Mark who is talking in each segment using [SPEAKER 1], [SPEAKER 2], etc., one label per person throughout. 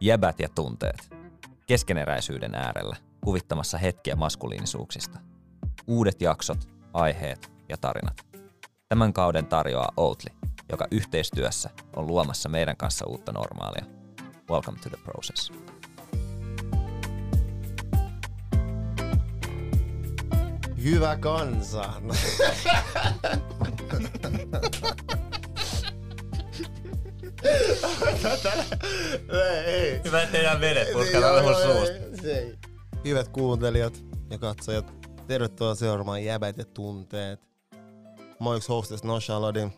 [SPEAKER 1] Jäbät ja tunteet. Keskeneräisyyden äärellä, kuvittamassa hetkiä maskuliinisuuksista. Uudet jaksot, aiheet ja tarinat. Tämän kauden tarjoaa Outli, joka yhteistyössä on luomassa meidän kanssa uutta normaalia. Welcome to the process.
[SPEAKER 2] Hyvä kansa. ei.
[SPEAKER 1] Hyvä, ettei enää vedet,
[SPEAKER 2] Hyvät kuuntelijat ja katsojat, tervetuloa seuraamaan Jäbät ja tunteet. Mä oon yksi hostess Noshalodi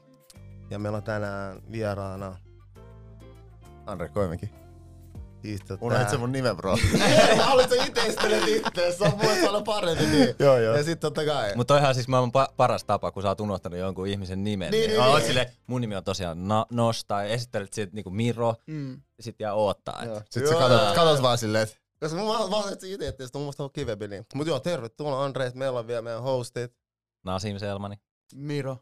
[SPEAKER 2] ja meillä on tänään vieraana
[SPEAKER 3] Andre Koimäki.
[SPEAKER 2] Siis tota...
[SPEAKER 3] Unohdit se mun nimen, bro.
[SPEAKER 2] Haluat sä itse istelet itse, se on mun olla parempi niin.
[SPEAKER 3] joo, joo.
[SPEAKER 2] Ja sit totta kai.
[SPEAKER 1] Mutta toihan siis maailman pa- paras tapa, kun sä oot unohtanut jonkun ihmisen nimen.
[SPEAKER 2] Niin, niin,
[SPEAKER 1] niin,
[SPEAKER 2] niin.
[SPEAKER 1] Sille, mun nimi on tosiaan no, Nosta, ja esittelet siitä niinku Miro, mm. ja sit jää oottaa. Et.
[SPEAKER 2] Joo.
[SPEAKER 3] Sitten sä
[SPEAKER 2] Joo.
[SPEAKER 3] katot, katot vaan silleen, että
[SPEAKER 2] Koska mä itse itse, että on mun mielestä on kivempi niin. Mut joo, tervetuloa Andre, että meillä on vielä meidän hostit.
[SPEAKER 1] Nasim Selmani.
[SPEAKER 4] Miro.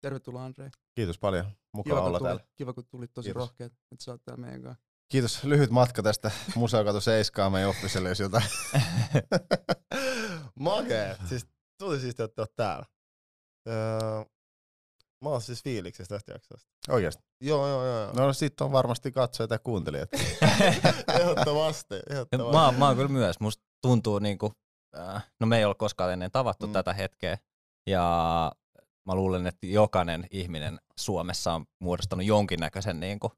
[SPEAKER 4] Tervetuloa Andre.
[SPEAKER 3] kiitos paljon. Mukava
[SPEAKER 4] Kiva,
[SPEAKER 3] olla
[SPEAKER 4] kun
[SPEAKER 3] täällä.
[SPEAKER 4] kiva, kun tulit tosi
[SPEAKER 3] Kiitos.
[SPEAKER 4] rohkeat, että sä oot täällä meidän kanssa.
[SPEAKER 3] Kiitos. Lyhyt matka tästä Museokatu Seiskaan meidän officelle, jos jotain.
[SPEAKER 2] Makee. Siis tuli siistiä, että oot täällä. Öö, mä oon siis fiiliksessä tästä jaksosta.
[SPEAKER 3] Oikeesti.
[SPEAKER 2] Joo, joo, joo. joo.
[SPEAKER 3] No sit on varmasti katsojat ja kuuntelijat.
[SPEAKER 2] ehdottomasti, ehdottomasti.
[SPEAKER 1] Mä, oon- mä oon kyllä myös. Musta tuntuu niinku, äh, no me ei ole koskaan ennen tavattu
[SPEAKER 2] mm.
[SPEAKER 1] tätä hetkeä. Ja mä luulen, että jokainen ihminen Suomessa on muodostanut jonkinnäköisen niinku,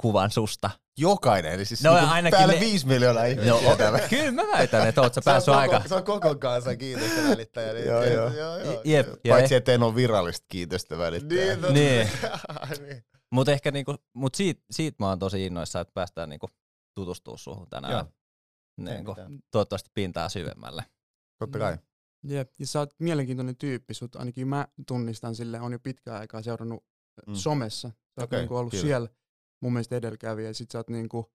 [SPEAKER 1] kuvan susta.
[SPEAKER 3] Jokainen, eli siis
[SPEAKER 1] No,
[SPEAKER 3] niinku
[SPEAKER 1] ainakin
[SPEAKER 3] päälle
[SPEAKER 1] ne-
[SPEAKER 3] viisi miljoonaa ihmistä.
[SPEAKER 1] No,
[SPEAKER 3] täällä.
[SPEAKER 1] kyllä mä väitän, että oot sä
[SPEAKER 2] Se on
[SPEAKER 1] päässyt
[SPEAKER 2] koko,
[SPEAKER 1] aika.
[SPEAKER 2] Se on koko kansan kiitosten välittäjä. Niin
[SPEAKER 3] Joo, joo.
[SPEAKER 2] joo, joo.
[SPEAKER 1] Jep. Ja
[SPEAKER 3] Paitsi ettei ole virallista kiitosta välittäjää.
[SPEAKER 2] Niin, totta.
[SPEAKER 1] Niin.
[SPEAKER 2] niin.
[SPEAKER 1] Mutta ehkä niinku, mut siitä, siitä mä oon tosi innoissaan, että päästään niinku tutustumaan suhun tänään.
[SPEAKER 3] Joo.
[SPEAKER 1] Niinku, toivottavasti pintaa syvemmälle.
[SPEAKER 3] Totta kai.
[SPEAKER 4] Jep, ja sä oot mielenkiintoinen tyyppi, sut ainakin mä tunnistan sille, on jo pitkään aikaa seurannut
[SPEAKER 3] Mm.
[SPEAKER 4] mm. somessa. Sä oot
[SPEAKER 3] Okei,
[SPEAKER 4] niinku ollut
[SPEAKER 3] kiitos.
[SPEAKER 4] siellä mun mielestä edelläkävijä, ja sit sä oot niinku,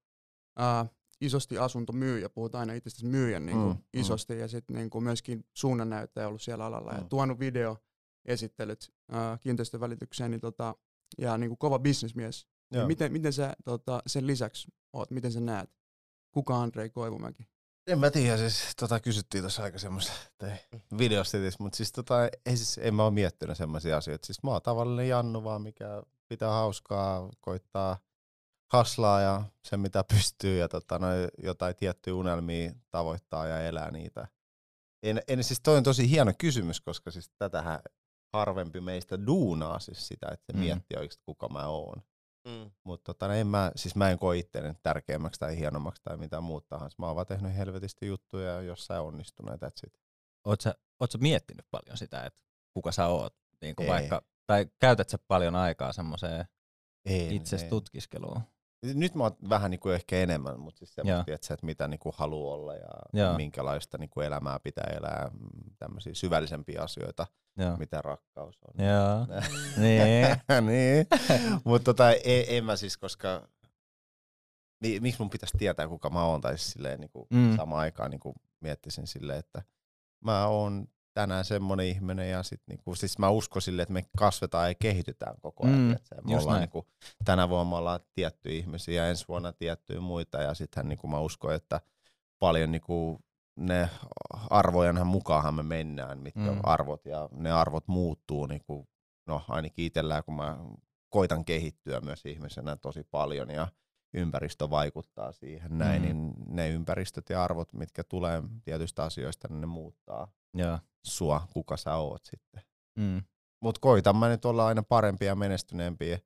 [SPEAKER 4] äh, isosti asuntomyyjä, puhut aina itsestäsi myyjän niinku
[SPEAKER 3] Mm, mm.
[SPEAKER 4] isosti, ja sit niinku myöskin suunnannäyttäjä ollut siellä alalla, ja
[SPEAKER 3] Mm.
[SPEAKER 4] tuonut videoesittelyt äh, kiinteistövälitykseen, niin tota, ja niinku kova bisnesmies. Niin miten, miten sä tota, sen lisäksi oot, miten sä näet? Kuka Andrei Koivumäki?
[SPEAKER 3] En mä tiedä, siis tota kysyttiin tuossa aika semmoista videosta, mutta siis tota, ei siis, en mä oo miettinyt semmoisia asioita. Siis mä oon tavallinen Jannu vaan, mikä pitää hauskaa, koittaa haslaa ja sen mitä pystyy ja tota, no, jotain tiettyjä unelmia tavoittaa ja elää niitä. En, en, siis toi on tosi hieno kysymys, koska siis tätähän harvempi meistä duunaa siis sitä, että se
[SPEAKER 1] Mm.
[SPEAKER 3] miettii oikeasti kuka mä oon.
[SPEAKER 2] Mm.
[SPEAKER 3] Mutta tota, en mä, siis mä en koe itseäni tärkeämmäksi tai hienommaksi tai mitään muuta tahansa. Mä oon vaan tehnyt helvetisti juttuja ja jossain onnistunut ja that's it.
[SPEAKER 1] Oot sä, oot sä miettinyt paljon sitä, että kuka sä oot? Niin
[SPEAKER 3] Ei.
[SPEAKER 1] vaikka, tai käytät sä paljon aikaa semmoiseen
[SPEAKER 3] En,
[SPEAKER 1] itsestä tutkiskeluun?
[SPEAKER 3] Nyt mä oon vähän niinku ehkä enemmän, mutta siis semmoista, että, että mitä niinku haluaa olla ja
[SPEAKER 1] Joo.
[SPEAKER 3] minkälaista niinku elämää pitää elää, mm, tämmöisiä syvällisempiä asioita,
[SPEAKER 1] Joo.
[SPEAKER 3] mitä rakkaus on.
[SPEAKER 1] Joo. niin.
[SPEAKER 3] niin. Mutta tota, en, en mä siis, koska niin, miksi mun pitäisi tietää, kuka mä oon, tai siis silleen niinku
[SPEAKER 1] Mm.
[SPEAKER 3] mm. samaan aikaan niinku miettisin silleen, että mä oon tänään semmonen ihminen, ja sit niinku, siis mä uskon silleen, että me kasvetaan ja kehitytään koko ajan.
[SPEAKER 1] Mm,
[SPEAKER 3] me ollaan niinku, tänä vuonna me ollaan tiettyjä ihmisiä, ja ensi vuonna tiettyjä muita, ja sittenhän niinku mä uskon, että paljon niinku ne arvojenhan mukaanhan me mennään, mitkä
[SPEAKER 1] Mm.
[SPEAKER 3] mm. on arvot, ja ne arvot muuttuu, niinku, no ainakin itsellään, kun mä koitan kehittyä myös ihmisenä tosi paljon, ja ympäristö vaikuttaa siihen näin,
[SPEAKER 1] Mm.
[SPEAKER 3] niin ne ympäristöt ja arvot, mitkä tulee tietystä asioista, niin ne muuttaa
[SPEAKER 1] Joo.
[SPEAKER 3] sua, kuka sä oot sitten.
[SPEAKER 1] Mm.
[SPEAKER 3] Mut koitan mä nyt olla aina parempia ja menestyneempiä.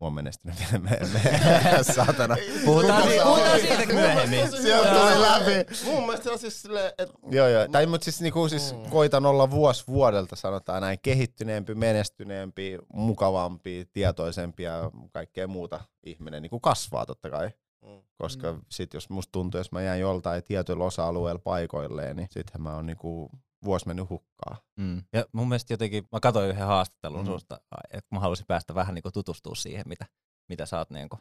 [SPEAKER 3] Mä oon menestynyt vielä me, me, saatana.
[SPEAKER 1] Puhutaan, si- puhutaan siitä myöhemmin.
[SPEAKER 2] Sieltä tuli läpi. Mun mielestä se on siis silleen, että
[SPEAKER 3] Joo, joo. Tai mut siis, niinku, siis
[SPEAKER 2] Mm.
[SPEAKER 3] koitan olla vuosi vuodelta, sanotaan näin, kehittyneempi, menestyneempi, mukavampi, tietoisempi ja kaikkea muuta ihminen niinku kasvaa totta kai.
[SPEAKER 2] Mm.
[SPEAKER 3] Koska
[SPEAKER 4] Mm.
[SPEAKER 3] sit jos musta tuntuu, jos mä jään joltain tietyllä osa-alueella paikoilleen, niin sittenhän mä oon niinku vuosi mennyt hukkaan.
[SPEAKER 1] Mm. Ja mun mielestä jotenkin, mä katsoin yhden haastattelun
[SPEAKER 3] Mm.
[SPEAKER 1] susta, että mä halusin päästä vähän niinku tutustua siihen, mitä, mitä sä oot niinku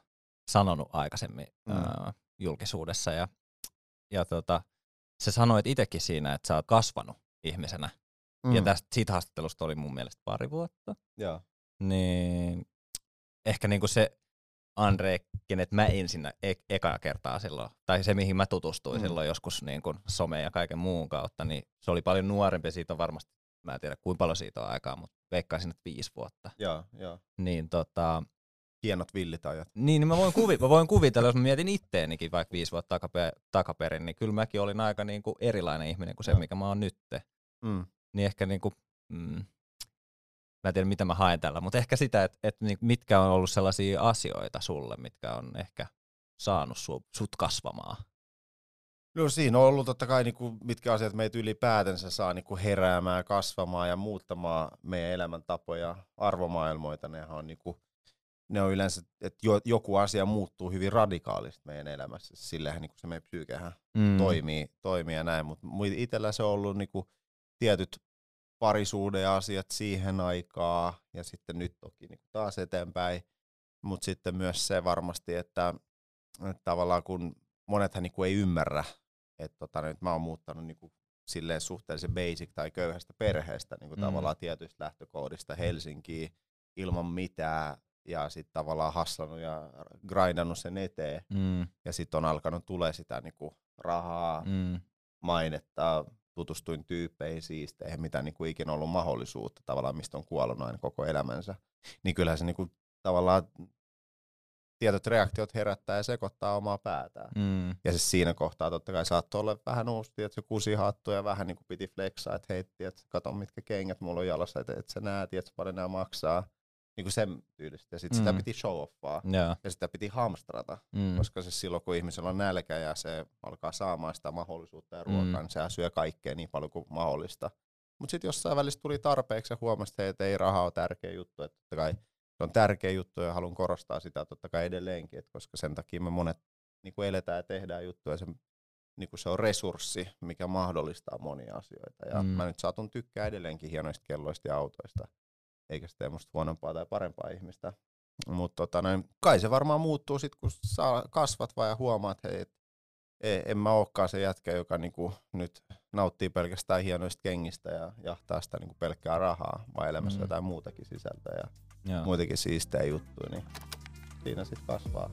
[SPEAKER 1] sanonut aikaisemmin
[SPEAKER 3] Mm.
[SPEAKER 1] ää, julkisuudessa. Ja, ja tota, sä sanoit itsekin siinä, että sä oot kasvanut ihmisenä. Mm. Ja tästä, siitä haastattelusta oli mun mielestä pari vuotta.
[SPEAKER 3] Joo.
[SPEAKER 1] Niin ehkä niinku se Andre kenet mä ensin e- ekaa kertaa silloin, tai se mihin mä tutustuin
[SPEAKER 3] Mm.
[SPEAKER 1] silloin joskus niin kun some ja kaiken muun kautta, niin se oli paljon nuorempi, siitä on varmasti, mä en tiedä kuinka paljon siitä on aikaa, mutta veikkaisin, että viisi vuotta.
[SPEAKER 3] Joo, joo.
[SPEAKER 1] Niin tota,
[SPEAKER 3] Hienot villit ajat.
[SPEAKER 1] niin, niin mä, voin kuvi, mä voin kuvitella, jos mä mietin itteenikin vaikka viisi vuotta takape, takaperin, niin kyllä mäkin olin aika niin kuin erilainen ihminen kuin se,
[SPEAKER 3] Joo.
[SPEAKER 1] mikä mä oon nytte.
[SPEAKER 3] Mm.
[SPEAKER 1] Niin ehkä niin kuin, mm, mä en tiedä mitä mä haen tällä, mutta ehkä sitä, että, että niin mitkä on ollut sellaisia asioita sulle, mitkä on ehkä saanut su, sut kasvamaan.
[SPEAKER 3] No siinä on ollut totta kai niinku, mitkä asiat meitä ylipäätänsä saa niinku heräämään, kasvamaan ja muuttamaan meidän elämäntapoja, arvomaailmoita. Nehän on, niinku, ne on yleensä, että jo, joku asia muuttuu hyvin radikaalisti meidän elämässä. Sillähän niinku se meidän psyykehän
[SPEAKER 1] Mm.
[SPEAKER 3] toimii, toimii ja näin, mutta itsellä se on ollut niinku tietyt parisuuden asiat siihen aikaan ja sitten nyt toki niinku taas eteenpäin, mutta sitten myös se varmasti, että, että tavallaan kun monethan niinku ei ymmärrä, että tota, nyt mä oon muuttanut niinku silleen suhteellisen basic tai köyhästä perheestä niinku
[SPEAKER 1] Mm.
[SPEAKER 3] mm. tavallaan tietyistä lähtökohdista Helsinkiin ilman mitään ja sitten tavallaan haslannut ja grindannut sen eteen
[SPEAKER 1] Mm.
[SPEAKER 3] ja sitten on alkanut tulee sitä niinku rahaa. Mm. mainetta, tutustuin tyyppeihin, siisteihin, mitä niinku ikinä ollut mahdollisuutta tavallaan, mistä on kuollut aina koko elämänsä. Niin kyllähän se niinku tavallaan tietyt reaktiot herättää ja sekoittaa omaa päätään.
[SPEAKER 1] Mm.
[SPEAKER 3] Ja siis siinä kohtaa totta kai saattoi olla vähän uusi, että se kusihattu ja vähän niin kuin piti flexaa, että hei, tiedät, kato mitkä kengät mulla on jalassa, että et sä näet, että paljon nämä maksaa. Niin kuin sen tyylistä. Ja sitten mm. sitä
[SPEAKER 1] Mm.
[SPEAKER 3] piti show offaa
[SPEAKER 1] Joo.
[SPEAKER 3] ja sitä piti hamstrata,
[SPEAKER 1] Mm.
[SPEAKER 3] koska se silloin kun ihmisellä on nälkä ja se alkaa saamaan sitä mahdollisuutta ja ruokaa,
[SPEAKER 1] Mm.
[SPEAKER 3] niin sehän syö kaikkea niin paljon kuin mahdollista. Mutta sitten jossain välissä tuli tarpeeksi ja huomasi, että ei raha ole tärkeä juttu, että totta kai se on tärkeä juttu ja haluan korostaa sitä totta kai edelleenkin, että koska sen takia me monet niin kuin eletään ja tehdään juttuja ja se, niin kuin se on resurssi, mikä mahdollistaa monia asioita. Ja
[SPEAKER 1] Mm.
[SPEAKER 3] mm. mä nyt saatun tykkää edelleenkin hienoista kelloista ja autoista, eikä se tee musta huonompaa tai parempaa ihmistä. Mutta tota, noin, kai se varmaan muuttuu sitten, kun saa kasvat vaan ja huomaat, että hei, et, e- en mä olekaan se jätkä, joka niinku nyt nauttii pelkästään hienoista kengistä ja jahtaa sitä niinku pelkkää rahaa, vaan elämässä
[SPEAKER 1] Mm.
[SPEAKER 3] jotain muutakin sisältöä ja
[SPEAKER 1] Joo.
[SPEAKER 3] muitakin siistejä juttuja, niin siinä sitten kasvaa.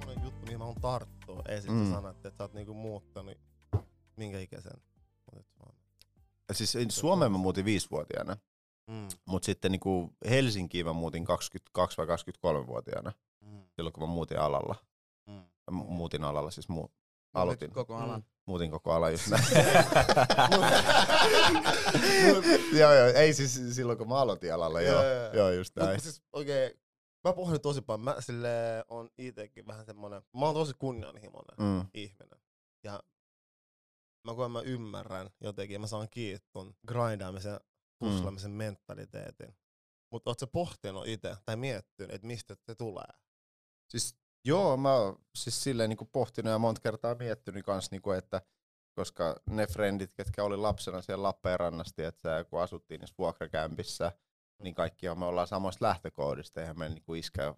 [SPEAKER 2] Monen juttu, mihin mä oon tarttua. Ei sit
[SPEAKER 3] Mm.
[SPEAKER 2] mm. sanoa, että sä oot niinku muuttanut minkä ikäisen.
[SPEAKER 3] Siis Suomeen mä muutin viisivuotiaana,
[SPEAKER 2] Mm.
[SPEAKER 3] mutta sitten niinku Helsinkiin mä muutin 22 vai 23-vuotiaana,
[SPEAKER 2] Mm.
[SPEAKER 3] silloin kun mä muutin alalla.
[SPEAKER 2] Mm.
[SPEAKER 3] Mä mu- muutin alalla, siis mu- aloitin.
[SPEAKER 4] koko alan.
[SPEAKER 3] Muutin koko alan just näin. joo, joo, ei siis silloin kun mä aloitin alalla, joo.
[SPEAKER 2] Joo, joo.
[SPEAKER 3] Just näin.
[SPEAKER 2] Mut siis oikein, mä pohdin tosi paljon. Mä sille on itekin vähän semmonen, mä oon tosi kunnianhimoinen
[SPEAKER 3] Mm.
[SPEAKER 2] ihminen. Ja mä koen mä ymmärrän jotenkin, mä saan kiinni ton grindaamisen, puslamisen mm. mentaliteetin. Mutta oot sä pohtinut itse tai miettinyt, että mistä se tulee?
[SPEAKER 3] Siis joo, mä oon siis silleen niinku pohtinut ja monta kertaa miettinyt kans, niinku, että koska ne frendit, ketkä oli lapsena siellä Lappeenrannassa, että kun asuttiin niissä vuokrakämpissä, niin kaikki me ollaan samoista lähtökohdista. Eihän meillä niinku iskä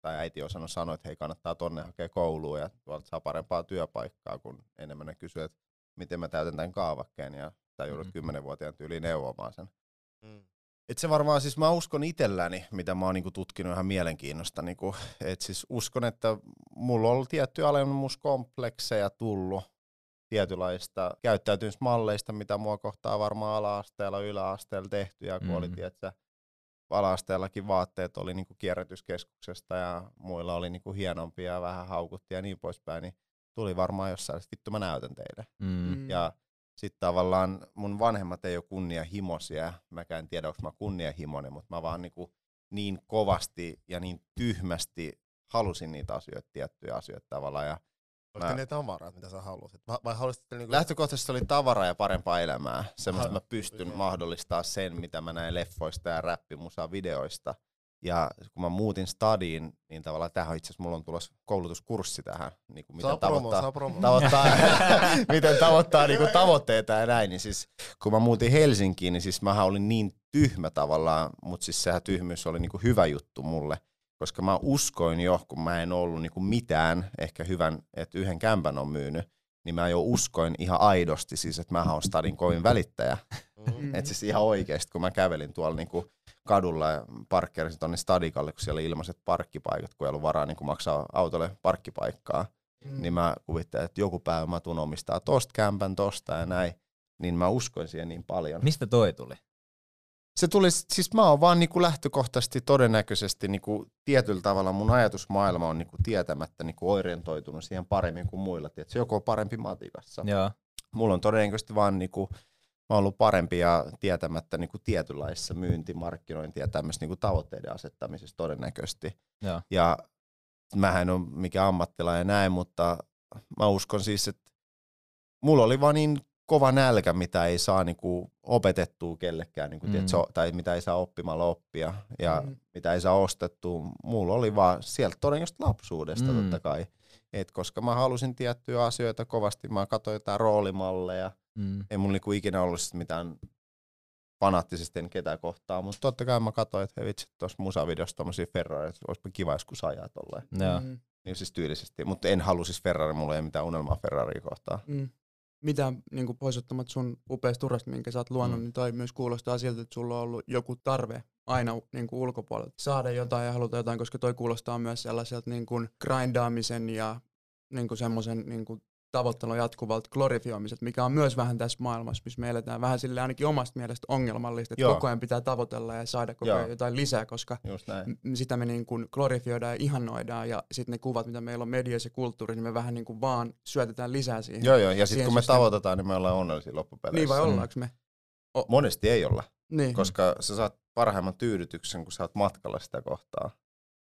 [SPEAKER 3] tai äiti osannut sanoa, että hei kannattaa tonne hakea kouluun ja tuolta saa parempaa työpaikkaa, kun enemmän ne kysyy, että miten mä täytän tämän kaavakkeen ja sä joudut
[SPEAKER 1] Mm.
[SPEAKER 3] kymmenenvuotiaan tyyliin neuvomaan sen.
[SPEAKER 2] Mm.
[SPEAKER 3] Et se varmaan siis mä uskon itselläni, mitä mä oon niinku tutkinut ihan mielenkiinnosta, niinku, että siis uskon, että mulla on ollut tiettyjä alemmuuskomplekseja tullut tietynlaista käyttäytymismalleista, mitä mua kohtaa varmaan ala-asteella, yläasteella tehty, ja kun mm. oli,
[SPEAKER 1] Mm.
[SPEAKER 3] tiedätkö, ala-asteellakin vaatteet oli niinku kierrätyskeskuksesta ja muilla oli niinku hienompia ja vähän haukuttia ja niin poispäin, niin tuli varmaan jossain, että vittu mä näytän teille.
[SPEAKER 1] Mm.
[SPEAKER 4] Mm.
[SPEAKER 3] Ja sitten tavallaan mun vanhemmat ei ole kunnianhimoisia. Mäkään en tiedä, onko mä kunnianhimoinen, mutta mä vaan niinku niin kovasti ja niin tyhmästi halusin niitä asioita, tiettyjä asioita tavallaan. Ja
[SPEAKER 2] Oliko
[SPEAKER 3] Mä-
[SPEAKER 2] ne tavarat, mitä sä halusit? Vai, vai halusit niinku...
[SPEAKER 3] lähtökohtaisesti oli tavaraa ja parempaa elämää. Semmoista
[SPEAKER 2] Aha,
[SPEAKER 3] mä pystyn
[SPEAKER 2] okei.
[SPEAKER 3] mahdollistaa sen, mitä mä näen leffoista ja räppimusa videoista. Ja kun mä muutin stadiin, niin tavallaan tähän itse asiassa mulla on tulossa koulutuskurssi tähän. Niin kuin miten
[SPEAKER 2] saa promo,
[SPEAKER 3] tavoittaa,
[SPEAKER 2] saa promo.
[SPEAKER 3] tavoittaa, miten tavoittaa niinku tavoitteita ja näin, niin siis kun mä muutin Helsinkiin, niin siis mähän olin niin tyhmä tavallaan, mutta siis sehän tyhmyys oli niinku hyvä juttu mulle, koska mä uskoin jo, kun mä en ollut niinku mitään, ehkä hyvän, että yhden kämpän on myynyt, niin mä jo uskoin ihan aidosti siis, että mä oon stadin kovin välittäjä.
[SPEAKER 2] Mm.
[SPEAKER 4] Mm.
[SPEAKER 3] Et siis ihan oikeesti, kun mä kävelin tuolla niinku kadulla ja parkkeerasin tonne stadikalle, kun siellä oli ilmaiset parkkipaikat, kun ei ollut varaa niin maksaa autolle parkkipaikkaa. Mm. Niin mä kuvittelin, että joku päivä mä tuun omistaa tosta kämpän, tosta ja näin. Niin mä uskoin siihen niin paljon.
[SPEAKER 1] Mistä toi tuli?
[SPEAKER 3] Se tuli, siis mä oon vaan niinku lähtökohtaisesti todennäköisesti niinku tietyllä tavalla mun ajatusmaailma on niinku tietämättä niinku orientoitunut siihen paremmin kuin muilla. Tiedätkö, joku on parempi matikassa.
[SPEAKER 1] Joo.
[SPEAKER 3] Mulla on todennäköisesti vaan niinku, mä oon ollut parempi ja tietämättä niinku tietynlaisessa myynti, markkinointi ja tämmöistä niinku tavoitteiden asettamisessa todennäköisesti.
[SPEAKER 1] Joo.
[SPEAKER 3] Ja mähän en ole mikään ammattilainen ja näin, mutta mä uskon siis, että mulla oli vaan niin kova nälkä, mitä ei saa niinku opetettua kellekään, niinku, mm. tiedätkö, tai mitä ei saa oppimalla oppia ja mm. mitä ei saa ostettua. Mulla oli vaan sieltä todennäköisesti lapsuudesta mm. totta kai. Et koska mä halusin tiettyjä asioita kovasti, mä katsoin jotain roolimalleja. Mm. Ei mulla niinku ikinä ollut mitään fanaattisesti en ketään kohtaa, mutta totta kai mä katsoin, että hei vitsi, tuossa musavideossa tommosia Ferrari, että olisipa kiva joskus ajaa tolleen. Mm. Niin siis tyylisesti, mutta en halua siis Ferrari, mulla ei mitään unelmaa Ferrari kohtaa. Mm
[SPEAKER 4] mitä niin poisottamat sun upeasta urasta, minkä sä oot luonut, mm. niin toi myös kuulostaa siltä, että sulla on ollut joku tarve aina niin kuin ulkopuolelta saada jotain ja haluta jotain, koska toi kuulostaa myös sellaiselta niin kuin grindaamisen ja niin kuin semmoisen niin kuin tavoittelun jatkuvalta glorifioimiset, mikä on myös vähän tässä maailmassa, missä me eletään vähän sille ainakin omasta mielestä ongelmallista, että Joo. koko ajan pitää tavoitella ja saada koko ajan jotain lisää, koska sitä me niin kuin glorifioidaan ja ihannoidaan ja sitten ne kuvat, mitä meillä on mediassa ja kulttuuri, niin me vähän niin kuin vaan syötetään lisää siihen.
[SPEAKER 3] Joo, joo, ja sitten kun me tavoitetaan, niin me ollaan onnellisia loppupeleissä.
[SPEAKER 4] Niin vai ollaanko me?
[SPEAKER 3] O- Monesti ei olla, niin. koska sä saat parhaimman tyydytyksen, kun sä oot matkalla sitä kohtaa.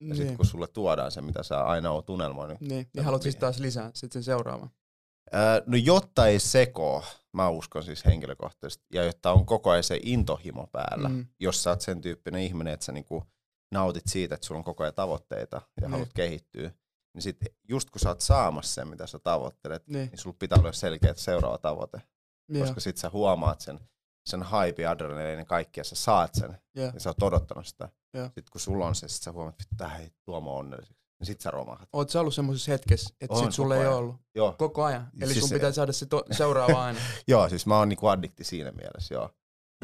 [SPEAKER 3] Ja niin. sitten kun sulle tuodaan se, mitä sä aina oot unelmoinut.
[SPEAKER 4] Niin, ja haluat siis taas lisää sitten sen seuraavan.
[SPEAKER 3] No jotta ei sekoo, mä uskon siis henkilökohtaisesti, ja jotta on koko ajan se intohimo päällä, mm. jos sä oot sen tyyppinen ihminen, että sä niinku nautit siitä, että sulla on koko ajan tavoitteita ja mm. haluat kehittyä, niin sit just kun sä oot saamassa sen, mitä sä tavoittelet, niin, niin sulla pitää olla selkeä seuraava tavoite. Yeah. Koska sit sä huomaat sen, sen hype, ja kaikki, ja sä saat sen, yeah. ja sä oot odottanut sitä. Yeah. Sitten kun sulla on se, sit sä huomaat, että tämä ei tuo mua onnelliseksi niin sit sä romahdat.
[SPEAKER 4] Oot sä ollut semmoisessa hetkessä, että sit sulle ei ollut? Joo. Koko ajan? Eli siis sun pitää saada se to- seuraava aina?
[SPEAKER 3] joo, siis mä oon niinku addikti siinä mielessä, joo.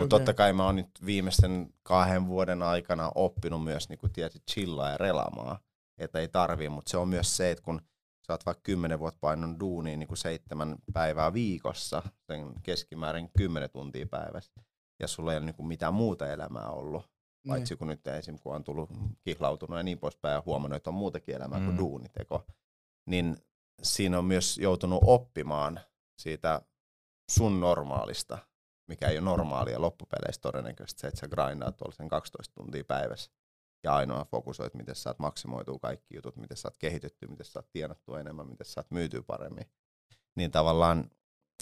[SPEAKER 3] Mutta okay. totta kai mä oon nyt viimeisten kahden vuoden aikana oppinut myös niinku, tietysti chillaa ja relaamaan, että ei tarvii, mutta se on myös se, että kun sä oot vaikka kymmenen vuotta painun duuniin niin kuin seitsemän päivää viikossa, sen keskimäärin kymmenen tuntia päivässä, ja sulla ei ole niin kuin mitään muuta elämää ollut, Paitsi niin. kun nyt esim. kun on tullut kihlautunut ja niin poispäin ja huomannut, että on muutakin elämää mm. kuin duuniteko, niin siinä on myös joutunut oppimaan siitä sun normaalista, mikä ei ole normaalia loppupeleissä todennäköisesti se, että sä grindaat tuolla sen 12 tuntia päivässä ja ainoa fokusoit, miten saat maksimoitua kaikki jutut, miten saat kehitetty, miten saat tienattu enemmän, miten saat myytyä paremmin. Niin tavallaan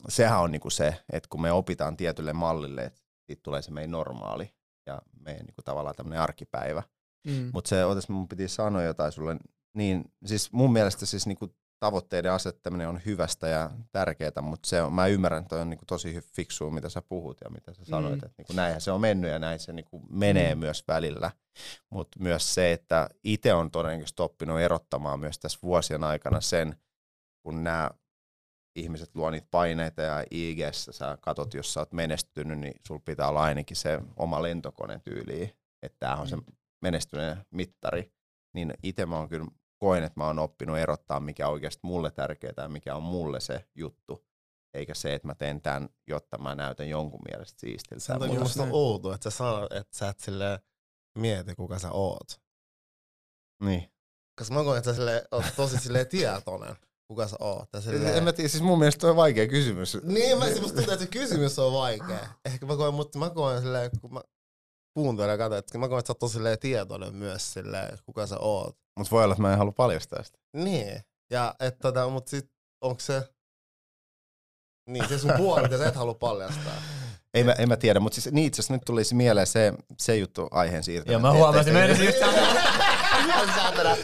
[SPEAKER 3] sehän on niinku se, että kun me opitaan tietylle mallille, että siitä tulee se meidän normaali, ja meidän niin kuin, tavallaan tämmöinen arkipäivä. Mm. Mutta se, otas mun piti sanoa jotain sulle, niin siis mun mielestä siis niin kuin, tavoitteiden asettaminen on hyvästä ja tärkeää, mutta se on, mä ymmärrän, että on niin kuin, tosi fiksua, mitä sä puhut ja mitä sä sanoit, mm. että niin kuin, näinhän se on mennyt ja näin se niin kuin, menee mm. myös välillä. Mutta myös se, että itse on todennäköisesti oppinut erottamaan myös tässä vuosien aikana sen, kun nämä ihmiset luo niitä paineita ja ig sä katot, jos sä oot menestynyt, niin sul pitää olla ainakin se oma lentokone tyyli, että tämähän on se mm. menestyneen mittari. Niin itse mä oon kyllä koen, että mä oon oppinut erottaa, mikä on oikeasti mulle tärkeää ja mikä on mulle se juttu. Eikä se, että mä teen tämän, jotta mä näytän jonkun mielestä siistiltä.
[SPEAKER 2] Se on musta outoa, että sä sanot, että sä et sille mieti, kuka sä oot.
[SPEAKER 3] Niin.
[SPEAKER 2] Koska mä koen, että sä sille, oot tosi sille tietoinen kuka sä oot.
[SPEAKER 3] Silleen... En mä tiedä, siis mun mielestä toi on vaikea kysymys.
[SPEAKER 2] Niin, mä siis musta tuntuu, että se kysymys on vaikea. Ehkä mä koen, mutta mä koen silleen, kun mä kuuntelen ja katson, että mä koen, että sä oot tosi tietoinen myös silleen, kuka sä oot.
[SPEAKER 3] Mut voi olla, että mä en halua paljastaa sitä.
[SPEAKER 2] Niin, ja että tota, mut sit onko se, niin se sun puoli, että sä et halua paljastaa.
[SPEAKER 3] Ei mä, en mä tiedä, mutta siis niin itse asiassa nyt tulisi mieleen se, se juttu aiheen siirtäminen.
[SPEAKER 1] Joo, mä huomasin, mä edes just saatana.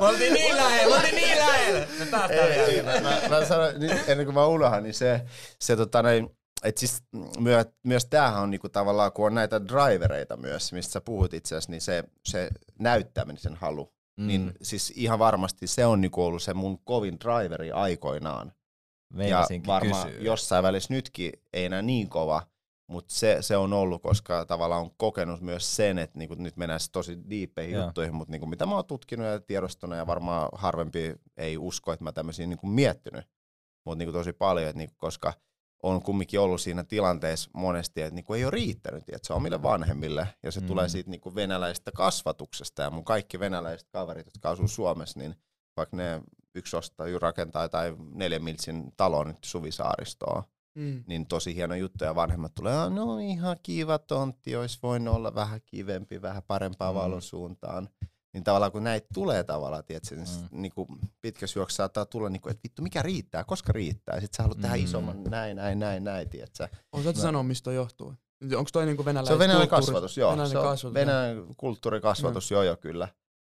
[SPEAKER 1] Mä oltiin niin lähellä, mä oltiin niin lähellä. Me päästään
[SPEAKER 3] vielä. Mä, mä sanoin, ennen kuin mä unohan, niin se, se tota, niin, et siis myö, myös tämähän on niinku tavallaan, kun on näitä drivereita myös, mistä sä puhut itse asiassa, niin se, se näyttämisen halu, mm. niin siis ihan varmasti se on niinku ollut se mun kovin driveri aikoinaan. ja varmaan kysyä. jossain välissä nytkin ei enää niin kova, Mutta se, se on ollut, koska tavallaan on kokenut myös sen, että niinku, nyt mennään tosi diippeihin
[SPEAKER 1] Joo.
[SPEAKER 3] juttuihin, mutta niinku, mitä mä oon tutkinut ja tiedostanut ja varmaan harvempi ei usko, että mä tämmöisiä niinku, miettinyt, mutta niinku, tosi paljon, että niinku, koska on kumminkin ollut siinä tilanteessa monesti, että niinku, ei ole riittänyt että se omille vanhemmille ja se
[SPEAKER 1] Mm.
[SPEAKER 3] tulee siitä niinku, venäläisestä kasvatuksesta ja mun kaikki venäläiset kaverit, jotka asuu Suomessa, niin vaikka ne yksi ostaa, rakentaa tai neljän miltsin talon nyt Suvisaaristoon,
[SPEAKER 4] Mm.
[SPEAKER 3] niin tosi hieno juttu ja vanhemmat tulee, "Aa, no ihan kiva tontti, olisi voinut olla vähän kivempi, vähän parempaa
[SPEAKER 1] mm.
[SPEAKER 3] valon suuntaan. Niin tavallaan kun näitä tulee tavallaan, tiedätkö, niin
[SPEAKER 1] Mm.
[SPEAKER 3] mm. niinku, pitkässä juoksussa saattaa tulla, niinku, että vittu mikä riittää, koska riittää. Ja sit sä haluat mm. tehdä
[SPEAKER 1] Mm.
[SPEAKER 3] isomman, näin, näin, näin, näin, tiedätkö.
[SPEAKER 4] Osaatko sanoa, mistä toi johtuu? Onko toi niinku venäläinen
[SPEAKER 3] Se on venäläinen
[SPEAKER 4] kulttuuri-
[SPEAKER 3] kasvatus, joo.
[SPEAKER 4] Venäläinen
[SPEAKER 3] se on
[SPEAKER 4] kasvatus,
[SPEAKER 3] venäläinen kulttuurikasvatus, joo joo kyllä.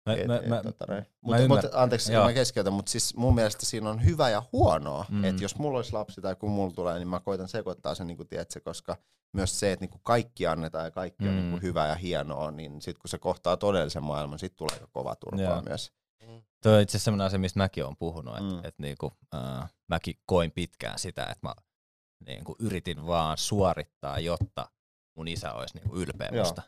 [SPEAKER 1] Mä,
[SPEAKER 3] Et-
[SPEAKER 1] mä,
[SPEAKER 3] et,
[SPEAKER 1] mä,
[SPEAKER 3] tota noin.
[SPEAKER 1] mä
[SPEAKER 3] mut, anteeksi,
[SPEAKER 1] Joo.
[SPEAKER 3] kun mä keskeytän, mutta siis mun mielestä siinä on hyvä ja huonoa.
[SPEAKER 1] Mm.
[SPEAKER 3] Mm. Että jos mulla olisi lapsi tai kun mulla tulee, niin mä koitan sekoittaa sen, niin kuin tiedätkö, koska myös se, että niin kuin kaikki annetaan ja kaikki mm. on
[SPEAKER 1] Mm.
[SPEAKER 3] niin kuin hyvää ja hienoa, niin sitten kun se kohtaa todellisen maailman, sitten tulee aika kova turpaa
[SPEAKER 1] Joo.
[SPEAKER 3] myös.
[SPEAKER 1] Toi on itse asiassa sellainen asia, mistä mäkin olen puhunut, että
[SPEAKER 3] Mm.
[SPEAKER 1] mm. et niinku, äh, mäkin koin pitkään sitä, että mä niinku, yritin vaan suorittaa, jotta mun isä olisi niinku, ylpeä
[SPEAKER 3] Joo.
[SPEAKER 1] musta.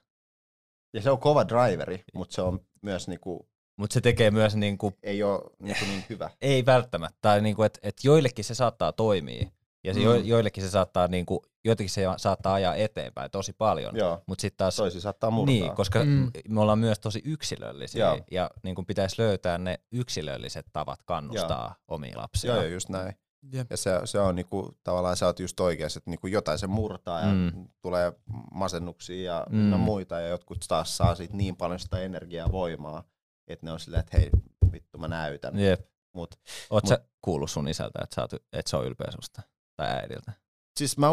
[SPEAKER 3] Ja se on kova driveri, mutta se on myös niin kuin,
[SPEAKER 1] Mutta se tekee myös, niinku,
[SPEAKER 3] ei ole niin, kuin niin hyvä.
[SPEAKER 1] ei välttämättä, tai niinku, että et joillekin se saattaa toimia, ja se,
[SPEAKER 3] Mm.
[SPEAKER 1] jo, joillekin se saattaa, niinku, joitakin se saattaa ajaa eteenpäin tosi paljon,
[SPEAKER 3] Joo,
[SPEAKER 1] mutta sitten taas
[SPEAKER 3] toisi saattaa murtaa.
[SPEAKER 1] Niin, koska
[SPEAKER 4] Mm.
[SPEAKER 1] me ollaan myös tosi yksilöllisiä
[SPEAKER 3] Joo.
[SPEAKER 1] ja niin kuin pitäisi löytää ne yksilölliset tavat kannustaa Joo. omia lapsia.
[SPEAKER 3] Joo, joo, just näin.
[SPEAKER 4] Jep.
[SPEAKER 3] Ja se, se on niinku, tavallaan sä oot just oikeassa, että niinku jotain se murtaa ja
[SPEAKER 1] Mm.
[SPEAKER 3] tulee masennuksia ja
[SPEAKER 1] Mm.
[SPEAKER 3] mm. muita ja jotkut taas saa siitä niin paljon sitä energiaa ja voimaa, että ne on silleen, että hei vittu mä näytän.
[SPEAKER 1] Jep.
[SPEAKER 3] Mut,
[SPEAKER 1] Oot
[SPEAKER 3] Mut-
[SPEAKER 1] sä kuullut sun isältä, että, sä oot, että se on ylpeä susta? Tai äidiltä?
[SPEAKER 3] siis mä,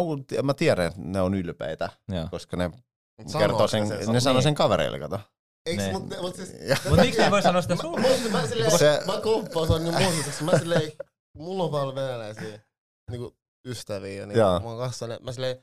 [SPEAKER 3] mä tiedän, että ne on ylpeitä,
[SPEAKER 1] Joo.
[SPEAKER 3] koska ne
[SPEAKER 2] Mut
[SPEAKER 3] kertoo sen,
[SPEAKER 2] se-
[SPEAKER 3] ne sanoo
[SPEAKER 1] niin.
[SPEAKER 3] sen kavereille, kato.
[SPEAKER 2] Eiks,
[SPEAKER 1] Ne.
[SPEAKER 2] mut, mut siis,
[SPEAKER 3] Ja-
[SPEAKER 1] Mutta miksi ne voi sanoa sitä
[SPEAKER 2] mä,
[SPEAKER 1] sulle?
[SPEAKER 2] mä, mä, silleen,
[SPEAKER 3] Se-
[SPEAKER 2] mä komppaan sen niin muistutuksi. Mä silleen, mulla on paljon venäläisiä niinku ystäviä, niin mä oon kanssa, ne- mä silleen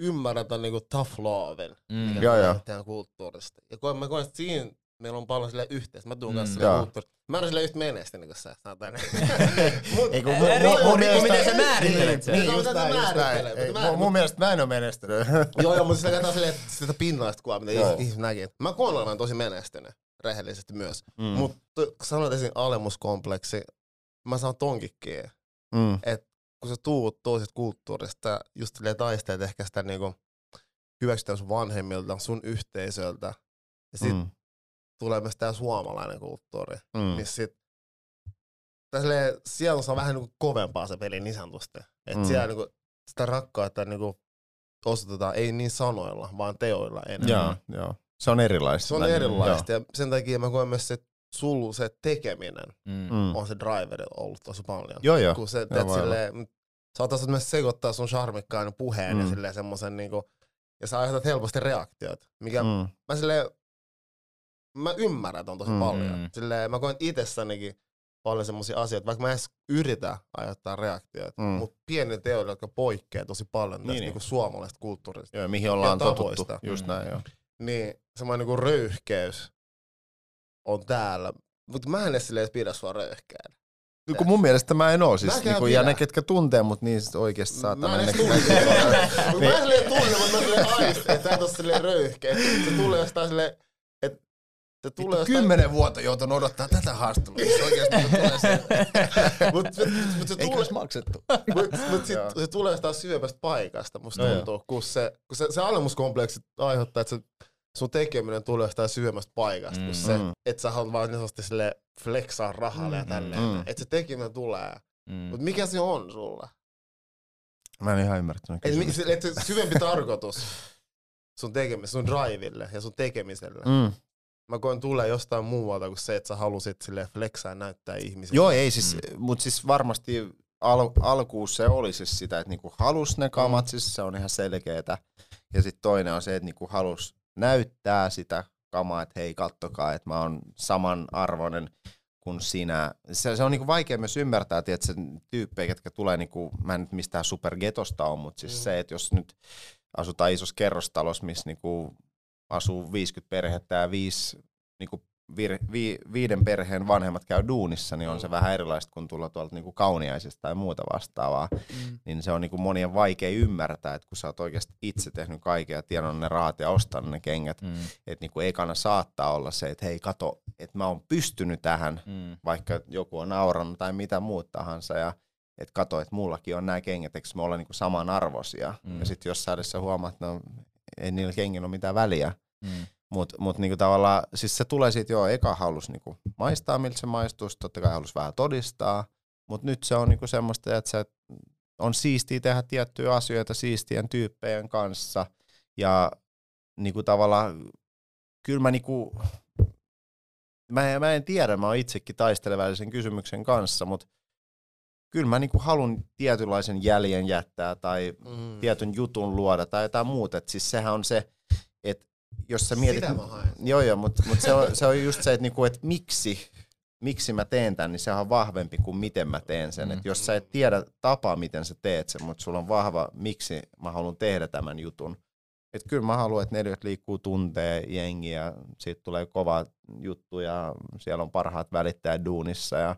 [SPEAKER 2] ymmärrän tämän niinku tough loven,
[SPEAKER 1] Mm.
[SPEAKER 2] mikä
[SPEAKER 3] Joo, joo.
[SPEAKER 2] kulttuurista. Ja koen, mä koen, että siinä meillä on paljon silleen yhteistä. Mä tuun
[SPEAKER 1] Mm.
[SPEAKER 2] kanssa kulttuurista. Mä en ole silleen yhtä menestynyt kuin sä, näin. Mut,
[SPEAKER 3] Ei, kun mun- mun- mun
[SPEAKER 1] riippuu, miten
[SPEAKER 3] mielestä-
[SPEAKER 1] sä määrittelet sen.
[SPEAKER 3] Niin,
[SPEAKER 2] Niin,
[SPEAKER 3] just näin, just näin. mun-
[SPEAKER 2] mä-
[SPEAKER 3] Mun mielestä mä en ole menestynyt.
[SPEAKER 2] joo, joo, mutta sillä katsotaan silleen, että sitä pinnallista kuvaa, mitä ihmiset näkee. Mä koen olevan tosi menestynyt, rehellisesti myös.
[SPEAKER 3] Mm.
[SPEAKER 2] Mutta kun sanoit esiin alemuskompleksi, mä sanon tonkikkiin,
[SPEAKER 3] Mm.
[SPEAKER 2] kun sä tuut toisesta kulttuurista, just silleen taistelet ehkä sitä niinku hyväksytään sun vanhemmilta, sun yhteisöltä, ja sit
[SPEAKER 3] Mm.
[SPEAKER 2] tulee myös tää suomalainen kulttuuri,
[SPEAKER 3] Mm.
[SPEAKER 2] missä sit tai silleen, siellä on vähän niinku kovempaa se peli niin sanotusti. Et
[SPEAKER 3] Mm.
[SPEAKER 2] siellä niinku sitä rakkautta niinku osoitetaan ei niin sanoilla, vaan teoilla enemmän.
[SPEAKER 3] Joo, joo. Se on erilaista.
[SPEAKER 2] Se on erilaista ja sen takia mä koen myös että sul se tekeminen
[SPEAKER 1] Mm.
[SPEAKER 3] Mm.
[SPEAKER 2] on se driveri ollut tosi paljon.
[SPEAKER 3] Joo, joo.
[SPEAKER 2] Kun se,
[SPEAKER 3] Joo,
[SPEAKER 2] teet silleen, sä otat myös sekoittaa sun charmikkaan puheen mm. ja
[SPEAKER 3] Mm.
[SPEAKER 2] silleen semmosen niinku, ja sä aiheutat helposti reaktiot, mikä mm.
[SPEAKER 3] Mm.
[SPEAKER 2] mä silleen, mä ymmärrän ton tosi mm.
[SPEAKER 3] Mm.
[SPEAKER 2] paljon.
[SPEAKER 1] Mm.
[SPEAKER 2] Silleen, mä koen itsessänikin paljon semmosia asioita, vaikka mä edes yritä aiheuttaa reaktioita, mm.
[SPEAKER 3] Mm.
[SPEAKER 2] mutta pieni teoilla, jotka poikkeaa tosi paljon tästä
[SPEAKER 3] Niin,
[SPEAKER 2] niinku
[SPEAKER 3] niin.
[SPEAKER 2] suomalaisesta kulttuurista,
[SPEAKER 3] Joo, mihin ollaan totuttu. Just
[SPEAKER 1] Mm.
[SPEAKER 3] näin, joo.
[SPEAKER 2] niin semmoinen niinku röyhkeys on täällä. Mutta mä en edes silleen pidä sua röyhkeänä.
[SPEAKER 3] No, kun mun mielestä mä en oo siis,
[SPEAKER 2] Mäkään
[SPEAKER 3] niinku, ja ne ketkä tuntee mut niin sit oikeesti saattaa
[SPEAKER 2] Mä en
[SPEAKER 3] mennä.
[SPEAKER 2] edes tunne. Mut mä en silleen tunne, mutta mä silleen aisti, että sä et oo silleen röyhkeä. Se tulee jostain silleen, että se tulee
[SPEAKER 3] Vittu,
[SPEAKER 2] jostain...
[SPEAKER 3] kymmenen vuotta joutunut odottaa tätä haastelua. Se oikeesti tulee se.
[SPEAKER 2] Mut, se- mut se
[SPEAKER 3] Eikö
[SPEAKER 2] tulee,
[SPEAKER 3] olisi maksettu?
[SPEAKER 2] mut, mut sit,
[SPEAKER 3] Joo.
[SPEAKER 2] se tulee jostain syvemmästä paikasta, musta
[SPEAKER 3] No
[SPEAKER 2] tuntuu, kun se, kun se, se alemuskompleksi aiheuttaa, että se, sun tekeminen tulee jostain syvemmästä paikasta, kun
[SPEAKER 1] Mm.
[SPEAKER 2] se,
[SPEAKER 3] Mm.
[SPEAKER 2] että sä haluat vaan niin sille flexaa rahalle ja
[SPEAKER 4] Mm.
[SPEAKER 2] tälleen.
[SPEAKER 3] Mm.
[SPEAKER 2] Että se tekeminen tulee.
[SPEAKER 1] Mm.
[SPEAKER 2] Mut mikä se on sulla?
[SPEAKER 3] Mä en ihan ymmärtänyt
[SPEAKER 2] Et, et se syvempi tarkoitus sun tekemiselle, sun driville ja sun tekemiselle.
[SPEAKER 3] Mm.
[SPEAKER 2] Mä koen tulee jostain muualta kuin se, että sä halusit sille flexaa ja näyttää ihmisille.
[SPEAKER 3] Joo, ei siis, mm. mut siis varmasti al- alkuun se oli siis sitä, että niinku halus ne kamat, mm. siis se on ihan selkeetä. Ja sitten toinen on se, että niinku halus näyttää sitä kamaa, että hei kattokaa, että mä oon samanarvoinen kuin sinä. Se, se on niinku vaikea myös ymmärtää, että tyyppejä, jotka tulee, niinku, mä en nyt mistään supergetosta on, mutta siis
[SPEAKER 2] mm.
[SPEAKER 3] se, että jos nyt asutaan isossa kerrostalossa, missä niinku asuu 50 perhettä ja viisi niinku vir, vi, viiden perheen vanhemmat käy duunissa, niin on se vähän erilaista kuin tulla tuolta niinku kauniaisista tai muuta vastaavaa.
[SPEAKER 4] Mm.
[SPEAKER 3] Niin se on niinku monien vaikea ymmärtää, että kun sä oot oikeasti itse tehnyt kaiken ja tienannut ne rahat ja ostanut ne kengät,
[SPEAKER 1] Mm.
[SPEAKER 3] että niinku ekana saattaa olla se, että hei kato, että mä oon pystynyt tähän,
[SPEAKER 1] Mm.
[SPEAKER 3] vaikka joku on naurannut tai mitä muut tahansa ja että kato, että mullakin on nämä kengät, eikö me olla niinku samanarvoisia.
[SPEAKER 1] Mm.
[SPEAKER 3] Mm. Ja sitten jossain edessä huomaat, että no, ei niillä kengillä ole mitään väliä.
[SPEAKER 1] Mm.
[SPEAKER 3] Mutta mut niinku tavallaan, siis se tulee siitä, joo, eka halus niinku maistaa, miltä se maistuu, sit totta kai halus vähän todistaa, mutta nyt se on niinku semmoista, että se on siistiä tehdä tiettyjä asioita siistien tyyppejä kanssa, ja niinku tavallaan, kyllä mä niinku, mä, en- mä en tiedä, mä oon itsekin taistelevällisen kysymyksen kanssa, mutta kyllä mä niinku haluan tietynlaisen jäljen jättää tai
[SPEAKER 2] Mm.
[SPEAKER 3] tietyn jutun luoda tai jotain muuta. Et siis sehän on se, että jos sä mietit...
[SPEAKER 2] Sitä mä haen.
[SPEAKER 3] Joo, joo, mutta mut se, on, se on just se, että niinku, et miksi, miksi mä teen tämän, niin sehän on vahvempi kuin miten mä teen sen.
[SPEAKER 1] Mm.
[SPEAKER 3] Et jos sä et tiedä tapaa, miten sä teet sen, mutta sulla on vahva, miksi mä haluan tehdä tämän jutun. Et kyllä mä haluan, että neliöt liikkuu tuntee jengiä, ja siitä tulee kova juttu ja siellä on parhaat välittäjät duunissa ja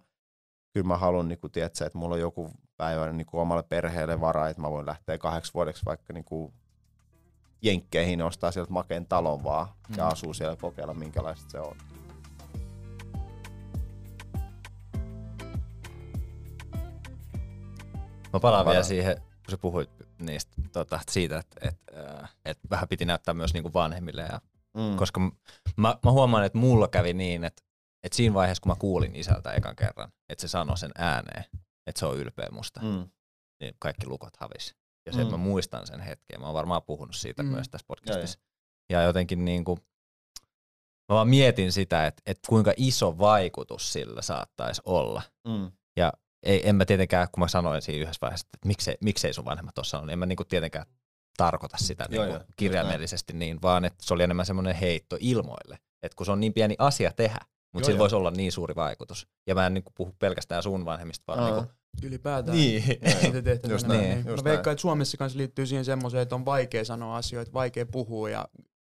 [SPEAKER 3] kyllä mä haluan, niin tiedätkö, että mulla on joku päivä niin omalle perheelle varaa, että mä voin lähteä kahdeksi vuodeksi vaikka niin kuin jenkkeihin ja ostaa sieltä makeen talon vaan ja
[SPEAKER 1] Mm.
[SPEAKER 3] asuu siellä ja kokeilla minkälaista se on.
[SPEAKER 1] Mä palaan vielä
[SPEAKER 3] Palaan.
[SPEAKER 1] siihen, kun sä puhuit niistä, tota, siitä, että et, äh, et vähän piti näyttää myös niinku vanhemmille. Ja,
[SPEAKER 3] Mm.
[SPEAKER 1] Koska mä, mä huomaan, että mulla kävi niin, että, että siinä vaiheessa, kun mä kuulin isältä ekan kerran, että se sanoi sen ääneen, että se on ylpeä musta. Mm. niin kaikki lukot havisi. Ja se, että
[SPEAKER 3] Mm.
[SPEAKER 1] mä muistan sen hetken, mä oon varmaan puhunut siitä
[SPEAKER 4] Mm.
[SPEAKER 1] mm. myös tässä podcastissa. Ja jotenkin niin kuin, mä vaan mietin sitä, että, että kuinka iso vaikutus sillä saattaisi olla.
[SPEAKER 3] Mm.
[SPEAKER 1] Ei, en mä tietenkään, kun mä sanoin siinä yhdessä vaiheessa, että miksei, miksei sun vanhemmat ole sanonut, niin en mä niinku tietenkään tarkoita sitä
[SPEAKER 3] Joo,
[SPEAKER 1] niinku
[SPEAKER 3] joo,
[SPEAKER 1] kirjaimellisesti niin, vaan että se oli enemmän semmoinen heitto ilmoille. Että kun se on niin pieni asia tehdä,
[SPEAKER 3] Joo,
[SPEAKER 1] mutta sillä
[SPEAKER 3] joo.
[SPEAKER 1] voisi olla niin suuri vaikutus. Ja mä en niinku puhu pelkästään sun vanhemmista, vaan
[SPEAKER 3] Aa.
[SPEAKER 1] niinku,
[SPEAKER 4] Ylipäätään.
[SPEAKER 1] niin.
[SPEAKER 4] Niitä tehtävänä.
[SPEAKER 3] Just
[SPEAKER 1] näin,
[SPEAKER 4] niin.
[SPEAKER 3] just
[SPEAKER 4] Mä veikkaan, että Suomessa kanssa liittyy siihen semmoiseen, että on vaikea sanoa asioita, vaikea puhua ja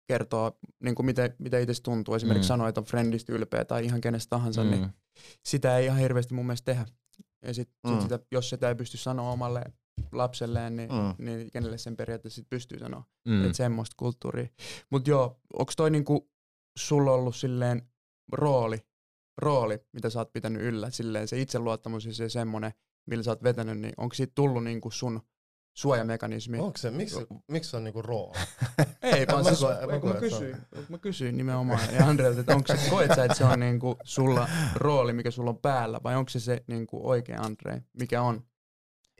[SPEAKER 4] kertoa, niin kuin miten, mitä itse tuntuu. Esimerkiksi
[SPEAKER 1] Mm.
[SPEAKER 4] sanoa, että on friendistä ylpeä tai ihan kenestä tahansa, mm. niin
[SPEAKER 1] Mm.
[SPEAKER 4] sitä ei ihan hirveästi mun mielestä tehdä. Ja sit,
[SPEAKER 3] Mm.
[SPEAKER 4] sit sitä, jos sitä ei pysty sanoa omalle lapselleen, niin,
[SPEAKER 3] Mm.
[SPEAKER 4] niin kenelle sen periaatteessa sit pystyy sanoa.
[SPEAKER 1] Mm.
[SPEAKER 4] Mm. Että semmoista kulttuuria. Mutta joo, onko toi niinku sulla ollut silleen rooli, rooli, mitä sä oot pitänyt yllä, silleen se itseluottamus ja se semmonen, millä sä oot vetänyt, niin onko siitä tullut niinku sun suojamekanismi?
[SPEAKER 2] Onko se, miksi, miksi se on niinku rooli?
[SPEAKER 4] Ei, vaan
[SPEAKER 2] Mä
[SPEAKER 4] siis,
[SPEAKER 2] mä
[SPEAKER 4] mä
[SPEAKER 2] se on.
[SPEAKER 4] kysyin, mä kysyin nimenomaan ja Andreelta, että onko se, koet sä, että se on niinku sulla rooli, mikä sulla on päällä, vai onko se se niinku oikea Andre, mikä on?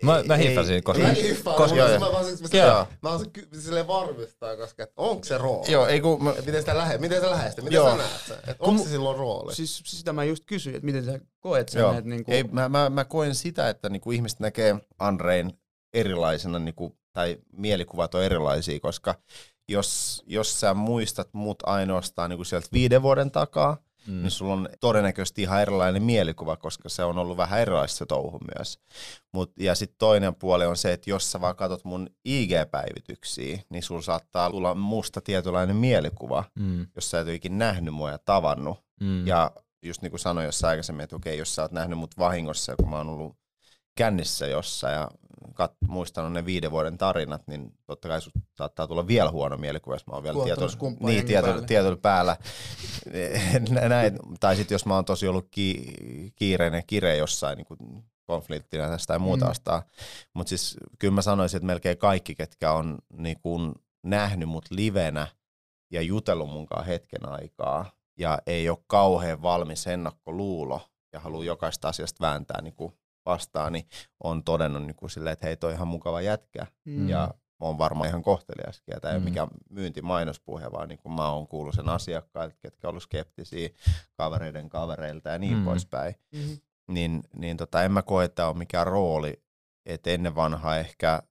[SPEAKER 1] Mä, mä
[SPEAKER 3] Ei-
[SPEAKER 1] hiffasin, koska...
[SPEAKER 2] Mä
[SPEAKER 3] ei-
[SPEAKER 2] hiffaan,
[SPEAKER 1] koska-
[SPEAKER 3] joo,
[SPEAKER 2] mä vaan
[SPEAKER 3] Joo.
[SPEAKER 2] mä, mä oon ky- silleen varmistaa, koska et onko se rooli?
[SPEAKER 3] Joo, ei kun mä,
[SPEAKER 2] miten sitä lähe, miten sä lähestyt, miten
[SPEAKER 3] Joo.
[SPEAKER 2] sä näet sen? Et onko se silloin rooli?
[SPEAKER 4] Siis sitä mä just kysyin, että miten sä koet sen,
[SPEAKER 3] Joo.
[SPEAKER 4] että niinku,
[SPEAKER 3] Ei, mä, mä, mä koen sitä, että niinku ihmiset näkee Andrein erilaisena, niinku, tai mielikuvat on erilaisia, koska jos, jos sä muistat mut ainoastaan niinku sieltä viiden vuoden takaa, mm. Niin sulla on todennäköisesti ihan erilainen mielikuva, koska se on ollut vähän erilaista se touhu myös. Mut, ja sitten toinen puoli on se, että jos sä vaan katsot mun IG-päivityksiä, niin sulla saattaa tulla musta tietynlainen mielikuva,
[SPEAKER 1] Mm.
[SPEAKER 3] jos sä et ole ikinä nähnyt mua ja tavannut.
[SPEAKER 1] Mm.
[SPEAKER 3] Ja just niin kuin sanoin jossain aikaisemmin, että okei, jos sä oot nähnyt mut vahingossa, kun mä oon ollut kännissä jossain ja kat, muistanut ne viiden vuoden tarinat, niin totta kai sut saattaa tulla vielä huono mielikuva, jos mä oon vielä tieto, niin, tieto, tietyllä päällä. Näin, tai sitten jos mä oon tosi ollut ki, kiireinen kire jossain niin konfliktina tästä tai muuta
[SPEAKER 4] Mm.
[SPEAKER 3] vastaan. Mutta siis kyllä mä sanoisin, että melkein kaikki, ketkä on niin kuin nähnyt mut livenä ja jutellut munkaan hetken aikaa ja ei ole kauhean valmis ennakkoluulo ja haluaa jokaista asiasta vääntää niin kuin vastaan, niin on todennut niin kuin silleen, että hei, toi on ihan mukava jätkä
[SPEAKER 4] Mm.
[SPEAKER 3] ja on varmaan ihan kohteliaskin. Ja tämä ei
[SPEAKER 1] Mm.
[SPEAKER 3] ole mikään myyntimainospuhe, vaan niin kuin mä oon kuullut sen asiakkailta, ketkä ollut skeptisiä kavereiden kavereilta ja niin
[SPEAKER 1] Mm.
[SPEAKER 3] mm. poispäin.
[SPEAKER 4] Mhm.
[SPEAKER 3] Niin, niin tota, en mä koe, että on mikään rooli, että ennen vanhaa ehkä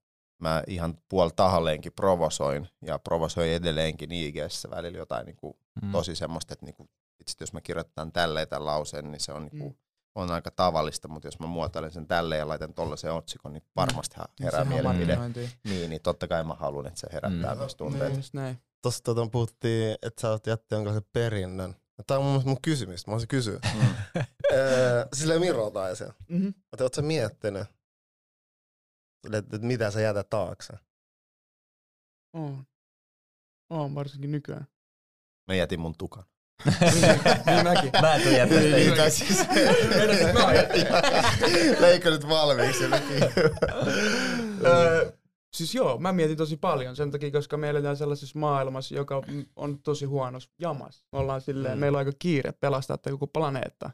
[SPEAKER 3] mä ihan puol tahalleenkin provosoin ja provosoin edelleenkin ig välillä jotain niin kuin
[SPEAKER 1] Mm.
[SPEAKER 3] tosi semmoista, että niinku, itse jos mä kirjoitan tälleen tämän lauseen, niin se on, niinku,
[SPEAKER 4] Mm.
[SPEAKER 3] On aika tavallista, mutta jos mä muotoilen sen tälleen ja laitan tollaisen otsikon, niin varmasti mm. herää
[SPEAKER 4] Sehän
[SPEAKER 3] mielipide. Niin, niin totta kai mä haluan, että se herättää
[SPEAKER 1] Mm.
[SPEAKER 3] myös tunteet.
[SPEAKER 4] Niin, just näin.
[SPEAKER 2] Tuossa tota, puhuttiin, että sä oot jättänyt jonkinlaisen perinnön Tää on mun, mun kysymys, mä voisin kysyä.
[SPEAKER 3] Mm.
[SPEAKER 2] Öö, Silleen Mirotaisen.
[SPEAKER 4] Mm-hmm.
[SPEAKER 2] Mutta oot sä miettinyt, että et mitä sä jätät taakse?
[SPEAKER 4] On. On, varsinkin nykyään.
[SPEAKER 3] Mä jätin mun tukan.
[SPEAKER 4] Niin mäkin.
[SPEAKER 1] Mä en sitä
[SPEAKER 4] Niin,
[SPEAKER 1] yksin.
[SPEAKER 4] tai siis-
[SPEAKER 3] valmiiksi jotenkin?
[SPEAKER 4] Siis joo, mä mietin tosi paljon sen takia, koska me eletään sellaisessa maailmassa, joka on tosi huonossa jamassa. Me ollaan silleen,
[SPEAKER 2] Mm.
[SPEAKER 4] meillä on aika kiire pelastaa tämä koko planeetta.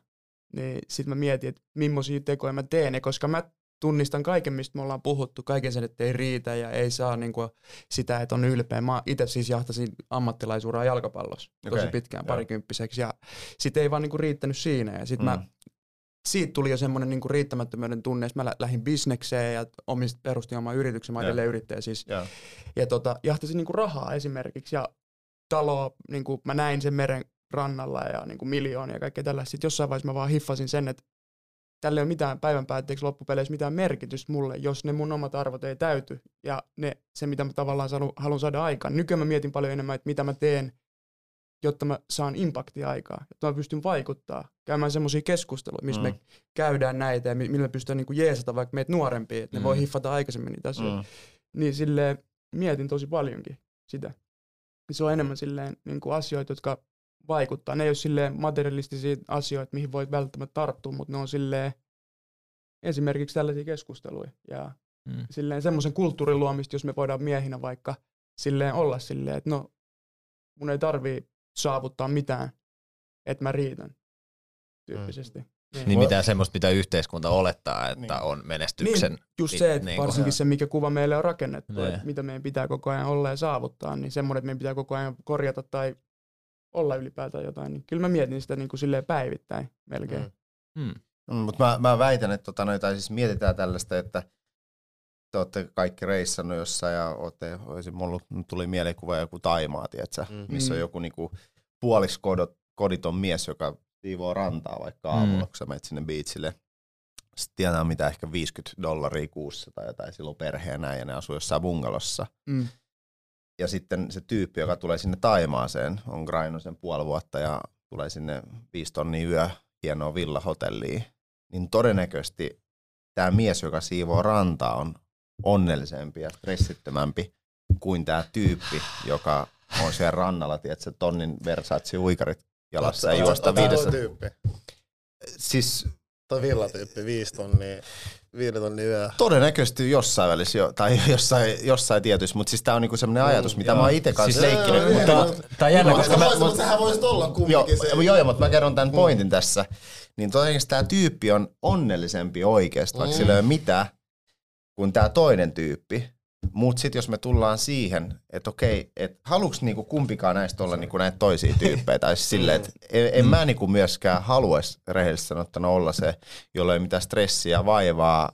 [SPEAKER 4] Niin sit mä mietin, että millaisia tekoja mä teen, ja koska mä tunnistan kaiken, mistä me ollaan puhuttu, kaiken sen, että ei riitä ja ei saa niinku sitä, että on ylpeä. Mä itse siis jahtasin ammattilaisuuraa jalkapallossa tosi
[SPEAKER 3] Okei,
[SPEAKER 4] pitkään,
[SPEAKER 3] joo.
[SPEAKER 4] parikymppiseksi, ja sit ei vaan niinku riittänyt siinä. Ja sit mm. mä siitä tuli jo semmoinen niinku riittämättömyyden tunne, että mä lä- lähdin bisnekseen ja omist, perustin oman yrityksen, mä edelleen yrittäjä siis.
[SPEAKER 3] Joo.
[SPEAKER 4] Ja tota, jahtasin niinku rahaa esimerkiksi ja taloa, niinku mä näin sen meren rannalla ja niinku miljoonia ja kaikkea tällaista. Sitten jossain vaiheessa mä vaan hiffasin sen, että tälle ei ole mitään päivän päätteeksi loppupeleissä mitään merkitystä mulle, jos ne mun omat arvot ei täyty ja ne, se mitä mä tavallaan haluan, haluan saada aikaan. Nykyään mä mietin paljon enemmän, että mitä mä teen, jotta mä saan impaktia aikaa, jotta mä pystyn vaikuttaa, käymään semmoisia keskusteluja, missä mm. Me käydään näitä ja mi- millä me pystytään niinku jeesata vaikka meitä nuorempia, että ne
[SPEAKER 1] Mm.
[SPEAKER 4] voi hiffata aikaisemmin niitä asioita.
[SPEAKER 3] Mm.
[SPEAKER 4] Niin silleen mietin tosi paljonkin sitä. Se on enemmän silleen niin kuin asioita, jotka vaikuttaa. Ne ei ole silleen materialistisia asioita, mihin voit välttämättä tarttua, mutta ne on silleen esimerkiksi tällaisia keskusteluja. Ja
[SPEAKER 1] Mm.
[SPEAKER 4] silleen semmoisen kulttuurin luomista, jos me voidaan miehinä vaikka silleen olla silleen, että no mun ei tarvii saavuttaa mitään, että mä riitän tyyppisesti. Niin.
[SPEAKER 1] Niin mitään semmoista, mitä yhteiskunta olettaa, että
[SPEAKER 3] Niin.
[SPEAKER 1] on menestyksen.
[SPEAKER 4] Niin, just se, että
[SPEAKER 1] niinku-
[SPEAKER 4] varsinkin se, mikä kuva meille on rakennettu,
[SPEAKER 1] Ne.
[SPEAKER 4] että mitä meidän pitää koko ajan olla ja saavuttaa, niin semmoinen, että meidän pitää koko ajan korjata tai olla ylipäätään jotain, niin kyllä mä mietin sitä niin kuin silleen päivittäin melkein.
[SPEAKER 2] Mm.
[SPEAKER 1] Mm.
[SPEAKER 3] Mm, mutta mä, mä väitän, että tota, noita, siis mietitään tällaista, että te olette kaikki reissannut jossain ja olette, olisi mulla tuli mielikuva joku Taimaa, tiedätkö,
[SPEAKER 2] Mm.
[SPEAKER 3] missä on
[SPEAKER 4] Mm.
[SPEAKER 3] joku niinku puoliksi kodot, koditon mies, joka siivoo rantaa vaikka aamulla,
[SPEAKER 1] Mm.
[SPEAKER 3] kun sä menet sinne beachille. Sitten tienaa mitä ehkä 50 dollaria kuussa tai jotain, silloin perhe ja näin, ja ne asuu jossain bungalossa.
[SPEAKER 4] Mm.
[SPEAKER 3] Ja sitten se tyyppi, joka tulee sinne Taimaaseen, on grindannut sen puoli vuotta ja tulee sinne viisi tonnia yö hienoa villahotelliin, niin todennäköisesti tämä mies, joka siivoo rantaa, on onnellisempi ja stressittömämpi kuin tämä tyyppi, joka on siellä rannalla, tiedätkö, tonnin Versace uikarit jalassa ja juosta viidessä.
[SPEAKER 2] tyyppi.
[SPEAKER 3] Siis
[SPEAKER 2] Toi villatyyppi, viisi tonnia, viiden yö.
[SPEAKER 3] todennäköisesti jossain välissä, jo, tai jossain, jossain tietyssä, mutta siis tämä on niinku sellainen ajatus, mitä
[SPEAKER 2] joo.
[SPEAKER 3] mä oon itse kanssa
[SPEAKER 1] Siis-
[SPEAKER 3] leikkinyt.
[SPEAKER 2] Joo, joo,
[SPEAKER 3] mutta,
[SPEAKER 2] joo.
[SPEAKER 1] Mutta tää on jännä,
[SPEAKER 2] Mutta
[SPEAKER 1] koska
[SPEAKER 2] mä, mutta sehän voisi olla
[SPEAKER 3] Joo,
[SPEAKER 2] kumminkin se.
[SPEAKER 3] joo, joo, mutta mä kerron tämän pointin tässä. Niin todennäköisesti tämä tyyppi on onnellisempi oikeasti, vaikka
[SPEAKER 2] Mm.
[SPEAKER 3] sillä ei ole mitään, kuin tämä toinen tyyppi. Mutta sitten jos me tullaan siihen, että okei, että haluuks niinku kumpikaan näistä olla niinku näitä toisia tyyppejä, tai siis silleen, että en, en mä niinku myöskään haluaisi rehellisesti sanottuna olla se, jolla ei mitään stressiä, vaivaa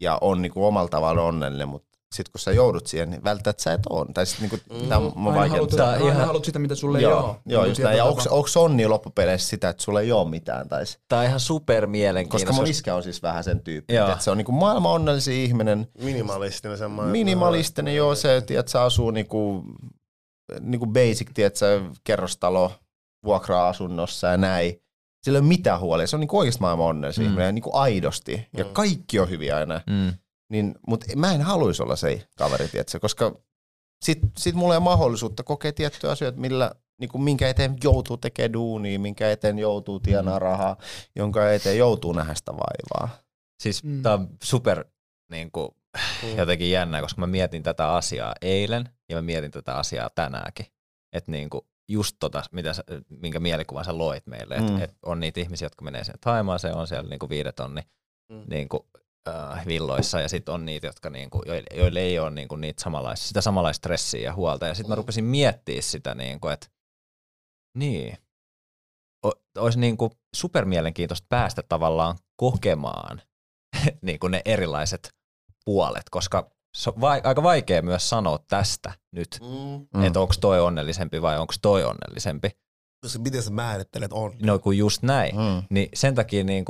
[SPEAKER 3] ja on niinku omalla tavalla onnellinen, mutta sitten kun sä joudut siihen, niin välttämättä sä et on. Tai sitten niinku,
[SPEAKER 2] Mm.
[SPEAKER 3] tää on mun
[SPEAKER 4] Aina,
[SPEAKER 3] vaikea
[SPEAKER 4] haluat, aina
[SPEAKER 1] ihan-
[SPEAKER 4] haluat sitä, mitä sulle ei
[SPEAKER 3] joo,
[SPEAKER 4] ole.
[SPEAKER 3] joo,
[SPEAKER 4] Niin
[SPEAKER 3] just näin. Ja onko, onko onni loppupeleissä sitä, että sulla ei ole mitään? Tai
[SPEAKER 1] tää on ihan super
[SPEAKER 3] koska
[SPEAKER 1] mielenkiintoista.
[SPEAKER 3] mun iskä on siis vähän sen tyyppi,
[SPEAKER 1] Joo.
[SPEAKER 3] että se on niinku maailman onnellisin ihminen,
[SPEAKER 2] Minimalistinen semmoinen.
[SPEAKER 3] minimalistinen, joo, se, että se asuu niinku, niinku basic, tiedätkö, kerrostalo, vuokra-asunnossa ja näin. Sillä ei ole mitään huolia, se on niinku oikeasti maailman onnellisin
[SPEAKER 1] Mm.
[SPEAKER 3] mm. ihminen, niinku aidosti, ja
[SPEAKER 2] Mm.
[SPEAKER 3] kaikki on hyviä aina.
[SPEAKER 1] Mm.
[SPEAKER 3] Niin, mutta mä en haluaisi olla se kaveri, tiedätkö, koska sit, sit mulla ei ole mahdollisuutta kokea tiettyjä asioita, millä, niin kuin minkä eteen joutuu tekemään duunia, minkä eteen joutuu tienaa rahaa, jonka eteen joutuu nähdä sitä vaivaa.
[SPEAKER 1] Siis
[SPEAKER 4] Mm.
[SPEAKER 1] tää on super niin kuin,
[SPEAKER 2] Mm.
[SPEAKER 1] jotenkin jännä, koska mä mietin tätä asiaa eilen ja mä mietin tätä asiaa tänäänkin. Että niin kuin just tota, mitä sä, minkä mielikuvan sä loit meille, että
[SPEAKER 3] Mm.
[SPEAKER 1] et on niitä ihmisiä, jotka menee sen Taimaaseen, on siellä niin kuin viidet tonni
[SPEAKER 2] Mm.
[SPEAKER 1] niin kuin, äh, villoissa ja sitten on niitä, jotka niin kuin, joille, joille ei ole niin kuin niitä samanlaista, sitä samanlaista stressiä ja huolta. Ja sitten mä
[SPEAKER 2] Mm.
[SPEAKER 1] rupesin miettimään sitä, niin kuin, että niin, o- olisi niin kuin supermielenkiintoista päästä tavallaan kokemaan niin kuin ne erilaiset puolet, koska se on vai, aika vaikea myös sanoa tästä nyt,
[SPEAKER 2] Mm.
[SPEAKER 1] mm. että onko toi onnellisempi vai onko toi onnellisempi.
[SPEAKER 2] Koska miten sä määrittelet on?
[SPEAKER 1] No kun just näin. Mm. Niin sen takia niin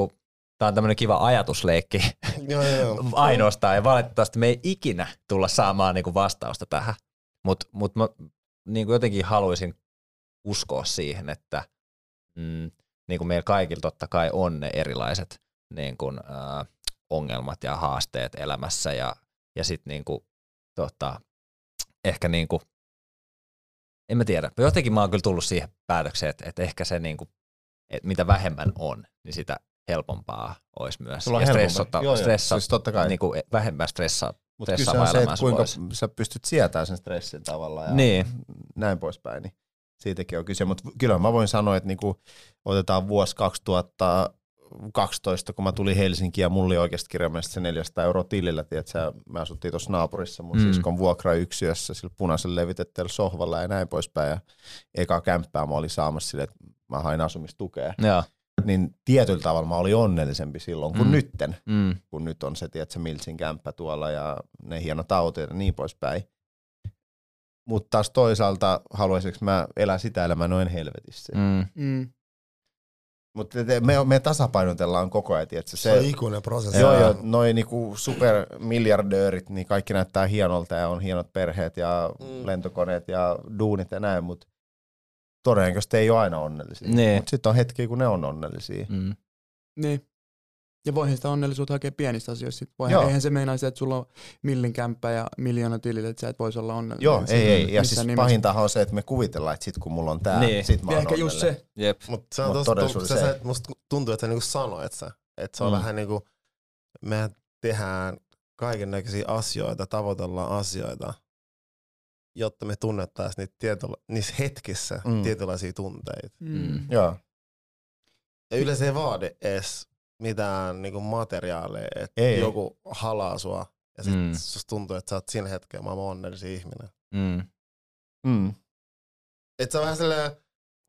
[SPEAKER 1] tää on tämmöinen kiva ajatusleikki
[SPEAKER 2] joo, joo, joo.
[SPEAKER 1] ainoastaan ja valitettavasti me ei ikinä tulla saamaan niin kuin vastausta tähän. Mutta mut mä niin kuin jotenkin haluaisin uskoa siihen, että mm, niin kuin meillä kaikilla totta kai on ne erilaiset niin kuin, äh, ongelmat ja haasteet elämässä ja, ja sitten niin tota, ehkä niin kuin, en mä tiedä, jotenkin mä oon kyllä tullut siihen päätökseen, että, että ehkä se niin kuin, että mitä vähemmän on, niin sitä helpompaa olisi myös.
[SPEAKER 3] Sulla on
[SPEAKER 1] ja stressota,
[SPEAKER 3] Joo, joo.
[SPEAKER 1] stressa,
[SPEAKER 3] Siis totta kai.
[SPEAKER 1] Niin kuin vähemmän stressaa.
[SPEAKER 3] Mutta kyse on se, että kuinka
[SPEAKER 1] vois.
[SPEAKER 3] sä pystyt sietämään sen stressin tavallaan ja
[SPEAKER 1] Niin.
[SPEAKER 3] näin poispäin. Niin siitäkin on kyse. Mutta kyllä mä voin sanoa, että niinku otetaan vuosi 2012, kun mä tulin Helsinkiin ja mulla oli oikeasti kirjaimellisesti se 400 euroa tilillä. Tiedätkö, me asuttiin tuossa naapurissa mun
[SPEAKER 1] Mm.
[SPEAKER 3] siskon vuokrayksiössä sillä punaisen levitetteellä sohvalla ja näin poispäin. Ja eka kämppää mä olin saamassa sille, että mä hain asumistukea.
[SPEAKER 1] Joo.
[SPEAKER 3] Niin tietyllä tavalla mä olin onnellisempi silloin kuin
[SPEAKER 1] Mm.
[SPEAKER 3] nytten
[SPEAKER 1] Mm.
[SPEAKER 3] kun nyt on se, tiedätkö, Miltsin kämppä tuolla ja ne hienot autot ja niin poispäin. Mutta taas toisaalta haluaisinko mä elää sitä elämää noin helvetissä. Mm.
[SPEAKER 1] Mm.
[SPEAKER 3] Mutta me, me tasapainotellaan koko ajan, tiedätkö,
[SPEAKER 2] Se on
[SPEAKER 3] se,
[SPEAKER 2] ikuinen prosessi.
[SPEAKER 3] Joo, joo, noin niinku supermiljardöörit, niin kaikki näyttää hienolta ja on hienot perheet ja
[SPEAKER 2] mm.
[SPEAKER 3] lentokoneet ja duunit ja näin, mutta todennäköisesti ei ole aina onnellisia.
[SPEAKER 1] Niin.
[SPEAKER 3] Mutta sitten on hetkiä, kun ne on onnellisia.
[SPEAKER 1] Mm.
[SPEAKER 4] Niin. Ja voihan sitä onnellisuutta hakea pienistä asioista. Voihan,
[SPEAKER 3] Joo.
[SPEAKER 4] eihän se meinaa se, että sulla on millin kämppä ja miljoona tilillä, että sä et voisi olla onnellinen.
[SPEAKER 3] Joo, ei, ei. Ja siis
[SPEAKER 4] nimessä.
[SPEAKER 3] pahintahan on se, että me kuvitellaan, että sit kun mulla on tää,
[SPEAKER 1] Niin.
[SPEAKER 3] niin. sit mä oon
[SPEAKER 4] ehkä just se.
[SPEAKER 1] Jep.
[SPEAKER 2] Mutta se on
[SPEAKER 3] Mut
[SPEAKER 2] tosta,
[SPEAKER 3] todellisuudessa
[SPEAKER 2] se, se, musta tuntuu, että sä niinku sanoit se. Että se on
[SPEAKER 3] Mm.
[SPEAKER 2] vähän niinku, me tehdään kaiken näköisiä asioita, tavoitellaan asioita, jotta me tunnettaisiin niitä tietyllä, niissä hetkissä mm.
[SPEAKER 3] Mm.
[SPEAKER 2] tietynlaisia tunteita.
[SPEAKER 4] Mm.
[SPEAKER 3] Joo.
[SPEAKER 2] Ja yleensä ei vaadi edes mitään niinku materiaaleja, että
[SPEAKER 3] Ei.
[SPEAKER 2] joku halaa sua ja sit
[SPEAKER 1] Mm.
[SPEAKER 2] mm. susta tuntuu, että sä oot siinä hetkellä maailman onnellisin ihminen.
[SPEAKER 1] Mm.
[SPEAKER 3] Mm.
[SPEAKER 2] Et sä vähän silleen,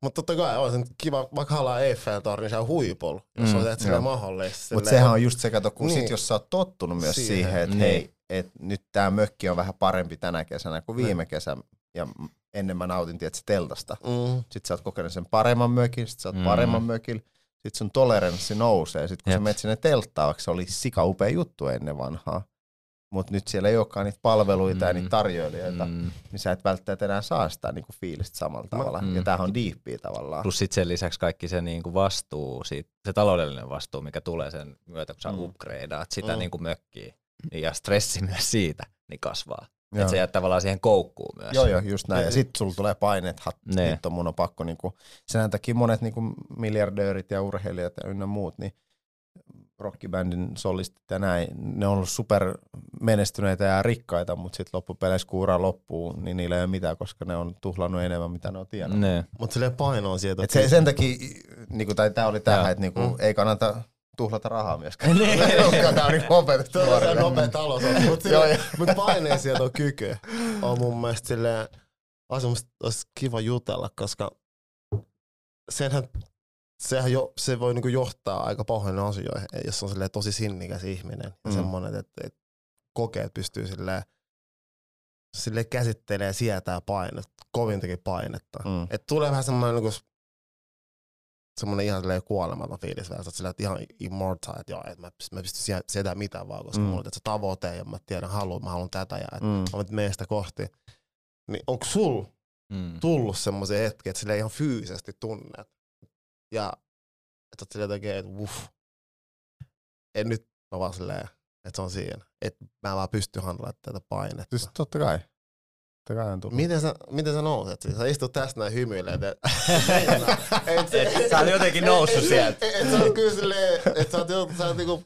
[SPEAKER 2] mutta totta kai on kiva, vaikka halaa Eiffel-torni, niin se on huipulla, jos
[SPEAKER 1] Mm,
[SPEAKER 2] mm, on tehty
[SPEAKER 3] joo.
[SPEAKER 2] mahdollista.
[SPEAKER 3] Mutta sehän on just se, kato, kun
[SPEAKER 2] Niin.
[SPEAKER 3] sit, jos sä oot tottunut myös
[SPEAKER 2] Siihen.
[SPEAKER 3] siihen, että
[SPEAKER 1] Niin.
[SPEAKER 3] hei, et nyt tää mökki on vähän parempi tänä kesänä kuin viime
[SPEAKER 2] Niin.
[SPEAKER 3] kesä, ja ennen mä nautin tietysti teltasta.
[SPEAKER 2] Mm.
[SPEAKER 3] Sit sä oot kokenut sen paremman mökin, sit sä oot
[SPEAKER 1] Mm.
[SPEAKER 3] mm. paremman mökillä, sit sun toleranssi nousee. Sit kun
[SPEAKER 1] Jep.
[SPEAKER 3] sä menet sinne telttaan, vaikka se oli sika upea juttu ennen vanhaa, mutta nyt siellä ei olekaan niitä palveluita mm. ja
[SPEAKER 1] Mm.
[SPEAKER 3] niitä tarjoilijoita, mm.
[SPEAKER 1] Mm.
[SPEAKER 3] niin sä et välttämättä enää saa sitä niinku fiilistä samalla tavalla.
[SPEAKER 1] mm.
[SPEAKER 3] Ja tämähän on diippiä tavallaan.
[SPEAKER 1] Plus sitten sen lisäksi kaikki se niinku vastuu, siitä, se taloudellinen vastuu, mikä tulee sen myötä, kun sä
[SPEAKER 3] Mm.
[SPEAKER 1] upgradeaat sitä
[SPEAKER 2] Mm.
[SPEAKER 1] niinku mökkiä, niin ja stressi myös siitä, niin kasvaa. Että se jää tavallaan siihen koukkuun myös.
[SPEAKER 3] Joo, joo, just näin. Ja sit sulla tulee paine, että nyt on mun on pakko, niinku, sen takia monet niinku, miljardöörit ja urheilijat ja ynnä muut, niin rockibändin solistit ja näin, ne on ollut super menestyneitä ja rikkaita, mutta sitten loppupeleissä kun ura loppuu, niin niillä ei ole mitään, koska ne on tuhlannut enemmän, mitä ne on tienannut.
[SPEAKER 1] Ne.
[SPEAKER 2] Mutta silleen paino on sieltä.
[SPEAKER 3] Et se, sen takia, niinku, tai tämä oli tähän, että niinku,
[SPEAKER 2] Mm.
[SPEAKER 3] ei kannata tuhlata rahaa myöskään. Tämä on niinku opetettu
[SPEAKER 2] Tuo on nopea talous. Mutta mut paineen sieltä on kyky. On mun mielestä silleen, olisi kiva jutella, koska senhän, sehän jo, se voi niinku johtaa aika pahoin asioihin, jos on tosi sinnikäs ihminen. Ja
[SPEAKER 3] Mm.
[SPEAKER 2] semmoinen, että, että kokee, että pystyy silleen, silleen käsittelee ja sietää painetta, kovintakin painetta.
[SPEAKER 3] Mm.
[SPEAKER 2] Et tulee vähän semmoinen niinku, semmoinen ihan silleen kuolematon fiilis vähän, oot silleen, että ihan immortal, että joo, että mä, mä pystyn sie- sietämään mitään vaan, koska
[SPEAKER 3] Mm.
[SPEAKER 2] mulla on tässä tavoite ja mä tiedän, haluan, mä haluan tätä ja että
[SPEAKER 3] Mm.
[SPEAKER 2] mä nyt menen sitä kohti. Niin onko sul
[SPEAKER 1] Mm.
[SPEAKER 2] tullut semmoisia hetkiä, että sille ihan fyysisesti tunnet ja että oot silleen jotenkin, että uff, en nyt mä vaan silleen, että se on siinä, että mä vaan pystyn handlaamaan tätä painetta.
[SPEAKER 3] Siis totta kai. Totta kai on tullut.
[SPEAKER 2] Miten sä, miten sä nouset? Sä istut tästä näin hymyilet. Et, et,
[SPEAKER 1] Et sä oot jotenkin noussut sieltä.
[SPEAKER 2] Et, et, sä oot kyllä silleen, että sä oot, sä oot niinku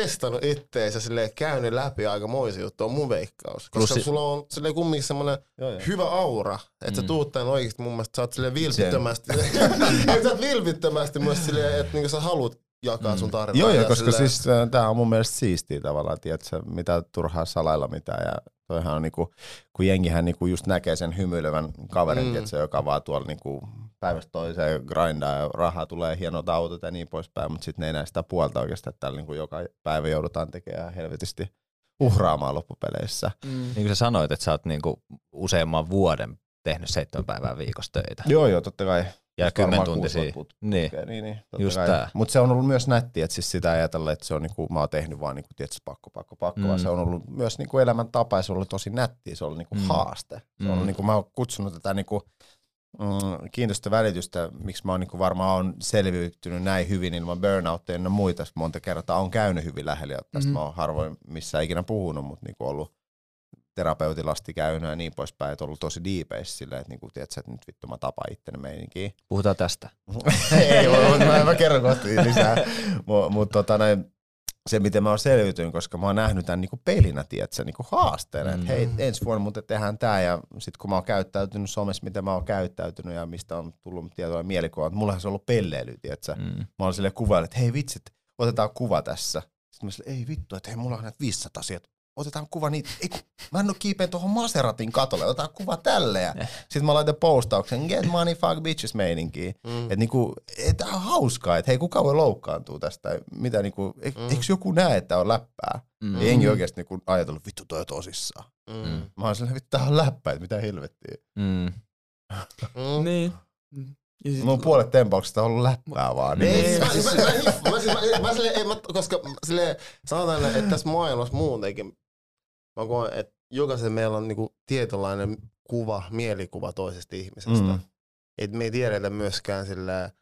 [SPEAKER 2] testannut ittees ja silleen käynyt läpi aika moisia juttuja, on mun veikkaus. Koska
[SPEAKER 1] Plus-
[SPEAKER 2] sulla on silleen kumminkin
[SPEAKER 3] joo.
[SPEAKER 2] hyvä aura, että
[SPEAKER 1] Mm.
[SPEAKER 2] sä tuut tän oikeesti mun mielestä, sä oot silleen vilpittömästi, et sä oot vilpittömästi myös silleen, että niinku sä haluat jakaa
[SPEAKER 1] Mm.
[SPEAKER 2] sun tarinaa.
[SPEAKER 3] Joo, joo,
[SPEAKER 2] ja
[SPEAKER 3] koska
[SPEAKER 2] silleen-
[SPEAKER 3] siis tämä on mun mielestä siistiä tavallaan, tiedätkö, mitä turhaa salailla mitään. Ja toihan on niinku, kun jengihän niinku just näkee sen hymyilevän kaverin,
[SPEAKER 2] Mm.
[SPEAKER 3] tiedätkö, joka vaan tuolla niinku päivästä toiseen grindaa ja rahaa tulee, hienot autot ja niin poispäin, mutta sitten ne ei näe sitä puolta oikeastaan, että täällä niinku joka päivä joudutaan tekemään helvetisti uhraamaan loppupeleissä.
[SPEAKER 4] Mm.
[SPEAKER 1] Niin kuin sä sanoit, että sä oot niinku useamman vuoden tehnyt seitsemän päivää viikossa töitä.
[SPEAKER 3] Joo, joo, totta kai.
[SPEAKER 1] Ja kymmentuntisia. Niin.
[SPEAKER 3] Niin, niin, totta
[SPEAKER 1] Just tää.
[SPEAKER 3] Mutta se on ollut myös nättiä, että siis sitä ajatella, että se on niinku, mä oon tehnyt vaan niinku, tietysti, pakko, pakko, pakko,
[SPEAKER 1] Mm.
[SPEAKER 3] vaan se on ollut myös niinku elämäntapa ja se on ollut tosi nättiä, se on ollut niinku
[SPEAKER 1] Mm.
[SPEAKER 3] haaste. Se on ollut,
[SPEAKER 1] Mm.
[SPEAKER 3] niinku, mä oon kutsunut tätä niinku, mm, kiintosta välitystä, miksi mä oon niin varmaan on selviytynyt näin hyvin ilman burnoutteja ja muita. Monta kertaa on käynyt hyvin lähellä ja tästä mm-hmm. mä oon harvoin missään ikinä puhunut, mutta niin ollut terapeutilasti käynyt ja niin poispäin, että ollut tosi diipeissä silleen, että, niinku, tiedätkö, että nyt vittu mä tapaan itteni meininkiin.
[SPEAKER 1] Puhutaan tästä.
[SPEAKER 3] Ei, mä, mä, kerron kohta lisää. Mutta mut, tota, näin, se, miten mä oon selviytynyt, koska mä oon nähnyt tämän niinku pelinä, tiedätkö, niinku haasteena, mm. että hei, ensi vuonna muuten tehdään tämä, ja sitten kun mä oon käyttäytynyt somessa, miten mä oon käyttäytynyt, ja mistä on tullut tietoa mielikuva, että mulla on ollut pelleily, tiedätkö. Mm. Mä oon silleen kuvailla, että hei vitsit, otetaan kuva tässä. Sitten mä silleen, ei vittu, että hei, mulla on näitä 500 asiat, otetaan kuva niitä, ei kun, mä en ole kiipeen tuohon Maseratin katolle, otetaan kuva tälle ja sitten mä laitan postauksen, get money, fuck bitches meininkiin. Mm. Että niinku, et, on hauskaa, että hei kuka voi loukkaantua tästä, mitä niinku, e, mm. eikö joku näe, että on läppää? Mm. Ei enkin oikeasti niinku ajatellut, vittu toi tosissaan. Mm. Mä oon silleen, vittu tää on läppää, että mitä helvettiä. Mm.
[SPEAKER 4] mm. niin.
[SPEAKER 3] Ja Mun puolet tempauksista on ollut läppää vaan. Niin.
[SPEAKER 2] Ei, mä, mä, mä, mä, mä, silleen, mä, koska silleen, sanotaan, että tässä maailmassa muutenkin mä koen, että jokaisen meillä on niinku tietynlainen kuva, mielikuva toisesta ihmisestä. Mm. Et me ei tiedetä myöskään sille,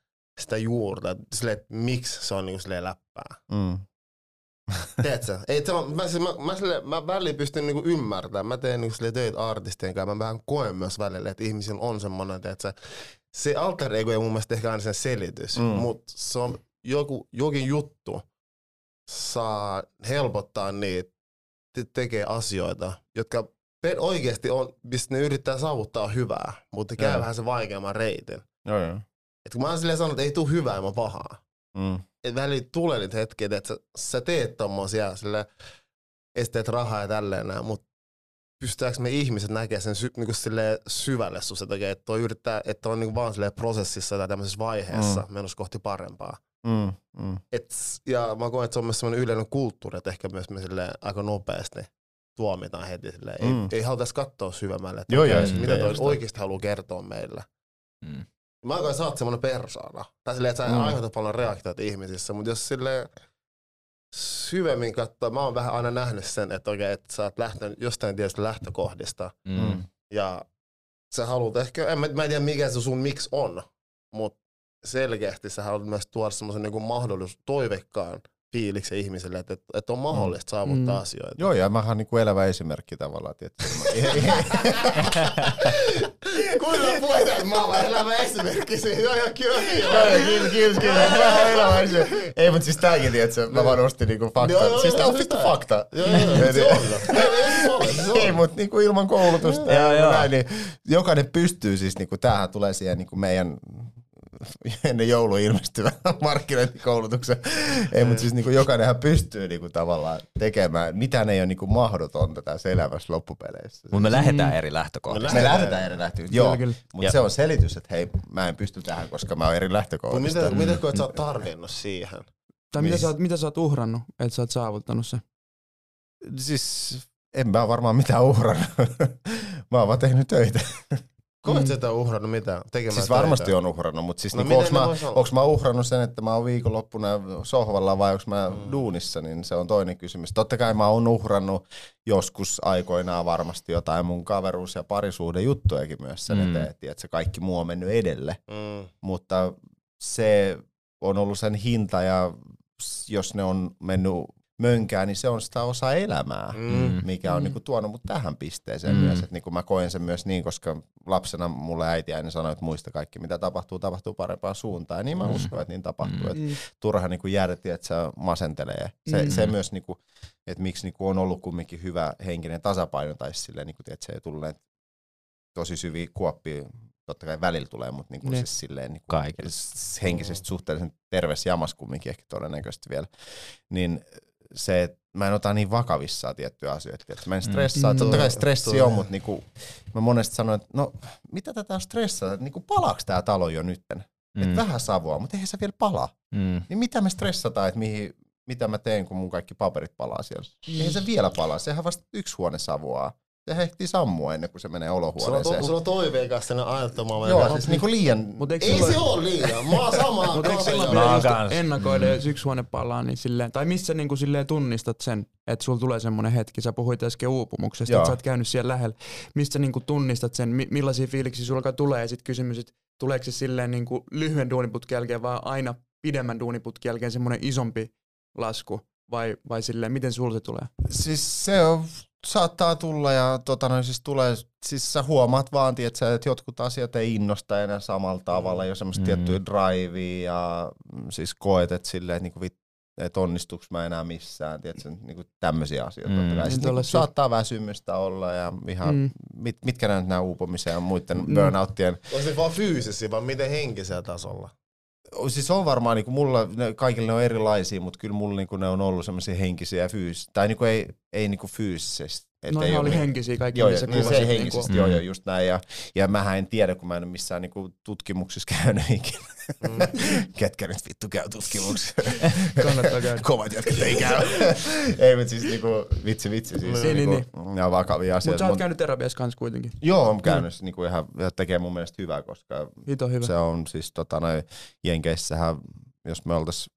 [SPEAKER 2] sitä juurta, sille, että miksi se on niinku sille läppää. Mm. Tiedätkö? Ei, mä, mä, mä, mä, sille, mä väliin pystyn niinku ymmärtämään. Mä teen niinku töitä artistien kanssa. Mä vähän koen myös välillä, että ihmisillä on semmoinen, että se alter ego ei mun mielestä ehkä aina sen selitys, mm. mutta se on joku, jokin juttu saa helpottaa niitä tekee asioita, jotka oikeasti on, mistä ne yrittää saavuttaa hyvää, mutta käy vähän se vaikeamman reitin.
[SPEAKER 3] Joo, joo.
[SPEAKER 2] Et kun mä oon silleen sanonut, että ei tule hyvää ilman pahaa. Mm. Et väliin tulee niitä hetkiä, että sä, sä teet tommosia sille esteet rahaa ja tälleen näin, mutta pystytäänkö me ihmiset näkemään sen sy, niin syvälle susta, että, että on, yrittää, että on niin vaan prosessissa tai tämmöisessä vaiheessa mm. menossa kohti parempaa. Mm, mm. Et, ja mä koen, että se on myös sellainen yleinen kulttuuri, että ehkä myös me aika nopeasti tuomitaan heti. Silleen. Mm. Ei, ei haluta katsoa syvemmälle, että Joo, okay, mitä toi oikeasti haluaa kertoa meille. Mm. Mä koen, että sä oot semmoinen persoona. Tai silleen, että sä mm. aiheutat paljon reaktioita ihmisissä, mutta jos sille syvemmin katsoa, mä oon vähän aina nähnyt sen, että, okay, että sä oot lähtenyt jostain tietystä lähtökohdista. Mm. Ja sä haluat ehkä, en, mä, mä en tiedä mikä se sun miksi on, mutta selkeästi sä haluat myös tuoda semmoisen niin mahdollisuus toivekkaan fiiliksen ihmiselle, että, että on mahdollista saavuttaa mm. asioita.
[SPEAKER 3] Joo, ja mähän niin kuin elävä esimerkki tavallaan.
[SPEAKER 2] Kuinka puhutaan, että mä oon elävä esimerkki siitä? Joo, joo, kyllä.
[SPEAKER 3] Kiitos, kiitos, kiitos. Mä oon elävä esimerkki. Ei, mutta siis tääkin, tiedätkö, mä vaan nostin niinku fakta. Siis tää on vittu fakta.
[SPEAKER 2] Joo, joo,
[SPEAKER 3] Ei, mutta niinku ilman koulutusta ja näin, niin jokainen pystyy siis, niinku, tämähän tulee siihen niinku meidän ennen joulua ilmestyvän markkinointikoulutuksen. Ei, mutta siis niin kuin jokainenhan pystyy niin kuin tavallaan tekemään. Mitään ei ole niin kuin mahdotonta tässä elämässä loppupeleissä.
[SPEAKER 1] Mutta me lähdetään eri lähtökohdista.
[SPEAKER 3] Me lähdetään eri lähtökohdista, joo. Mutta se on selitys, että hei, mä en pysty tähän, koska mä oon eri lähtökohdista.
[SPEAKER 2] Mitä, mitä koet sä oot tarvinnut siihen?
[SPEAKER 4] Tai mitä sä, oot, mitä sä oot uhrannut, että sä oot saavuttanut se?
[SPEAKER 3] Siis en mä varmaan mitään uhrannut. mä oon vaan tehnyt töitä.
[SPEAKER 2] Koet mm. sitä uhrannut mitään tekemään
[SPEAKER 3] Siis varmasti on uhrannut, mutta siis no niinku, onko mä, onks mä uhrannut sen, että mä oon viikonloppuna sohvalla vai onko mä mm. duunissa, niin se on toinen kysymys. Totta kai mä oon uhrannut joskus aikoinaan varmasti jotain mun kaveruus- ja parisuuden juttujakin myös sen mm. eteen, että se kaikki muu on mennyt edelle. Mm. Mutta se on ollut sen hinta ja jos ne on mennyt mönkää, niin se on sitä osa elämää, mm. mikä on mm. niinku tuonut mut tähän pisteeseen mm. myös. Et niinku mä koen sen myös niin, koska lapsena mulle äiti aina sanoi, että muista kaikki, mitä tapahtuu, tapahtuu parempaan suuntaan. Ja niin mä mm. uskon, että niin tapahtuu. Mm. Et turha niinku järti, että se masentelee. Se, mm. se myös, niinku, että miksi niinku on ollut kumminkin hyvä henkinen tasapaino, tai silleen, niinku, että se ei tullut tosi syviä kuoppia totta kai välillä tulee, mutta niinku ne. siis silleen niinku henkisesti suhteellisen terveys jamas kumminkin ehkä todennäköisesti vielä, niin se, että mä en ota niin vakavissaan tiettyjä asioita. Että mä en stressaa. Mm. Totta kai stressi tuo. on, mutta niinku, mä monesti sanon, että no mitä tätä on stressaa, että niinku, palaaks tää talo jo nytten? Mm. Että vähän savua, mutta eihän se vielä pala. Mm. Niin mitä me stressataan, että mihin, mitä mä teen, kun mun kaikki paperit palaa siellä? Mm. Eihän se vielä palaa, sehän vasta yksi huone savuaa. Se ehtii sammua ennen kuin se menee
[SPEAKER 2] Sulla on,
[SPEAKER 3] olohuoneeseen.
[SPEAKER 2] to, sulla on toiveikas sellainen ajattoma.
[SPEAKER 3] Joo, siis niinku liian...
[SPEAKER 4] Mut
[SPEAKER 2] Ei
[SPEAKER 4] sulla-
[SPEAKER 2] se ole liian. Mä oon samaa.
[SPEAKER 4] Mutta eikö silloin pidä just ennakoida, jos yksi huone palaa, niin silleen, tai missä niin kuin silleen tunnistat sen, että sulla tulee semmoinen hetki, sä puhuit äsken uupumuksesta,
[SPEAKER 3] Joo.
[SPEAKER 4] että sä oot käynyt siellä lähellä, mistä niin kuin tunnistat sen, mi- millaisia fiiliksiä sulla tulee, ja sitten kysymys, että tuleeko se silleen niin kuin lyhyen duuniputken jälkeen, vai aina pidemmän duuniputken jälkeen semmoinen isompi lasku, vai, vai silleen, miten sulla se tulee?
[SPEAKER 3] Siis se on, saattaa tulla ja tota noin, siis tulee, siis sä huomaat vaan, tietsä, että jotkut asiat ei innosta enää samalla tavalla, jos semmoista
[SPEAKER 1] Mm.
[SPEAKER 3] tiettyä drivea ja mm, siis koet, että silleen, että niinku vit, että onnistuks mä enää missään, tietsä, niinku tämmöisiä asioita.
[SPEAKER 1] Mm.
[SPEAKER 3] Kai.
[SPEAKER 4] Niin
[SPEAKER 3] niinku saattaa väsymystä olla ja ihan,
[SPEAKER 4] Mm.
[SPEAKER 3] mit, mitkä nämä, nämä uupumisen ja muiden
[SPEAKER 4] Mm.
[SPEAKER 3] burnouttien
[SPEAKER 2] Onko ne vaan fyysisiä vai miten henkisellä tasolla?
[SPEAKER 3] Siis on varmaan, niinku mulla, ne, kaikille ne on erilaisia, mutta kyllä mulla niinku ne on ollut semmoisia henkisiä ja fyysisiä, tai niinku ei, ei niinku fyysisesti. Et
[SPEAKER 4] No
[SPEAKER 3] ei
[SPEAKER 4] oli
[SPEAKER 3] niinku-
[SPEAKER 4] henkisiä kaikki,
[SPEAKER 3] Joo,
[SPEAKER 4] missä
[SPEAKER 3] niin se henkisesti,
[SPEAKER 1] niinku-
[SPEAKER 3] joo, joo,
[SPEAKER 1] Mm.
[SPEAKER 3] just näin. Ja, ja mähän en tiedä, kun mä en ole missään niinku tutkimuksissa käynyt ikinä.
[SPEAKER 2] Mm.
[SPEAKER 3] Ketkä nyt vittu käy tutkimuksissa?
[SPEAKER 4] kannattaa käydä.
[SPEAKER 3] Kovat jätkät ei käy. ei, mutta siis niinku, vitsi vitsi siis.
[SPEAKER 4] Niin, niin,
[SPEAKER 3] niinku, Ne on vakavia
[SPEAKER 4] Mutta
[SPEAKER 3] asioita.
[SPEAKER 4] sä oot käynyt terapiassa kanssa kuitenkin.
[SPEAKER 3] Joo, on käynyt mm. niinku ihan, ja tekee mun mielestä hyvää, koska
[SPEAKER 4] Hito hyvä.
[SPEAKER 3] se on siis tota noin, Jenkeissähän, jos me oltais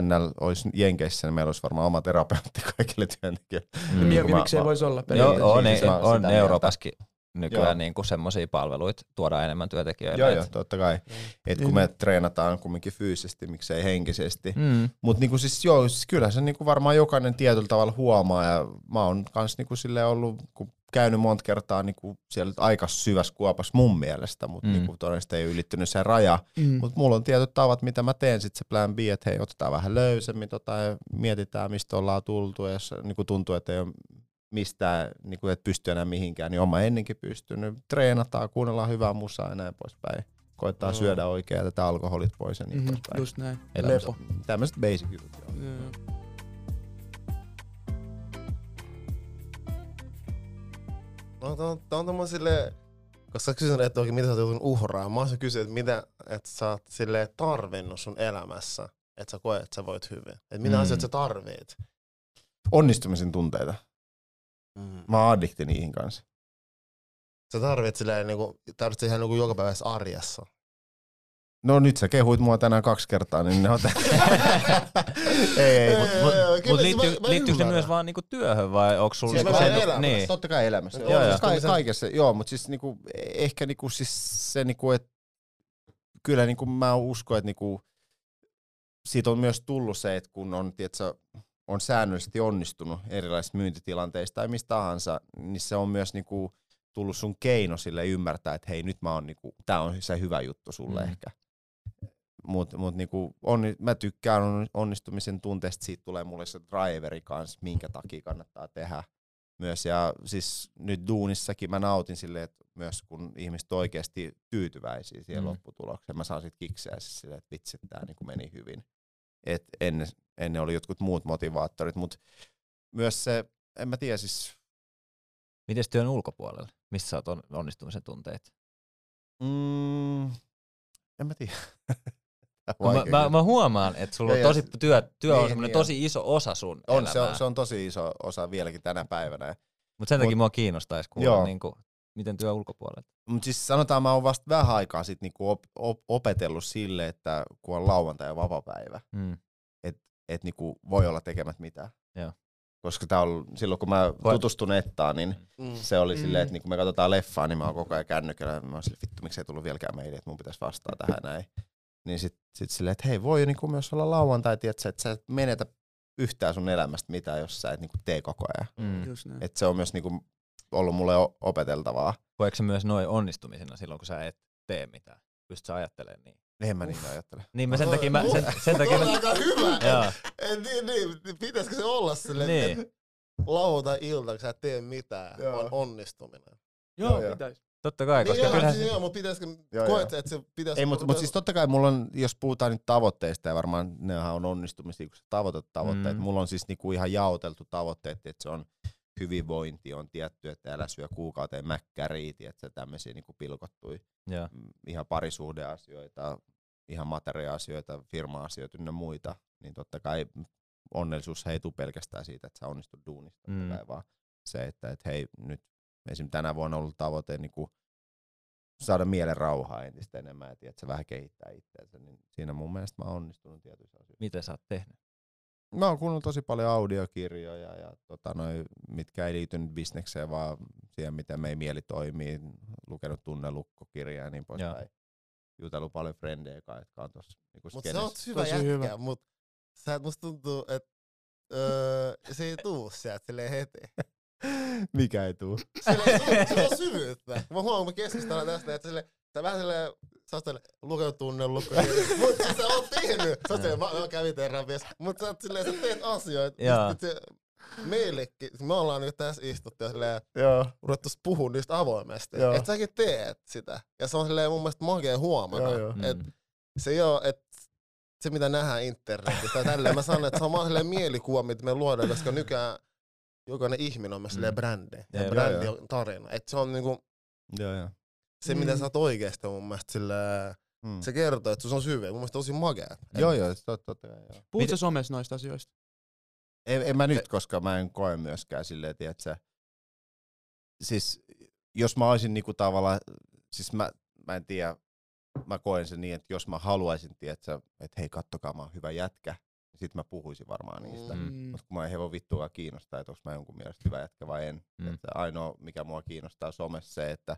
[SPEAKER 3] NL olisi Jenkeissä, niin meillä olisi varmaan oma terapeutti kaikille työntekijöille.
[SPEAKER 1] Mm.
[SPEAKER 4] Mm. Miksi ei voisi olla
[SPEAKER 3] Niin,
[SPEAKER 1] Joo,
[SPEAKER 4] periaatteessa?
[SPEAKER 1] on,
[SPEAKER 3] siis oon
[SPEAKER 1] on
[SPEAKER 3] mieltä.
[SPEAKER 1] Euroopaskin nykyään
[SPEAKER 3] Joo.
[SPEAKER 1] niinku semmoisia palveluita tuodaan enemmän työntekijöille.
[SPEAKER 3] Joo, joo, totta kai. Et kun
[SPEAKER 4] Niin.
[SPEAKER 3] me treenataan kumminkin fyysisesti, miksei henkisesti.
[SPEAKER 1] Mm.
[SPEAKER 3] Mutta niinku siis joo, siis kyllä se niinku varmaan jokainen tietyllä tavalla huomaa ja mä oon kans niinku silleen ollut, kun käynyt monta kertaa niinku siellä aika syvässä kuopassa mun mielestä, mutta
[SPEAKER 1] Mm.
[SPEAKER 3] mm. niinku todennäköisesti ei ylittynyt se raja.
[SPEAKER 4] Mm.
[SPEAKER 3] Mutta mulla on tietyt tavat, mitä mä teen sitten se plan B, että hei, otetaan vähän löysemmin tota, ja mietitään, mistä ollaan tultu. Ja jos niinku tuntuu, että ei ole mistään, niinku, että pysty enää mihinkään, niin oma ennenkin pystynyt. Treenataan, kuunnellaan hyvää musaa ja näin poispäin. Koittaa
[SPEAKER 2] Mm.
[SPEAKER 3] mm. syödä oikein ja tätä alkoholit pois ja niin
[SPEAKER 4] Mhm,
[SPEAKER 3] poispäin.
[SPEAKER 4] just näin. Lepo.
[SPEAKER 3] Tämmöiset basic jutut. Joo.
[SPEAKER 4] Joo.
[SPEAKER 2] On, tää on silleen, koska sä kysynyt, että oikein mitä sä oot joutunut uhraamaan. Mä oon kysynyt, että mitä että sä oot silleen tarvinnut sun elämässä, että sä koet, että sä voit hyvin. Että mitä
[SPEAKER 1] Mm.
[SPEAKER 2] asioita sä tarvit.
[SPEAKER 3] Onnistumisen tunteita.
[SPEAKER 2] Mm.
[SPEAKER 3] Mä oon addikti niihin kanssa.
[SPEAKER 2] Sä tarvit silleen, niinku, tarvitset ihan niinku jokapäiväisessä arjessa.
[SPEAKER 3] No nyt sä kehuit mua tänään kaksi kertaa, niin ne on ei, ei, mut,
[SPEAKER 1] Mut,
[SPEAKER 2] Joo,
[SPEAKER 1] mut
[SPEAKER 2] kyllä
[SPEAKER 1] liittyy,
[SPEAKER 2] mä- mä
[SPEAKER 1] liittyykö se myös vaan niinku työhön vai onko sulla
[SPEAKER 2] Siis
[SPEAKER 1] niinku sen,
[SPEAKER 2] elämässä.
[SPEAKER 1] niin,
[SPEAKER 3] totta kai elämässä.
[SPEAKER 2] Joo,
[SPEAKER 3] Joo,
[SPEAKER 2] joo.
[SPEAKER 3] siis ka- kaikessa, joo, mutta siis niinku, ehkä niinku, siis se, niinku, että kyllä niinku, mä uskon, että niinku, siitä on myös tullut se, että kun on, tiedätkö, on säännöllisesti onnistunut erilaisissa myyntitilanteissa tai mistä tahansa, niin se on myös niinku, tullut sun keino sille ymmärtää, että hei nyt mä oon, niinku, tää on se hyvä juttu sulle
[SPEAKER 1] mm.
[SPEAKER 3] ehkä. Mutta mut niinku, onni, mä tykkään on- onnistumisen tunteesta, siitä tulee mulle se driveri kanssa, minkä takia kannattaa tehdä myös. Ja siis nyt duunissakin mä nautin silleen, että myös kun ihmiset oikeasti tyytyväisiä siihen
[SPEAKER 1] Mm.
[SPEAKER 3] lopputulokseen, mä saan sit kikseä siis silleen, että vitsi, tää niinku meni hyvin. Et ennen, ennen oli jotkut muut motivaattorit, mutta myös se, en mä tiedä siis,
[SPEAKER 1] Mites työn ulkopuolella? Missä sä oot on, onnistumisen tunteet?
[SPEAKER 3] mm, en mä tiedä.
[SPEAKER 1] Mä, mä, mä, huomaan, että sulla on tosi, työ, työ on
[SPEAKER 3] Niin,
[SPEAKER 1] semmoinen
[SPEAKER 3] niin
[SPEAKER 1] tosi iso osa sun
[SPEAKER 3] on, se,
[SPEAKER 1] elämää.
[SPEAKER 3] on, se on tosi iso osa vieläkin tänä päivänä.
[SPEAKER 1] Mutta sen takia
[SPEAKER 3] mut-
[SPEAKER 1] mua kiinnostaisi kuulla,
[SPEAKER 3] Joo.
[SPEAKER 1] niinku, miten työ ulkopuolella.
[SPEAKER 3] Mutta siis sanotaan, mä oon vasta vähän aikaa sit niinku op, op, opetellut sille, että kun on lauantai ja vapapäivä,
[SPEAKER 1] Mm.
[SPEAKER 3] että niinku voi olla tekemät mitään.
[SPEAKER 1] Joo.
[SPEAKER 3] Koska tää on, silloin kun mä tutustun nettaan, niin
[SPEAKER 2] Mm.
[SPEAKER 3] se oli
[SPEAKER 4] Mm.
[SPEAKER 3] silleen, että niinku me katsotaan leffaa, niin mä oon koko ajan kännykällä. Mä oon silleen, vittu, miksi ei tullut vieläkään meille, että mun pitäisi vastaa tähän näin. Niin sit, sit silleen, että hei, voi niinku myös olla lauantai, tietsä, että sä et menetä yhtään sun elämästä mitään, jos sä et niinku tee koko ajan.
[SPEAKER 1] Mm.
[SPEAKER 4] Just näin.
[SPEAKER 3] Et se on myös niinku ollut mulle opeteltavaa.
[SPEAKER 1] Koetko se myös noin onnistumisena silloin, kun sä et tee mitään? Pystyt sä ajattelemaan niin?
[SPEAKER 3] En mä niin ajattele.
[SPEAKER 1] Niin mä sen takia, mä, sen, sen takia
[SPEAKER 2] on
[SPEAKER 1] mä,
[SPEAKER 2] aika hyvä.
[SPEAKER 1] Joo.
[SPEAKER 2] En, niin, niin, pitäisikö se olla silleen,
[SPEAKER 1] Niin.
[SPEAKER 2] että lauantai-ilta, kun sä et tee mitään,
[SPEAKER 3] Joo.
[SPEAKER 2] on onnistuminen.
[SPEAKER 3] Joo, joo.
[SPEAKER 4] pitäis.
[SPEAKER 1] Totta kai, koska
[SPEAKER 2] niin,
[SPEAKER 1] kyllähän
[SPEAKER 2] siis,
[SPEAKER 1] se,
[SPEAKER 2] joo, mutta pitäisikö,
[SPEAKER 3] Joo,
[SPEAKER 2] koet,
[SPEAKER 3] joo.
[SPEAKER 2] että se pitäisi...
[SPEAKER 3] Ei, mutta mut siis totta kai mulla on, jos puhutaan nyt tavoitteista, ja varmaan nehän on onnistumisia, kun sä tavoitat tavoitteet.
[SPEAKER 1] Mm.
[SPEAKER 3] Mulla on siis niinku ihan jaoteltu tavoitteet, että se on hyvinvointi, on tietty, että älä syö kuukauteen mäkkäriä, että tämmöisiä niinku pilkottui
[SPEAKER 1] joo.
[SPEAKER 3] mm, ihan parisuhdeasioita, ihan materia-asioita, firma-asioita ynnä muita, niin totta kai onnellisuus ei tule pelkästään siitä, että sä onnistut duunista,
[SPEAKER 1] Mm.
[SPEAKER 3] vaan se, että et hei, nyt esim. tänä vuonna on ollut tavoite niin kuin saada mielen rauhaa entistä enemmän ja tiedät, se vähän kehittää itseänsä, niin siinä mun mielestä mä oon onnistunut tietyissä asioissa.
[SPEAKER 1] Miten sä oot tehnyt?
[SPEAKER 3] Mä oon kuunnellut tosi paljon audiokirjoja, ja tota, noi, mitkä ei liity nyt bisnekseen, vaan siihen, miten meidän mieli toimii. Lukenut tunnelukkokirjaa ja niin poispäin. Jutellut paljon frendejä, jotka on tuossa niinku
[SPEAKER 2] Mut sä oot hyvä
[SPEAKER 4] Tosi
[SPEAKER 2] jätkä,
[SPEAKER 4] hyvä.
[SPEAKER 2] mut sä, musta tuntuu, että öö, se ei tuu sieltä silleen heti.
[SPEAKER 3] Mikä ei tuu?
[SPEAKER 2] Sillä on, sillä on syvyyttä. Mä huomaan, kun me keskustellaan tästä, että sille, sä vähän silleen, sä oot lukenut tunnelukko, mut siis sä oot tehnyt. Sä oot silleen, mä, mä kävin terapiassa, mut sä oot silleen, sä teet asioita.
[SPEAKER 1] Joo.
[SPEAKER 2] Se, meillekin, me ollaan nyt tässä istuttu ja silleen,
[SPEAKER 3] Joo.
[SPEAKER 2] ruvettu puhua niistä avoimesti.
[SPEAKER 3] Joo.
[SPEAKER 2] Että säkin teet sitä. Ja se on silleen mun mielestä makea huomata.
[SPEAKER 3] Joo, joo.
[SPEAKER 2] Et
[SPEAKER 1] Mm.
[SPEAKER 2] se ei oo, että se mitä nähdään internetissä tai tälleen, mä sanon, että se on vaan mielikuva, mitä me luodaan, koska nykyään jokainen ihminen on myös
[SPEAKER 1] Mm.
[SPEAKER 2] brändi. Ja
[SPEAKER 1] Jep.
[SPEAKER 2] brändi on tarina. Et se on niinku,
[SPEAKER 3] Joo, joo.
[SPEAKER 2] se mitä
[SPEAKER 4] Mm.
[SPEAKER 2] sä oot oikeesti mun mielestä silleen,
[SPEAKER 3] Mm.
[SPEAKER 2] se kertoo, että se on syvä. Mun mielestä tosi makea.
[SPEAKER 3] Joo, joo, totta, totta kai, joo.
[SPEAKER 4] Puhut sä somessa noista asioista?
[SPEAKER 3] En, en mä nyt, koska mä en koe myöskään silleen, tiedätkö, siis jos mä olisin niinku tavallaan, siis mä, mä en tiedä, mä koen sen niin, että jos mä haluaisin, tiedätkö, että hei kattokaa mä oon hyvä jätkä, niin sit mä puhuisin varmaan niistä.
[SPEAKER 1] Mm.
[SPEAKER 3] Mm.
[SPEAKER 4] Mm.
[SPEAKER 3] Mutta kun mä en hevon vittuakaan kiinnostaa, että onko mä jonkun mielestä hyvä jätkä vai en.
[SPEAKER 1] Mm.
[SPEAKER 3] Että ainoa, mikä mua kiinnostaa somessa se, että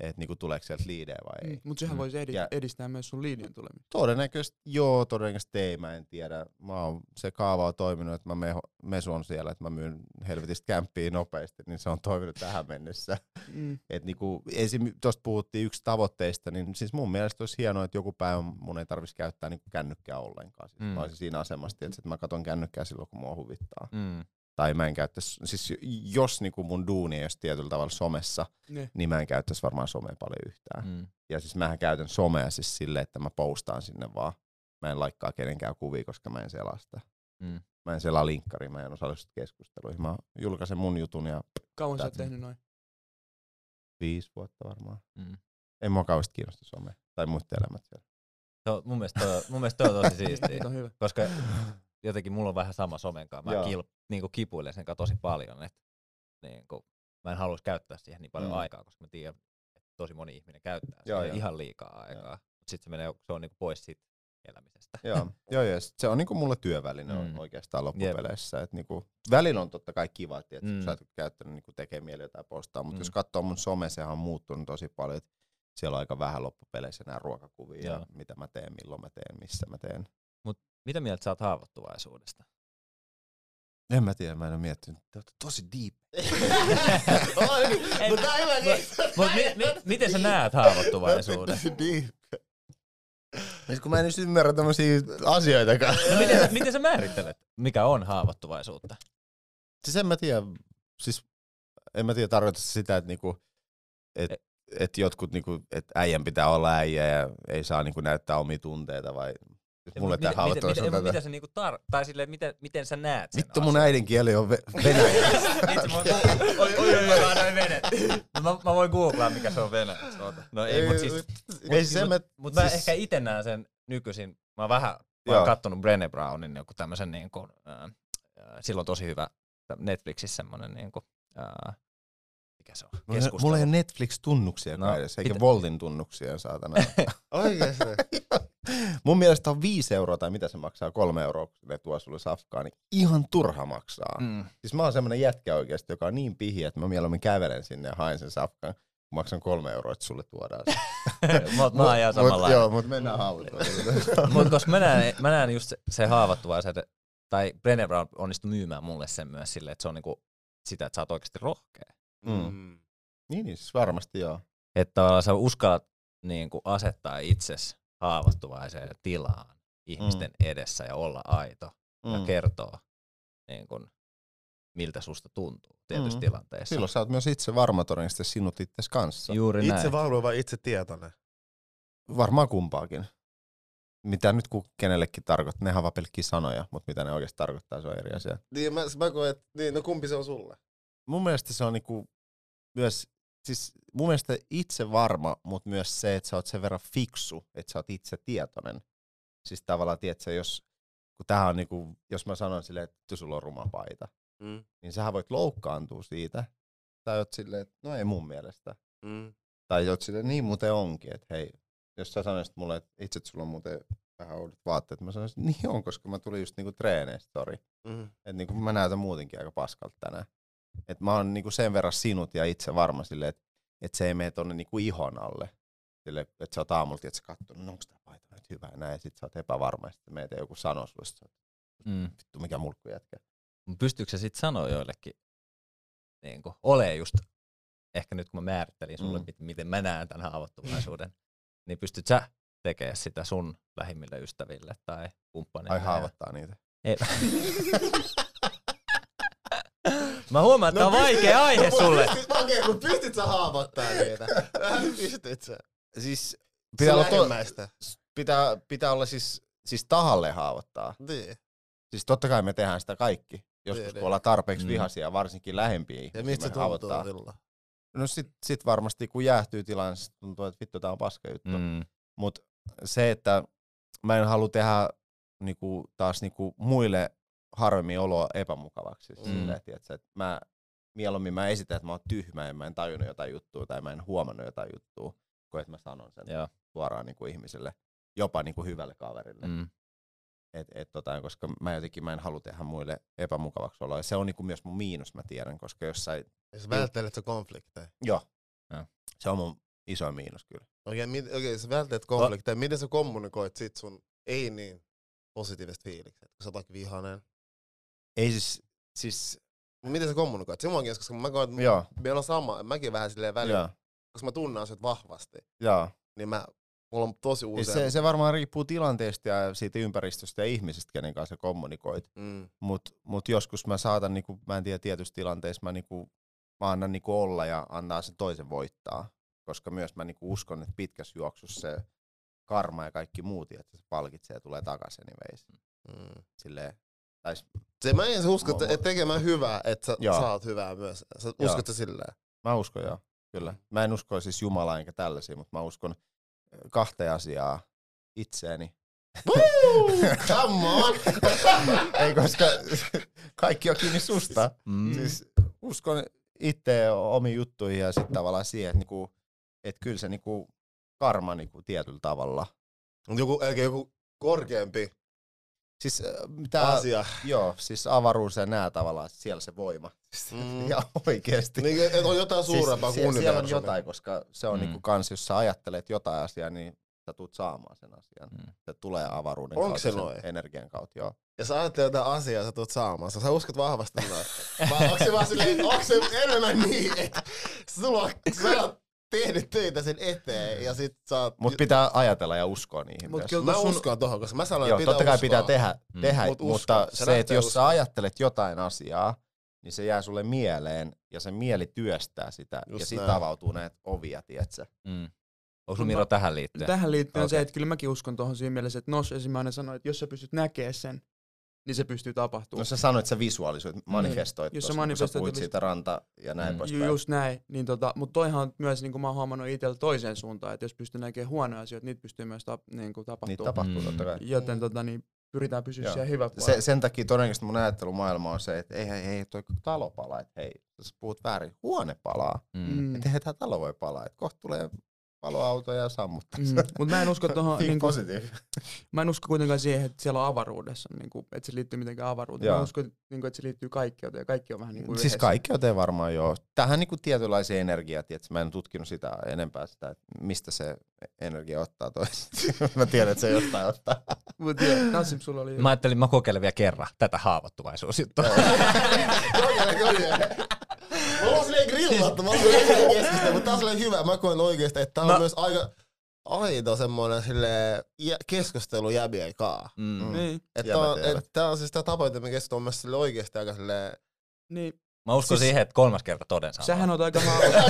[SPEAKER 3] et niinku tuleeko sieltä liidejä vai ei.
[SPEAKER 4] Mm. Mutta sehän
[SPEAKER 1] Mm.
[SPEAKER 4] voisi edi-
[SPEAKER 3] Ja-
[SPEAKER 4] edistää myös sun liinien tulemista.
[SPEAKER 3] Todennäköisesti joo, todennäköisesti ei, mä en tiedä. Mä oon, se kaava on toiminut, että mä meho, mesun siellä, että mä myyn helvetistä kämppiä nopeasti, niin se on toiminut tähän mennessä.
[SPEAKER 4] Mm.
[SPEAKER 3] Et niinku, esim. tuosta puhuttiin yksi tavoitteista, niin siis mun mielestä olisi hienoa, että joku päivä mun ei tarvitsisi käyttää niinku kännykkää ollenkaan. Siis
[SPEAKER 1] Mm.
[SPEAKER 3] mm. Mä olisin siinä asemassa, että mä katon kännykkää silloin, kun mua huvittaa.
[SPEAKER 1] Mm.
[SPEAKER 3] Tai mä en käyttäisi, siis jos niinku mun duuni ei olisi tietyllä tavalla somessa,
[SPEAKER 4] Ne.
[SPEAKER 3] niin mä en käyttäisi varmaan somea paljon yhtään.
[SPEAKER 1] Mm.
[SPEAKER 3] Ja siis mähän käytän somea siis silleen, että mä postaan sinne vaan. Mä en laikkaa kenenkään kuvia, koska mä en selasta.
[SPEAKER 1] Mm.
[SPEAKER 3] Mä en selaa linkkari, mä en osallistu keskusteluihin. Mä julkaisen mun jutun ja
[SPEAKER 4] Kauan sä oot tehnyt noin?
[SPEAKER 3] viisi vuotta varmaan.
[SPEAKER 1] Mm.
[SPEAKER 3] Ei mua kauheasti kiinnosta some tai muut elämät siellä.
[SPEAKER 1] Se on, mun, mielestä toi, mun mielestä toi on tosi siistiä, koska jotenkin mulla on vähän sama somen kanssa. Mä
[SPEAKER 3] Joo.
[SPEAKER 1] kil, niin kuin kipuilen sen kanssa tosi paljon, että niin kuin, mä en haluaisi käyttää siihen niin paljon
[SPEAKER 3] Mm.
[SPEAKER 1] aikaa, koska mä tiedän, että tosi moni ihminen käyttää
[SPEAKER 3] Joo,
[SPEAKER 1] siihen ihan liikaa aikaa. Mutta sitten se, menee, se on niin kuin pois siitä elämisestä.
[SPEAKER 3] joo, joo, joo. Se on niinku mulle työväline
[SPEAKER 1] Mm.
[SPEAKER 3] oikeastaan loppupeleissä. Et niinku, välillä on totta kai kiva, että
[SPEAKER 1] Mm.
[SPEAKER 3] sä oot käyttänyt niinku tekee mieli jotain postaa, mutta
[SPEAKER 1] Mm.
[SPEAKER 3] jos katsoo mun some, sehän on muuttunut tosi paljon. Siellä on aika vähän loppupeleissä nämä ruokakuvia ja mitä mä teen, milloin mä teen, missä mä teen.
[SPEAKER 1] Mitä mieltä sä oot haavoittuvaisuudesta?
[SPEAKER 3] En mä tiedä, mä en ole miettinyt. Te ootte tosi deep.
[SPEAKER 2] Mutta on hyvä
[SPEAKER 1] Mut mi, mi, miten sä näet haavoittuvaisuuden?
[SPEAKER 2] Deep.
[SPEAKER 3] Siis kun mä en edes ymmärrä tämmöisiä asioitakaan.
[SPEAKER 1] No, miten, miten sä määrittelet, mikä on haavoittuvaisuutta?
[SPEAKER 3] Siis en mä tiedä, siis en mä tiedä tarkoita sitä, että niinku, et, et jotkut niinku, et äijän pitää olla äijä ja ei saa niinku näyttää omia tunteita vai siis mulle
[SPEAKER 1] Mut
[SPEAKER 3] tää
[SPEAKER 1] miten,
[SPEAKER 3] haavoittuvaisuus
[SPEAKER 1] miten, miten,
[SPEAKER 3] tätä.
[SPEAKER 1] miten, sä niinku tar- tai silleen, miten, miten sä näet sen
[SPEAKER 3] Vittu mun
[SPEAKER 1] asian?
[SPEAKER 3] äidinkieli on ve- venäjä.
[SPEAKER 1] Itse mä, oi, oi, oi, noin venet. Mä, mä voin googlaa, mikä se on. Oota. No ei, mut siis,
[SPEAKER 3] ei siis mä,
[SPEAKER 1] mut mä
[SPEAKER 3] siis-
[SPEAKER 1] ehkä itse näen sen nykyisin. Mä oon vähän, mä oon kattonut Brené Brownin joku tämmösen niin kuin, äh, silloin tosi hyvä Netflixissä semmonen niin kuin, äh, mikä se on, keskustelu.
[SPEAKER 3] mulla ei ole Netflix-tunnuksia
[SPEAKER 1] No,
[SPEAKER 3] no, edes, eikä
[SPEAKER 1] mitä-
[SPEAKER 3] Voltin tunnuksia saatana.
[SPEAKER 2] Oikeesti.
[SPEAKER 3] Mun mielestä on viisi euroa tai mitä se maksaa, kolme euroa, kun ne tuo sulle safkaa, niin ihan turha maksaa. Mm.
[SPEAKER 1] Mm.
[SPEAKER 3] Siis mä oon semmonen jätkä oikeesti, joka on niin pihi, että mä mieluummin kävelen sinne ja haen sen safkan, kun maksan kolme euroa, että sulle tuodaan se.
[SPEAKER 1] mä, mä oon ihan
[SPEAKER 3] Mut-
[SPEAKER 1] samalla
[SPEAKER 3] Joo, mutta mennään haavoittuvaisuuteen.
[SPEAKER 1] Mutta koska mä näen, mä näen just se, se haavoittuvaisuuden, tai Brené Brown onnistui myymään mulle sen myös silleen, että se on niinku sitä, että sä oot oikeasti rohkea.
[SPEAKER 3] Mm. Niin, niin, siis varmasti joo.
[SPEAKER 1] Että tavallaan sä uskallat niinku asettaa itsesi haavoittuvaiseen tilaan ihmisten mm. edessä ja olla aito mm. ja kertoa niin kun, miltä susta tuntuu tietyissä
[SPEAKER 3] Mm.
[SPEAKER 1] mm. tilanteissa.
[SPEAKER 3] Silloin sä oot myös itse varma todennäköisesti sinut itses kanssa.
[SPEAKER 1] Juuri
[SPEAKER 2] Itse
[SPEAKER 1] näin.
[SPEAKER 2] valvo vai itse tietoinen?
[SPEAKER 3] Varmaan kumpaakin. Mitä nyt kun kenellekin tarkoittaa, nehän on vaan pelkkiä sanoja, mutta mitä ne oikeasti tarkoittaa, se on eri asia.
[SPEAKER 2] Niin mä, mä koen, että niin, no kumpi se on sulle?
[SPEAKER 3] Mun mielestä se on niinku myös, siis mun mielestä itse varma, mutta myös se, että sä oot sen verran fiksu, että sä oot itse tietoinen. Siis tavallaan, tiedätkö, jos, kun tämähän on niinku, jos mä sanon silleen, että sulla on ruma paita,
[SPEAKER 2] Mm.
[SPEAKER 3] niin sähän voit loukkaantua siitä, tai oot silleen, että no ei mun mielestä.
[SPEAKER 2] Mm.
[SPEAKER 3] Tai oot silleen, niin muuten onkin, että hei, jos sä sanoisit mulle, että itse että sulla on muuten vähän oudot vaatteet, mä sanoisin, niin on, koska mä tulin just niinku treeneistä, sori.
[SPEAKER 2] Mm.
[SPEAKER 3] Että niinku mä näytän muutenkin aika paskalta tänään. Että mä oon niinku sen verran sinut ja itse varma silleen, että et se ei mene tonne niinku ihon alle. Sille, että sä oot aamulta, että sä katsoo, no onko tää paita nyt hyvä näin, ja sit sä oot epävarma, ja sitten meitä joku sanoo sulle, että sä oot,
[SPEAKER 1] Mm.
[SPEAKER 3] vittu mikä mulkku jätkä.
[SPEAKER 1] Pystyykö se sitten sanoa joillekin, niin kuin, ole just, ehkä nyt kun mä määrittelin sulle,
[SPEAKER 3] Mm.
[SPEAKER 1] mm. miten mä näen tämän haavoittuvaisuuden, niin pystyt sä tekemään sitä sun lähimmille ystäville tai kumppaneille?
[SPEAKER 3] Ai haavoittaa niitä.
[SPEAKER 1] Ei. mä huomaan, että no, on vaikea aihe sulle.
[SPEAKER 2] Okei, mutta pystyt sä haavoittaa niitä? Pystyt sä.
[SPEAKER 3] Siis
[SPEAKER 2] Pitää
[SPEAKER 3] olla, to, pitää, pitää olla siis, siis tahalle haavoittaa.
[SPEAKER 2] Niin.
[SPEAKER 3] Siis totta kai me tehdään sitä kaikki. Joskus
[SPEAKER 2] Niin,
[SPEAKER 3] kun
[SPEAKER 2] niin.
[SPEAKER 3] ollaan tarpeeksi
[SPEAKER 1] Mm.
[SPEAKER 3] vihaisia, varsinkin lähempiä ihmisiä,
[SPEAKER 2] Ja mistä se tuntuu
[SPEAKER 3] haavoittaa.
[SPEAKER 2] silloin?
[SPEAKER 3] No sit, sit varmasti kun jäähtyy tilanne, sit tuntuu, että vittu tää on paska juttu. Mm. Mut se, että mä en halua tehdä niinku, taas niinku, muille harvemmin oloa epämukavaksi.
[SPEAKER 2] Mm.
[SPEAKER 3] Mm. Silleen, tiiätsä, että mä, mieluummin mä esitän, että mä oon tyhmä ja mä en tajunnut jotain juttua tai mä en huomannut jotain juttua, kuin että mä sanon sen
[SPEAKER 1] Joo.
[SPEAKER 3] suoraan niinku ihmiselle, jopa niinku hyvälle kaverille. Mm. Et, et, tota, koska mä jotenkin mä en halua tehdä muille epämukavaksi oloa. Ja se on niinku myös mun miinus, mä tiedän, koska jossain,
[SPEAKER 2] Ja sä välttelet sä konflikteja.
[SPEAKER 3] joo,
[SPEAKER 1] Joo.
[SPEAKER 3] se on mun iso miinus kyllä.
[SPEAKER 2] Okei, mit, okei sä välttelet konflikteja. Miten sä kommunikoit sit sun ei niin positiiviset fiilikset? Kun sä oot vaikka vihanen.
[SPEAKER 3] Ei siis, siis
[SPEAKER 2] Mut Miten sä kommunikoit? Se mua kiinnostaa, koska mä koen, että
[SPEAKER 3] joo,
[SPEAKER 2] meillä on sama. Mäkin vähän silleen välillä,
[SPEAKER 3] joo,
[SPEAKER 2] koska mä tunnen asiat vahvasti.
[SPEAKER 3] joo.
[SPEAKER 2] Niin mä, mulla on tosi
[SPEAKER 3] Siis
[SPEAKER 2] usein.
[SPEAKER 3] se, se varmaan riippuu tilanteesta ja siitä ympäristöstä ja ihmisistä, kenen kanssa kommunikoit.
[SPEAKER 2] Mm.
[SPEAKER 3] Mutta mut joskus mä saatan, niinku, mä en tiedä tietyissä tilanteissa, mä, niinku, mä annan niinku olla ja antaa sen toisen voittaa. Koska myös mä niinku uskon, että pitkässä juoksussa se karma ja kaikki muut, että se palkitsee ja tulee takaisin anyways.
[SPEAKER 2] Mm.
[SPEAKER 3] Silleen, tai
[SPEAKER 2] Se mä en usko, että et tekemään hyvää, että sä
[SPEAKER 3] Joo.
[SPEAKER 2] saat hyvää myös. Sä
[SPEAKER 3] Joo.
[SPEAKER 2] uskot silleen.
[SPEAKER 3] mä uskon joo, kyllä. Mä en usko siis Jumalaa enkä tällaisia, mutta mä uskon ö, kahteen asiaa itseeni.
[SPEAKER 2] Come on!
[SPEAKER 3] Ei, koska kaikki on kiinni susta.
[SPEAKER 1] Mm.
[SPEAKER 3] Siis uskon itse omiin juttuihin ja sitten tavallaan siihen, että niinku, et kyllä se niinku karma niinku tietyllä tavalla.
[SPEAKER 2] Mut joku, eli joku korkeampi
[SPEAKER 3] Siis äh, mitä,
[SPEAKER 2] asia.
[SPEAKER 3] joo, siis avaruus ja nää tavallaan, siellä se voima.
[SPEAKER 2] Mm.
[SPEAKER 3] Ja oikeesti.
[SPEAKER 2] Niin, et on jotain suurempaa
[SPEAKER 3] siis,
[SPEAKER 2] kuin
[SPEAKER 3] sie- Siellä on jotain, koska se on
[SPEAKER 1] Mm.
[SPEAKER 3] niinku kans, jos sä ajattelet jotain asiaa, niin sä tulet saamaan sen asian.
[SPEAKER 1] Mm.
[SPEAKER 3] Se tulee avaruuden
[SPEAKER 2] Onko
[SPEAKER 3] kautta,
[SPEAKER 2] se
[SPEAKER 3] sen
[SPEAKER 2] noin?
[SPEAKER 3] energian kautta, joo.
[SPEAKER 2] Ja sä ajattelet jotain asiaa, sä tulet saamaan. Sä, sä uskot vahvasti noin. Vai onko se vaan silleen, onko se enemmän niin, että sulla, sä tehnyt töitä sen eteen ja sit sä oot...
[SPEAKER 3] Mut pitää ajatella ja uskoa niihin
[SPEAKER 4] Mut kyllä
[SPEAKER 2] Mä
[SPEAKER 4] sun-
[SPEAKER 2] uskon tohon, koska mä sanoin,
[SPEAKER 3] Joo,
[SPEAKER 2] että pitää
[SPEAKER 3] totta kai
[SPEAKER 2] uskoa.
[SPEAKER 3] pitää tehdä,
[SPEAKER 1] Mm.
[SPEAKER 3] tehdä
[SPEAKER 2] Mut usko.
[SPEAKER 3] mutta
[SPEAKER 2] Se
[SPEAKER 3] se, että jos
[SPEAKER 2] uskoa.
[SPEAKER 3] sä ajattelet jotain asiaa, niin se jää sulle mieleen ja se mieli työstää sitä
[SPEAKER 2] Just
[SPEAKER 3] ja sitten
[SPEAKER 2] näin.
[SPEAKER 3] avautuu näitä ovia, tietsä.
[SPEAKER 1] Mm. Onko sun Miro tähän liittyen?
[SPEAKER 4] Tähän liittyen okay. se, että kyllä mäkin uskon tuohon siinä mielessä, että Nos ensimmäinen sanoi, että jos sä pystyt näkemään sen, niin se pystyy tapahtumaan.
[SPEAKER 3] No sä sanoit, että sä visualisoit, manifestoit,
[SPEAKER 4] Niin. Jos sä
[SPEAKER 3] kun puhuit
[SPEAKER 4] vis-
[SPEAKER 3] siitä ranta ja näin
[SPEAKER 1] Mm.
[SPEAKER 3] mm. Poispäin.
[SPEAKER 4] just näin, niin tota, mutta toihan on myös, niin kuin mä oon huomannut itsellä toiseen suuntaan, että jos pystyy näkemään huonoja asioita, niitä pystyy myös tap, niin kuin tapahtua.
[SPEAKER 3] Niitä tapahtuu
[SPEAKER 1] Mm.
[SPEAKER 3] totta kai.
[SPEAKER 4] Joten tota, niin pyritään pysyä
[SPEAKER 3] Joo.
[SPEAKER 4] siellä hyvä
[SPEAKER 3] Se, sen takia todennäköisesti mun ajattelumaailma on se, että ei, ei, ei toi talo palaa, että hei, sä puhut väärin, huone palaa.
[SPEAKER 1] Mm.
[SPEAKER 4] Mm.
[SPEAKER 3] Että eihän tää talo voi palaa, että kohta tulee paloauto ja sammuttaa
[SPEAKER 4] Mm. Mutta mä en usko tuohon, niin kuin, mä en usko kuitenkaan siihen, että siellä on avaruudessa, niin kuin, että se liittyy mitenkään avaruuteen.
[SPEAKER 3] Joo.
[SPEAKER 4] Mä uskon, niin kuin, että se liittyy kaikkeuteen ja kaikki on vähän niin kuin
[SPEAKER 3] Siis
[SPEAKER 4] yhdessä.
[SPEAKER 3] kaikkeuteen varmaan joo. Tähän niinku tietynlaisia energiaa, tiedätkö? mä en tutkinut sitä enempää sitä, että mistä se energia ottaa toista. mä tiedän, että se jostain ottaa.
[SPEAKER 4] Mut joo, Nassim, sulla oli...
[SPEAKER 1] Mä ajattelin, mä kokeilen vielä kerran tätä haavoittuvaisuusjuttua.
[SPEAKER 2] Kokeile. Mä oon grillattu, mä keskistä, mutta tää on hyvä. Mä koen oikeesti, että tää on
[SPEAKER 1] Mä-
[SPEAKER 2] myös aika aito semmonen silleen jä- keskustelu jäbien kaa.
[SPEAKER 1] Mm.
[SPEAKER 4] Niin,
[SPEAKER 2] Että
[SPEAKER 3] Jäbät
[SPEAKER 2] on,
[SPEAKER 3] eivät.
[SPEAKER 2] et tää on siis tää tapa, että me keskustelu on myös silleen oikeesti aika silleen...
[SPEAKER 4] niin.
[SPEAKER 1] Mä uskon
[SPEAKER 4] Siis-
[SPEAKER 1] siihen, että kolmas kerta toden sanoo.
[SPEAKER 4] Sähän on aika haavoittuva.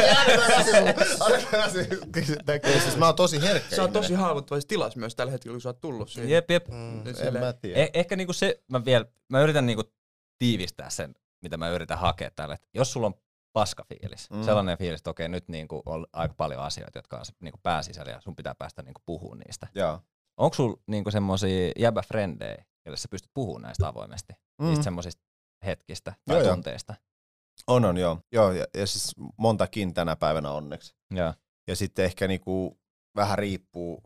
[SPEAKER 3] siis mä oon tosi herkkä
[SPEAKER 4] Sä oot tosi haavoittuvassa tilassa myös tällä hetkellä, kun sä oot tullut siihen.
[SPEAKER 1] Jep, jep.
[SPEAKER 2] Mm.
[SPEAKER 4] Ja
[SPEAKER 3] En mä tiedä.
[SPEAKER 1] Eh- ehkä niinku se, mä vielä, mä yritän niinku tiivistää sen, mitä mä yritän hakea täällä. Et jos sulla on paska fiilis,
[SPEAKER 3] Mm.
[SPEAKER 1] sellainen fiilis, että okei, nyt niinku on aika paljon asioita, jotka on se niinku pääsisällä ja sun pitää päästä niinku puhumaan niistä.
[SPEAKER 3] Joo.
[SPEAKER 1] Onko sulla niinku semmosia jäbä-frendejä, joille sä pystyt puhumaan näistä avoimesti? Mm. Niistä semmoisista hetkistä tai
[SPEAKER 3] Joo, joo.
[SPEAKER 1] tunteista?
[SPEAKER 3] On, on, joo. joo ja, ja siis montakin tänä päivänä onneksi.
[SPEAKER 1] Joo.
[SPEAKER 3] Ja sitten ehkä niinku vähän riippuu,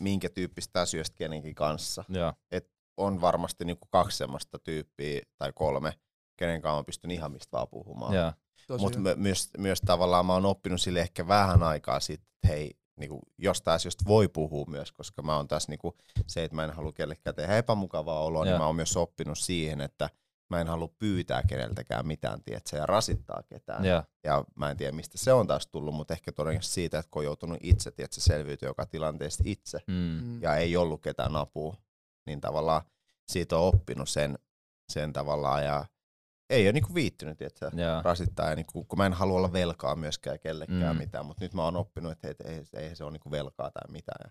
[SPEAKER 3] minkä tyyppistä asioista kenenkin kanssa.
[SPEAKER 1] Joo.
[SPEAKER 3] On varmasti niinku kaksi semmoista tyyppiä tai kolme, kenen kanssa mä pystyn ihan mistä vaan puhumaan.
[SPEAKER 1] Joo.
[SPEAKER 3] Mutta myös, myös tavallaan mä oon oppinut sille ehkä vähän aikaa sitten, että hei, niinku, jostain asioista voi puhua myös, koska mä oon tässä niinku, se, että mä en halua kellekään tehdä epämukavaa oloa, niin
[SPEAKER 1] Joo.
[SPEAKER 3] mä oon myös oppinut siihen, että mä en halua pyytää keneltäkään mitään, tiedätkö, ja rasittaa ketään.
[SPEAKER 1] Joo.
[SPEAKER 3] Ja mä en tiedä, mistä se on taas tullut, mutta ehkä todennäköisesti siitä, että kun on joutunut itse, tiedätkö, selviytyä joka tilanteesta itse,
[SPEAKER 1] Mm.
[SPEAKER 4] Mm.
[SPEAKER 3] ja ei ollut ketään apua, niin tavallaan siitä on oppinut sen, sen tavallaan, ja ei ole niinku viittynyt, tiedätkö,
[SPEAKER 1] Joo.
[SPEAKER 3] rasittaa, ja niinku, kun mä en halua olla velkaa myöskään kellekään
[SPEAKER 1] Mm.
[SPEAKER 3] mitään, mutta nyt mä oon oppinut, että ei, ei, ei se ole niinku velkaa tai mitään.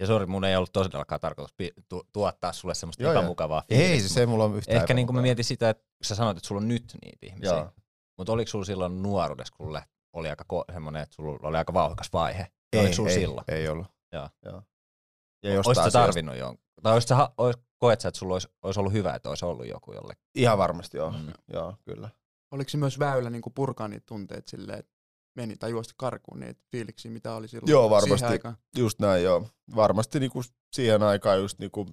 [SPEAKER 1] Ja sori, mun ei ollut tosiaankaan tarkoitus pi- tu- tuottaa sulle semmoista
[SPEAKER 3] Joo,
[SPEAKER 1] epämukavaa
[SPEAKER 3] Ei,
[SPEAKER 1] fiilistä.
[SPEAKER 3] se, se mulla on yhtään
[SPEAKER 1] Ehkä niin kuin mä mietin sitä, että sä sanoit, että sulla on nyt niitä ihmisiä. Mutta oliko sulla silloin nuoruudessa, kun oli aika ko- semmoinen, että sulla oli aika vauhkas vaihe?
[SPEAKER 3] Ei,
[SPEAKER 1] oliko sulla
[SPEAKER 3] ei,
[SPEAKER 1] silloin?
[SPEAKER 3] Ei ollut.
[SPEAKER 1] Joo.
[SPEAKER 3] Joo. Ja jostain
[SPEAKER 1] sä tarvinnut jonkun? Tai olisitko sä, olis, koet sä, että sulla olisi, olisi ollut hyvä, että olisi ollut joku jolle?
[SPEAKER 3] Ihan varmasti joo.
[SPEAKER 1] Mm.
[SPEAKER 3] Joo, kyllä.
[SPEAKER 4] Oliko se myös väylä niin kuin purkaa niitä tunteita silleen, että meni tai juosta karkuun niitä fiiliksiä, mitä oli silloin
[SPEAKER 3] Joo, varmasti.
[SPEAKER 4] siihen aikaan?
[SPEAKER 3] Just näin, joo. Varmasti niinku siihen aikaan just niinku,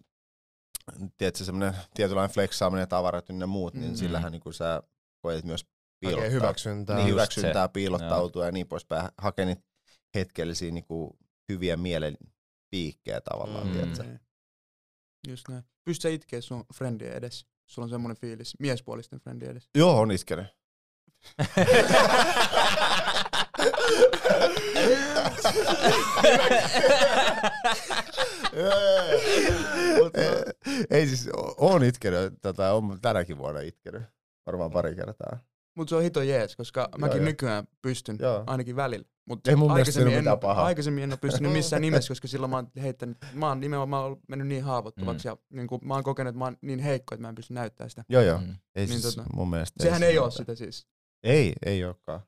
[SPEAKER 3] tiedätkö, semmoinen tietynlainen flexaaminen ja tavarat ynnä muut, niin
[SPEAKER 4] Mm.
[SPEAKER 3] sillähän niinku sä koet myös
[SPEAKER 2] Hakee
[SPEAKER 3] piilottaa.
[SPEAKER 2] hyväksyntää.
[SPEAKER 3] Niin hyväksyntää,
[SPEAKER 1] se.
[SPEAKER 3] piilottautua ja niin poispäin. Hakee niitä hetkellisiä niinku, hyviä mielen piikkejä tavallaan,
[SPEAKER 2] Mm.
[SPEAKER 3] tiedätkö?
[SPEAKER 4] Niin. Just näin. Pystyt sä itkeä sun friendien edes? Sulla on semmoinen fiilis, miespuolisten friendien edes.
[SPEAKER 3] Joo, on iskenyt.
[SPEAKER 2] No-
[SPEAKER 3] ei siis, o- oon itkenyt, tota, on tänäkin vuonna itkenyt. Varmaan pari kertaa.
[SPEAKER 4] Mutta se on hito jees, koska mäkin
[SPEAKER 3] joo.
[SPEAKER 4] nykyään pystyn,
[SPEAKER 3] Joo.
[SPEAKER 4] ainakin välillä. Mut
[SPEAKER 3] Ei mun mielestä
[SPEAKER 4] aikaisemmin,
[SPEAKER 3] siinä mitään pahaa.
[SPEAKER 4] aikaisemmin en ole pystynyt missään nimessä, koska silloin mä oon heittänyt, mä oon nimenomaan mennyt niin haavoittuvaksi
[SPEAKER 1] Mm.
[SPEAKER 4] ja niin kuin, mä oon kokenut, että mä oon niin heikko, että mä en pysty näyttämään sitä.
[SPEAKER 3] Joo, joo.
[SPEAKER 1] Mm.
[SPEAKER 3] Ei
[SPEAKER 4] Niin
[SPEAKER 3] siis
[SPEAKER 4] tota,
[SPEAKER 3] mun mielestä.
[SPEAKER 4] Sehän
[SPEAKER 3] siinä
[SPEAKER 4] ei ole sitä siis.
[SPEAKER 3] Ei, ei olekaan.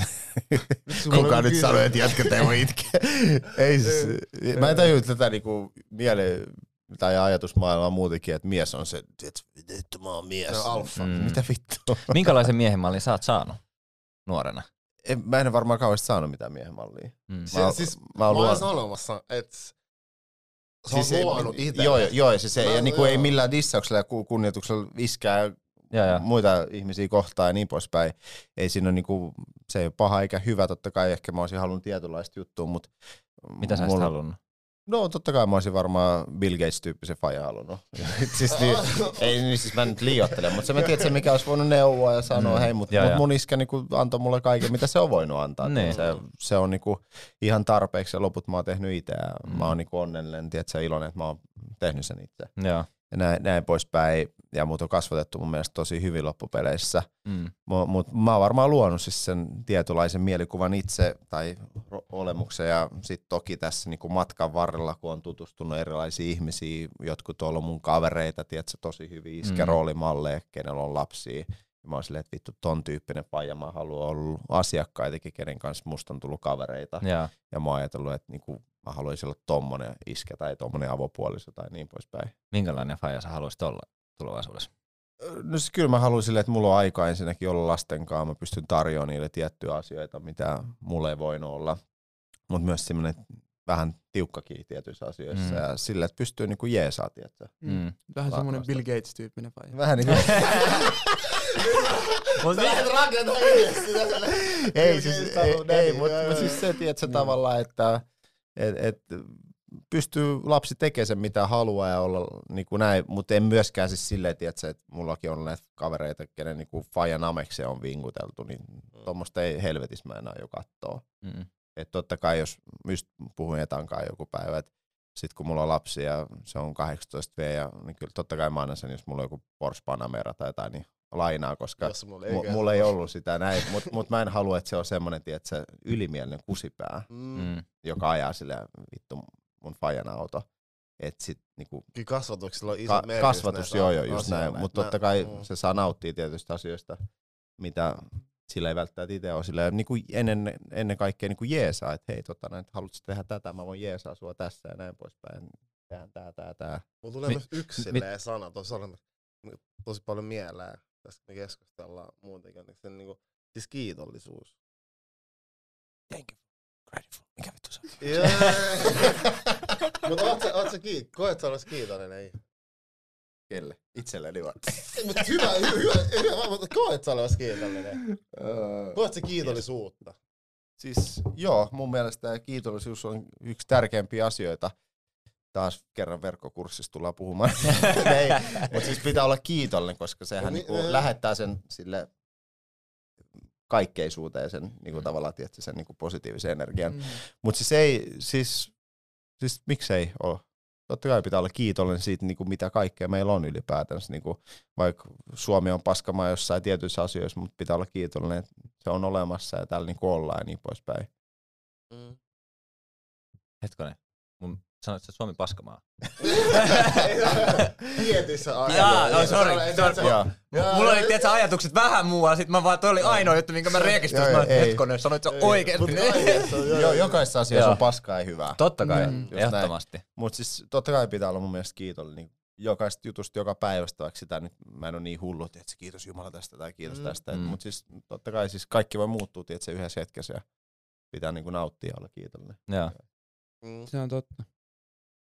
[SPEAKER 3] Kuka nyt sanoi, että jätkät ei voi itkeä? ei siis, mä en tajua tätä niinku miele tai ajatusmaailmaa muutenkin, että mies on se, että vittu mä oon mies.
[SPEAKER 2] Se on alfa.
[SPEAKER 1] Mm.
[SPEAKER 3] Mitä vittua?
[SPEAKER 1] Minkälaisen miehen mallin sä oot saanut nuorena?
[SPEAKER 3] En, mä en varmaan kauheasti saanut mitään miehen mallia.
[SPEAKER 1] Mm.
[SPEAKER 2] Se,
[SPEAKER 3] Mä-
[SPEAKER 2] siis,
[SPEAKER 3] mä
[SPEAKER 2] mä olen sanomassa, että sä
[SPEAKER 3] Siis ei-
[SPEAKER 2] luonut itse.
[SPEAKER 3] Joo, joo, siis ei,
[SPEAKER 2] Mä-
[SPEAKER 3] ja niinku ei
[SPEAKER 2] joo.
[SPEAKER 3] millään dissauksella ja ku- kunnioituksella iskää
[SPEAKER 1] Joo, joo.
[SPEAKER 3] muita ihmisiä kohtaan ja niin poispäin. Ei siinä ole niinku, se ei ole paha eikä hyvä, totta kai ehkä mä olisin halunnut tietynlaista juttua, mutta
[SPEAKER 1] Mitä sä olisit halunnut?
[SPEAKER 3] No totta kai mä olisin varmaan Bill Gates-tyyppisen fajan halunnut. siis niin, ei niin, siis mä nyt liioittelen, mutta se mä tiedän, mikä olisi voinut neuvoa ja sanoa,
[SPEAKER 1] Mm.
[SPEAKER 3] hei, mutta mut mun iskä niinku antoi mulle kaiken, mitä se on voinut antaa.
[SPEAKER 1] Niin.
[SPEAKER 3] Se, se on niinku ihan tarpeeksi ja loput mä oon tehnyt itse
[SPEAKER 1] Mm.
[SPEAKER 3] mm. mä oon niinku onnellinen, tiedätkö, iloinen, että mä oon tehnyt sen itse.
[SPEAKER 1] Joo.
[SPEAKER 3] Ja näin, näin poispäin. Ja mut on kasvatettu mun mielestä tosi hyvin loppupeleissä.
[SPEAKER 1] Mm.
[SPEAKER 3] Mutta mä oon varmaan luonut siis sen tietynlaisen mielikuvan itse tai olemuksen ja sitten toki tässä niinku matkan varrella, kun on tutustunut erilaisiin ihmisiin, jotkut on ollut mun kavereita, tiedätkö, tosi hyviä iskä
[SPEAKER 1] Mm.
[SPEAKER 3] kenellä on lapsia. Ja mä oon silleen, että vittu ton tyyppinen paija, mä haluan olla asiakkaitakin, kenen kanssa musta on tullut kavereita.
[SPEAKER 1] Joo.
[SPEAKER 3] Ja mä oon ajatellut, että niinku, mä haluaisin olla tommonen iskä tai tommonen avopuoliso tai niin poispäin.
[SPEAKER 1] Minkälainen faija sä haluaisit olla tulevaisuudessa?
[SPEAKER 3] No siis kyllä mä haluan silleen, että mulla on aika ensinnäkin olla lasten kanssa, mä pystyn tarjoamaan niille tiettyjä asioita, mitä mulla ei voinut olla. Mutta myös semmoinen vähän tiukkakin tietyissä asioissa
[SPEAKER 1] Mm.
[SPEAKER 3] mm. ja sille, että pystyy niinku jeesaa, tiedätkö?
[SPEAKER 4] Mm.
[SPEAKER 1] Mm.
[SPEAKER 4] Vähän semmoinen
[SPEAKER 3] Varmasti.
[SPEAKER 4] Bill Gates-tyyppinen faija.
[SPEAKER 3] Vähän niin kuin...
[SPEAKER 1] Mut
[SPEAKER 2] silleen.
[SPEAKER 3] ei, siis, ei, ei mutta mut siis se, tiedätkö,
[SPEAKER 1] Mm.
[SPEAKER 3] tavallaan, että et, et, pystyy lapsi tekemään sen mitä haluaa ja olla niin kuin näin, mutta en myöskään siis silleen, tiedätkö, että mullakin on näitä kavereita, kenen niin kuin fajan amekseen on vinguteltu, niin tuommoista ei helvetissä mä enää jo kattoo.
[SPEAKER 1] Mm.
[SPEAKER 3] Että totta kai, jos just puhuin etankaan joku päivä, että sit kun mulla on lapsi ja se on 18 V, ja, niin kyllä totta kai mä annan sen, jos mulla on joku Porsche Panamera tai jotain, niin lainaa, koska
[SPEAKER 2] Jos mulla ei käy.
[SPEAKER 3] mulla ei ollut sitä näin, mutta mut mä en halua, että se on semmoinen, tiedätkö, ylimielinen kusipää,
[SPEAKER 2] Mm.
[SPEAKER 1] Mm.
[SPEAKER 3] joka ajaa sille vittu mun fajan auto. Et sit niinku,
[SPEAKER 2] Kyllä kasvatuksella on iso
[SPEAKER 3] ka-
[SPEAKER 2] merkitys
[SPEAKER 3] kasvatus, joo joo, just
[SPEAKER 2] asioilla.
[SPEAKER 3] näin, mutta totta kai
[SPEAKER 2] mm.
[SPEAKER 3] se saa nauttia tietystä asioista, mitä sillä ei välttämättä itse ole. Sillä niin kuin ennen, ennen kaikkea niin kuin jeesaa, että hei, tota, näin, haluatko tehdä tätä, mä voin jeesaa sua tässä ja näin poispäin. Tehdään tää, tää, tää.
[SPEAKER 2] Mulla tulee
[SPEAKER 1] Mi-
[SPEAKER 2] myös yksi
[SPEAKER 1] mi-
[SPEAKER 2] silleen sana, tosi, tosi paljon mieleen. Podcast, me keskustellaan muutenkin, niin sen niinku, siis kiitollisuus.
[SPEAKER 3] Thank you. Grateful. Mikä vittu se on?
[SPEAKER 2] Mutta oot sä, oot sä kiit- koet sä olet kiitollinen? Ei.
[SPEAKER 3] Kelle? Itselleni vaan.
[SPEAKER 2] Mutta hyvä, hyvä, hyvä, hyvä, mutta koet sä olevasi kiitollinen? Koet sä kiitollisuutta?
[SPEAKER 3] Siis joo, mun mielestä kiitollisuus on yksi tärkeimpiä asioita. Taas kerran verkkokurssissa tullaan puhumaan. Mutta siis pitää olla kiitollinen, koska sehän
[SPEAKER 2] No
[SPEAKER 3] niinku
[SPEAKER 2] niin,
[SPEAKER 3] lähettää sen sille kaikkeisuuteen sen niinku tavallaan tietysti sen niinku positiivisen energian.
[SPEAKER 4] Mm.
[SPEAKER 3] Mutta siis ei, siis, siis miksei ole? Totta kai pitää olla kiitollinen siitä, niinku mitä kaikkea meillä on ylipäätänsä. Niinku, vaikka Suomi on paskamaa jossain tietyissä asioissa, mutta pitää olla kiitollinen, että se on olemassa ja täällä niinku ollaan ja niin poispäin.
[SPEAKER 2] Mm.
[SPEAKER 1] Hetkonen. Mun sanoit, että Suomi paskamaa.
[SPEAKER 2] Tietyissä
[SPEAKER 1] Jaa,
[SPEAKER 2] asioissa.
[SPEAKER 1] oh, sorry,
[SPEAKER 2] Sä- sä-. Jaa,
[SPEAKER 1] Mulla oli
[SPEAKER 2] jaa,
[SPEAKER 1] tietysti ajatukset vähän muualla, sit mä vaan, toi oli ainoa juttu, minkä mä rekisteröin. Mä hetkonen, sanoit sä oikeesti.
[SPEAKER 2] mut on- joo,
[SPEAKER 3] Jo,
[SPEAKER 2] joo.
[SPEAKER 3] jokaisessa asiassa on paskaa ja hyvää.
[SPEAKER 1] Totta kai,
[SPEAKER 4] Mm.
[SPEAKER 3] Just näin.
[SPEAKER 1] ehdottomasti.
[SPEAKER 3] Mutta siis totta kai pitää olla mun mielestä kiitollinen niin jokaisesta jutusta joka päivästä, vaikka sitä nyt mä en ole niin hullu, että se kiitos Jumala tästä tai kiitos
[SPEAKER 2] Mm.
[SPEAKER 3] tästä.
[SPEAKER 1] Mm.
[SPEAKER 3] Mutta siis totta kai siis kaikki voi muuttua tietysti yhdessä hetkessä ja pitää niin kuin nauttia ja olla kiitollinen.
[SPEAKER 1] Joo.
[SPEAKER 2] Mm.
[SPEAKER 4] Se on totta.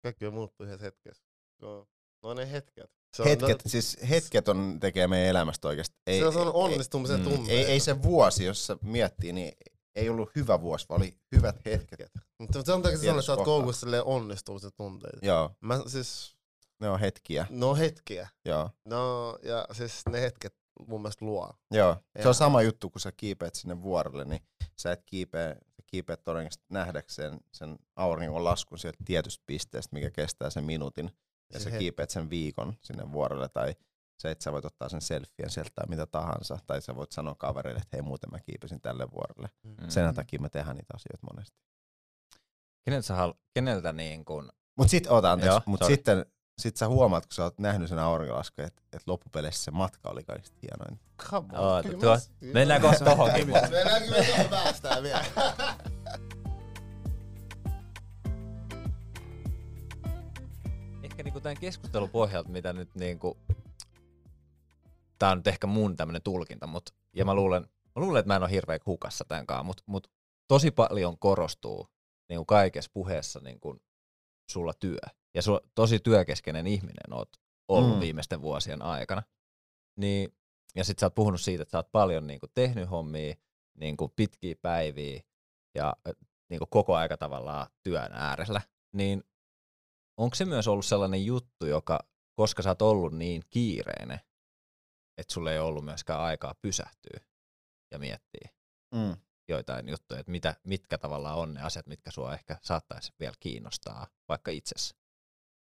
[SPEAKER 2] Kaikki on muuttuu yhdessä hetkessä. No, no ne hetket. Se on,
[SPEAKER 3] Hetket, siis hetket on, tekee meidän elämästä oikeasti.
[SPEAKER 2] Ei, se on onnistumisen
[SPEAKER 1] Mm.
[SPEAKER 2] tunne.
[SPEAKER 3] Ei, ei se vuosi, jos se miettii, niin ei ollut hyvä vuosi, vaan oli hyvät hetket.
[SPEAKER 2] Mutta sen takia sä sanoit, että sä oot koukussa onnistumisen tunteita.
[SPEAKER 3] Joo,
[SPEAKER 2] Mä siis,
[SPEAKER 3] ne on hetkiä.
[SPEAKER 2] no hetkiä.
[SPEAKER 3] Joo.
[SPEAKER 2] No, ja siis ne hetket mun mielestä luo.
[SPEAKER 3] Joo, se
[SPEAKER 2] Joo.
[SPEAKER 3] on sama juttu, kun sä kiipeät sinne vuorelle, niin sä et kiipeä, sä kiipeät todennäköisesti nähdäkseen sen auringon laskun sieltä tietystä pisteestä, mikä kestää sen minuutin, ja
[SPEAKER 2] Se
[SPEAKER 3] sä kiipeät sen viikon sinne vuorelle, tai se, että sä voit ottaa sen selfien sieltä tai mitä tahansa, tai sä voit sanoa kavereille, että hei muuten mä kiipesin tälle vuorelle.
[SPEAKER 2] Mm.
[SPEAKER 3] Sen takia me tehdään niitä asioita monesti.
[SPEAKER 1] Keneltä, sä halu- keneltä niin kun,
[SPEAKER 3] Mut sit, oota anteeksi,
[SPEAKER 1] Joo,
[SPEAKER 3] mut
[SPEAKER 1] sorry.
[SPEAKER 3] sitten sit sä huomaat, kun sä oot nähnyt sen auringonlaskun, että et loppupeleissä se matka oli kaikista hienoin.
[SPEAKER 2] Come
[SPEAKER 1] Oota,
[SPEAKER 2] kyllä
[SPEAKER 1] tuo- mennään kohta tohonkin. mutta-
[SPEAKER 2] Mennäänkö me tuohon päästään vielä?
[SPEAKER 1] niinku tämän keskustelun pohjalta, mitä nyt niinku, tää on nyt ehkä mun tämmönen tulkinta, mut, ja mä luulen, mä luulen, että mä en ole hirveän hukassa tämän kanssa, mut, mut tosi paljon korostuu niinku kaikessa puheessa niinku sulla työ. Ja sulla tosi työkeskeinen ihminen oot ollut
[SPEAKER 3] Mm.
[SPEAKER 1] viimeisten vuosien aikana. Niin, ja sit sä oot puhunut siitä, että sä oot paljon niinku tehnyt hommia, niinku pitkiä päiviä ja niinku koko aika tavallaan työn äärellä. Niin onko se myös ollut sellainen juttu, joka, koska sä oot ollut niin kiireinen, että sulle ei ollut myöskään aikaa pysähtyä ja miettiä
[SPEAKER 3] Mm.
[SPEAKER 1] joitain juttuja, että mitä, mitkä tavallaan on ne asiat, mitkä sua ehkä saattaisi vielä kiinnostaa vaikka itsessä.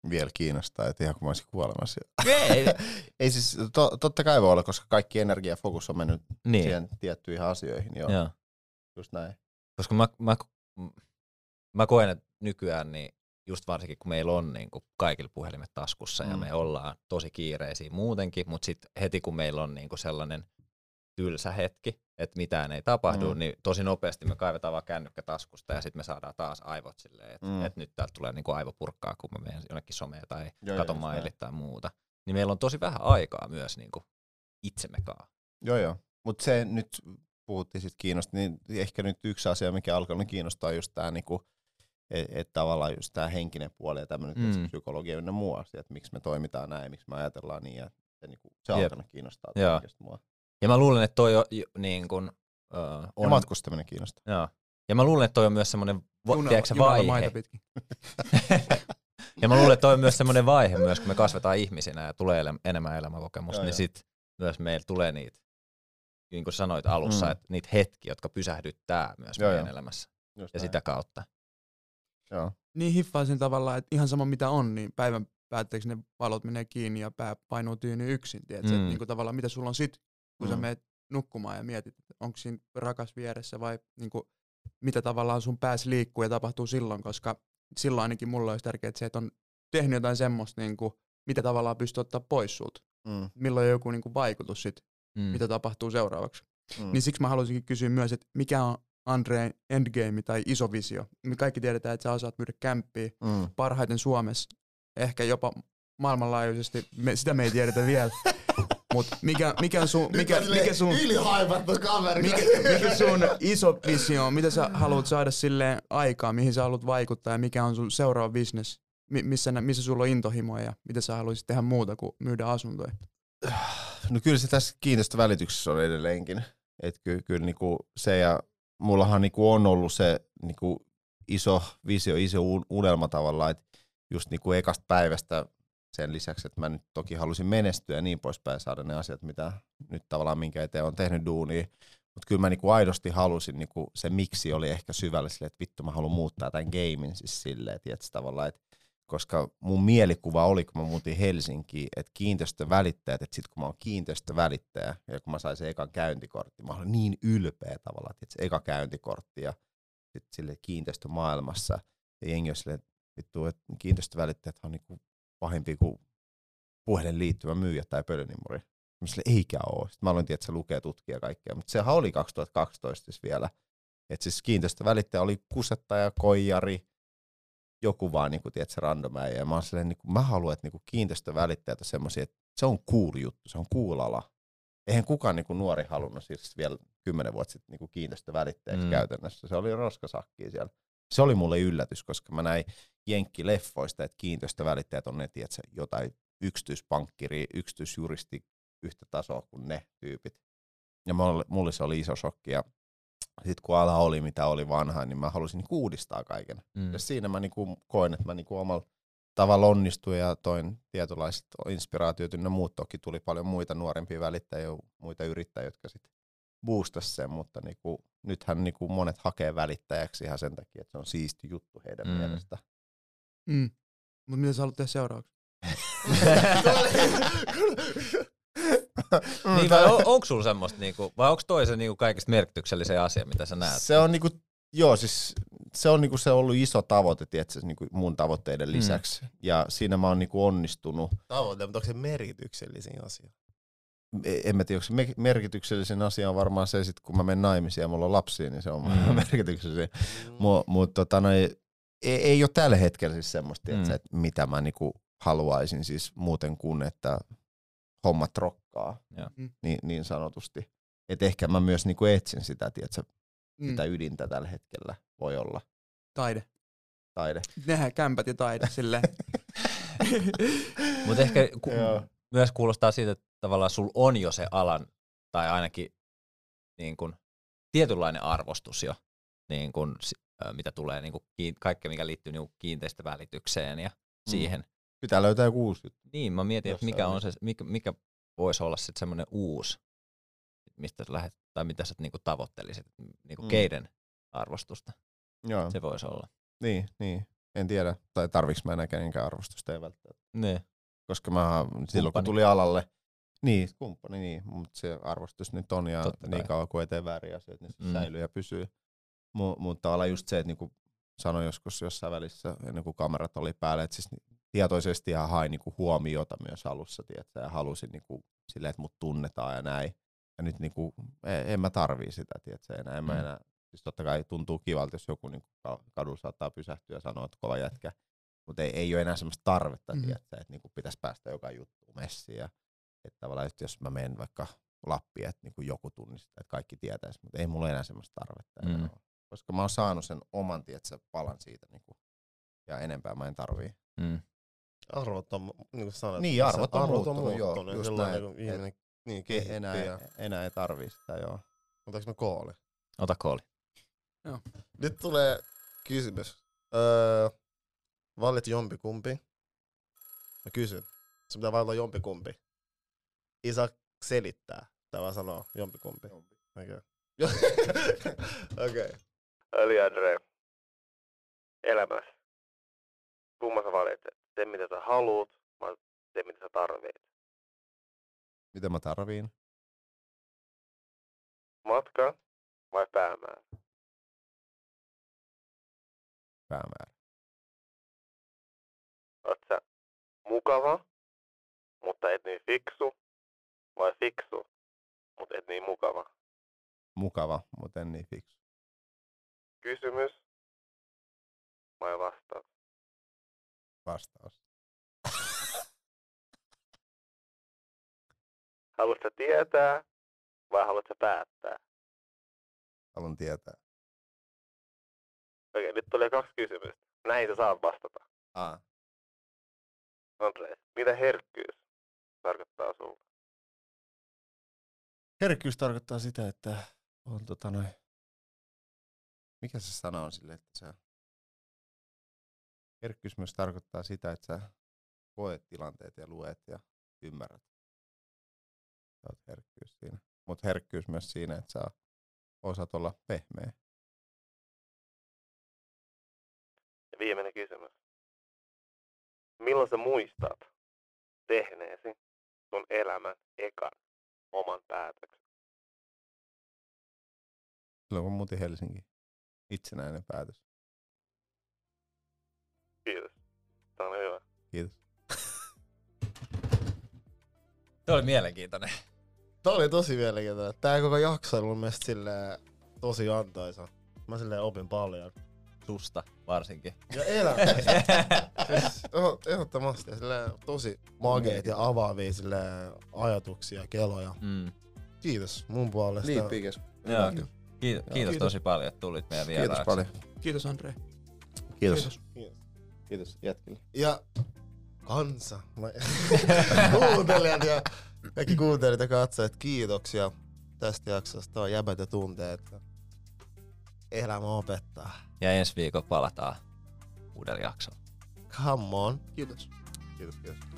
[SPEAKER 3] Vielä kiinnostaa, että ihan kun mä olisin kuolemassa.
[SPEAKER 1] Ei,
[SPEAKER 3] Ei siis, to, totta kai voi olla, koska kaikki energia ja fokus on mennyt
[SPEAKER 1] niin,
[SPEAKER 3] siihen tiettyihin asioihin. Joo,
[SPEAKER 1] joo.
[SPEAKER 3] just näin.
[SPEAKER 1] Koska mä, mä, mä koen, että nykyään niin just varsinkin kun meillä on niin kuin kaikilla puhelimet taskussa mm. ja me ollaan tosi kiireisiä muutenkin, mutta sitten heti kun meillä on niin kuin sellainen tylsä hetki, että mitään ei tapahdu, mm. Niin tosi nopeasti me kaivetaan vaan kännykkä taskusta ja sitten me saadaan taas aivot silleen, että
[SPEAKER 3] Mm.
[SPEAKER 1] et nyt täältä tulee niin kuin aivopurkkaa, kun mä menen jonnekin someen tai
[SPEAKER 3] Joo,
[SPEAKER 1] katon mailit tai muuta. Niin meillä on tosi vähän aikaa myös niin kuin itsemmekaan.
[SPEAKER 3] Joo, joo. Mutta se nyt puhuttiin sit kiinnosta, niin ehkä nyt yksi asia, mikä alkanut kiinnostaa, just tämä niinku, että et tavallaan just tämä henkinen puoli ja tämmöinen
[SPEAKER 1] Mm.
[SPEAKER 3] psykologia ja muu asia, että miksi me toimitaan näin, miksi me ajatellaan niin, ja se, niinku, se alkanut kiinnostaa
[SPEAKER 1] Joo.
[SPEAKER 3] oikeasti mua.
[SPEAKER 1] Ja mä luulen, että toi on, niin kuin, uh,
[SPEAKER 3] Ja
[SPEAKER 1] on
[SPEAKER 3] matkustaminen kiinnostaa.
[SPEAKER 1] Joo. Ja mä luulen, että toi on myös semmoinen va-
[SPEAKER 4] Junalla-
[SPEAKER 1] tiedätkö, vaihe.
[SPEAKER 4] maita pitkin.
[SPEAKER 1] ja mä luulen, että toi on myös semmoinen vaihe myös, kun me kasvetaan ihmisinä ja tulee ele- enemmän elämänkokemusta,
[SPEAKER 3] Joo,
[SPEAKER 1] niin
[SPEAKER 3] joo.
[SPEAKER 1] sit myös meillä tulee niitä, niin kuin sanoit alussa,
[SPEAKER 3] Mm.
[SPEAKER 1] mm. että niitä hetkiä, jotka pysähdyttää myös
[SPEAKER 3] Joo,
[SPEAKER 1] meidän
[SPEAKER 3] joo.
[SPEAKER 1] elämässä.
[SPEAKER 3] Just
[SPEAKER 1] Ja
[SPEAKER 3] näin.
[SPEAKER 1] sitä kautta.
[SPEAKER 3] Joo.
[SPEAKER 4] Niin hiffaisin tavallaan, että ihan sama mitä on, niin päivän päätteeksi ne valot menee kiinni ja pää painuu tyyny yksin. Tiedätkö?
[SPEAKER 1] Mm.
[SPEAKER 4] Mm. Niin kuin tavallaan mitä sulla on sit, kun mm. sä meet nukkumaan ja mietit, että onko siinä rakas vieressä vai niin kuin, mitä tavallaan sun päässä liikkuu ja tapahtuu silloin, koska silloin ainakin mulla olisi tärkeää se, että on tehnyt jotain semmoista, niin kuin, mitä tavallaan pystyy ottaa pois sulta.
[SPEAKER 3] Mm.
[SPEAKER 4] Milloin on joku niin kuin, vaikutus sit,
[SPEAKER 1] mm.
[SPEAKER 4] mitä tapahtuu seuraavaksi.
[SPEAKER 3] Mm.
[SPEAKER 4] Niin siksi mä haluaisinkin kysyä myös, että mikä on Andreen endgame tai iso visio? Me kaikki tiedetään, että sä osaat myydä kämppiä
[SPEAKER 3] Mm.
[SPEAKER 4] parhaiten Suomessa, ehkä jopa maailmanlaajuisesti, me, sitä me ei tiedetä vielä. Mut mikä, mikä, on sun, mikä, mikä sun, mikä, mikä sun iso visio on? Mitä sä haluat saada sille aikaa, mihin sä haluat vaikuttaa ja mikä on sun seuraava business? Mi- missä, missä sulla on intohimoja ja mitä sä haluaisit tehdä muuta kuin myydä asuntoja?
[SPEAKER 3] No kyllä se tässä kiinteistövälityksessä on edelleenkin. Että kyllä, kyllä niinku se ja mullahan niinku on ollut se niinku iso visio, iso un- unelma tavallaan, että just niinku ekasta päivästä sen lisäksi, että mä nyt toki halusin menestyä ja niin poispäin saada ne asiat, mitä nyt tavallaan minkä eteen on tehnyt duunia. Mutta kyllä mä niinku aidosti halusin, niinku se miksi oli ehkä syvällä silleen, että vittu mä haluan muuttaa tämän gamein siis silleen, että tavallaan, että koska mun mielikuva oli, kun mä muutin Helsinkiin, että kiinteistövälittäjät, että sit kun mä oon kiinteistövälittäjä ja kun mä sain sen ekan käyntikortti, mä olin niin ylpeä tavallaan, että se eka käyntikortti ja sit sille kiinteistömaailmassa ja jengi on silleen, että että kiinteistövälittäjät on niinku pahempi kuin puhelin liittyvä myyjä tai pölynimuri. Mä sille eikä oo. Sitten mä aloin tietää, että se lukee tutkia kaikkea, mutta sehän oli 2012 siis vielä. Että siis kiinteistövälittäjä oli kusettaja, koijari, joku vaan niin kuin, tiedätkö, random äijä. Ja mä, oon silleen, niin kuin, mä haluan, että niin kuin kiinteistövälittäjät on semmoisia, että se on cool juttu, se on cool ala. Eihän kukaan niin kuin nuori halunnut siis vielä kymmenen vuotta sitten niin kuin kiinteistövälittäjäksi
[SPEAKER 1] mm.
[SPEAKER 3] käytännössä. Se oli roskasakki siellä. Se oli mulle yllätys, koska mä näin jenkkileffoista, että kiinteistövälittäjät on ne, tiedätkö, jotain yksityispankkiri, yksityisjuristi yhtä tasoa kuin ne tyypit. Ja mulle, mulle se oli iso shokki. Ja sitten kun ala oli mitä oli vanha, niin mä halusin niinku uudistaa kaiken.
[SPEAKER 1] Mm.
[SPEAKER 3] Ja siinä mä niinku koen, että mä niinku omalla tavalla onnistuin ja toin tietynlaiset inspiraatiot ynnä muut. Toki tuli paljon muita nuorempia välittäjiä, muita yrittäjiä, jotka sitten boostas sen, mutta niinku, nythän niinku monet hakee välittäjäksi ihan sen takia, että se on siisti juttu heidän
[SPEAKER 1] mm.
[SPEAKER 3] mielestä.
[SPEAKER 4] Mm. Mutta mitä sä haluat tehdä seuraavaksi?
[SPEAKER 1] niin, vai on, onko sulla semmoista, niinku, vai onko toi se niinku kaikista merkityksellisin asia, mitä sä näet?
[SPEAKER 3] Se on niinku, joo siis se on niinku se ollut iso tavoite, tiedätkö, niinku mun tavoitteiden
[SPEAKER 1] Mm.
[SPEAKER 3] lisäksi. Ja siinä mä oon niinku onnistunut.
[SPEAKER 2] Tavoite, mutta onko se merkityksellisin asia?
[SPEAKER 3] E- En mä tiedä, onko se me- merkityksellisin asia on varmaan se, sit kun mä menen naimisiin ja mulla on lapsia, niin se on
[SPEAKER 1] Mm.
[SPEAKER 3] mm. merkityksellisin. Mutta mut, tota, no, ei, ei ole tällä hetkellä siis semmoista,
[SPEAKER 1] Mm.
[SPEAKER 3] mm. että mitä mä niinku haluaisin siis muuten kuin, että hommat rokkaa,
[SPEAKER 1] Joo.
[SPEAKER 4] Mm.
[SPEAKER 3] niin, niin sanotusti. Et ehkä mä myös niinku etsin sitä, tiedätkö,
[SPEAKER 4] Mm.
[SPEAKER 3] mitä ydintä tällä hetkellä voi olla
[SPEAKER 4] Taide.
[SPEAKER 3] taide.
[SPEAKER 4] Nehän kämpät ja taide silleen.
[SPEAKER 1] Mutta ehkä ku, myös kuulostaa siitä, että tavallaan sul on jo se alan, tai ainakin niin kun, tietynlainen arvostus jo, niin kun, mitä tulee niin kun, kiin, kaikkea, mikä liittyy niin kiinteistövälitykseen ja siihen.
[SPEAKER 3] Pitää löytää joku uusi juttu.
[SPEAKER 1] Niin, mä mietin, että mikä, on se, mikä, mikä voisi olla sitten semmoinen uusi, mistä sä lähdet, tai mitä sä niinku tavoittelisit, niinku
[SPEAKER 3] Mm.
[SPEAKER 1] keiden arvostusta
[SPEAKER 3] Joo,
[SPEAKER 1] se voisi olla.
[SPEAKER 3] niin, niin. En tiedä, tai tarviks mä enää kenenkään arvostusta, ei välttämättä.
[SPEAKER 1] Niin.
[SPEAKER 3] Koska mä silloin kun
[SPEAKER 1] Kumppani.
[SPEAKER 3] tuli alalle, niin, kumppani, niin, mutta se arvostus nyt on ja
[SPEAKER 1] Totta kai.
[SPEAKER 3] niin kauan kuin eteen väärin asioita, niin se
[SPEAKER 1] Mm.
[SPEAKER 3] säilyy ja pysyy. Mu- mutta tavallaan just se, että niinku sanoin joskus jossain välissä, ennen kuin kamerat oli päällä, että siis tietoisesti ihan hain niinku huomiota myös alussa, tiedätkö, ja halusin niinku silleen, että mut tunnetaan ja näin. Ja nyt niinku, en, en mä tarvii sitä, tiedätkö, enää. En mä
[SPEAKER 1] Mm.
[SPEAKER 3] enää siis totta kai tuntuu kivalta, jos joku niinku ka- kadulla saattaa pysähtyä ja sanoa, että kova jätkä. Mutta ei, ei ole enää semmoista tarvetta, mm. tiedätkö, että niinku pitäisi päästä joka juttu messiin. Ja, että tavallaan just jos mä menen vaikka Lappiin, että niinku joku tunnistaa, että kaikki tietäisi, mutta ei mulla enää semmoista tarvetta. enää
[SPEAKER 1] Mm.
[SPEAKER 3] ole. Koska mä oon saanut sen oman, tiedätkö, palan siitä. Niinku, ja enempää mä en tarvii.
[SPEAKER 1] Mm.
[SPEAKER 2] Arvot on, niin kuin sanoit.
[SPEAKER 3] Niin, arvot on muuttunut, joo,
[SPEAKER 2] muuttunut,
[SPEAKER 3] just
[SPEAKER 2] silloin
[SPEAKER 3] näin.
[SPEAKER 2] Niin, ihminen, niin
[SPEAKER 3] Ei,
[SPEAKER 2] kehittyy.
[SPEAKER 3] enää,
[SPEAKER 2] Ja,
[SPEAKER 3] enää ei tarvii sitä, joo.
[SPEAKER 2] otaks me kooli?
[SPEAKER 1] Ota kooli.
[SPEAKER 2] Nyt tulee kysymys. Öö, valit jompikumpi. Mä kysyn. Se pitää valita jompikumpi. Ei saa selittää. Tää vaan sanoo jompikumpi. Okei. Okei. Eli Andre. Elämässä. Kumma sä valitset? Se mitä sä haluut, vai se mitä sä tarvit?
[SPEAKER 3] Mitä mä tarviin?
[SPEAKER 2] Matka vai päämäärä?
[SPEAKER 3] Päämäärä.
[SPEAKER 2] Oot sä mukava, mutta et niin fiksu, vai fiksu, mutta et niin mukava?
[SPEAKER 3] Mukava, mutta en niin fiksu.
[SPEAKER 2] Kysymys vai vastaus?
[SPEAKER 3] Vastaus.
[SPEAKER 2] Haluatko tietää vai haluatko päättää?
[SPEAKER 3] Haluan tietää.
[SPEAKER 2] Okei, nyt tulee kaksi kysymystä. Näin sä saat vastata.
[SPEAKER 3] Aa.
[SPEAKER 2] Andre, mitä herkkyys tarkoittaa sulle?
[SPEAKER 3] Herkkyys tarkoittaa sitä, että on tota noin... Mikä se sana on sille, että sä... Herkkyys myös tarkoittaa sitä, että sä koet tilanteet ja luet ja ymmärrät. Sä oot herkkyys siinä. Mutta herkkyys myös siinä, että sä osaat olla pehmeä.
[SPEAKER 2] Ja viimeinen kysymys. Milloin sä muistat tehneesi sun elämän ekan oman päätöksen?
[SPEAKER 3] Silloin kun muutin Helsinki. Itsenäinen päätös.
[SPEAKER 2] Tämä oli hyvä.
[SPEAKER 3] Kiitos.
[SPEAKER 1] Tuo oli mielenkiintoinen.
[SPEAKER 2] Tämä oli tosi mielenkiintoinen. Tää koko jakso oli mun mielestä silleen tosi antoisa. Mä silleen opin paljon.
[SPEAKER 1] Susta varsinkin.
[SPEAKER 2] Ja elämästä. siis, ehdottomasti. Silleen, tosi mageet ja avaavia silleen, ajatuksia ja keloja.
[SPEAKER 1] Mm.
[SPEAKER 2] Kiitos mun puolesta.
[SPEAKER 3] Liippii keskus.
[SPEAKER 1] Joo. Kiitos, kiitos,
[SPEAKER 2] Kiitos.
[SPEAKER 1] tosi paljon, että tulit meidän vieraaksi.
[SPEAKER 3] Kiitos paljon.
[SPEAKER 4] Kiitos Andre.
[SPEAKER 3] Kiitos.
[SPEAKER 2] Kiitos.
[SPEAKER 3] Kiitos jätkille.
[SPEAKER 2] Ja kansa, kuuntelijat ja kaikki kuuntelijat ja katsojat, kiitoksia tästä jaksosta. Tämä on jäbät ja tunteet. Elämä opettaa.
[SPEAKER 1] Ja ensi viikolla palataan uudella jaksolla.
[SPEAKER 2] Come on.
[SPEAKER 4] Kiitos.
[SPEAKER 3] Kiitos, kiitos.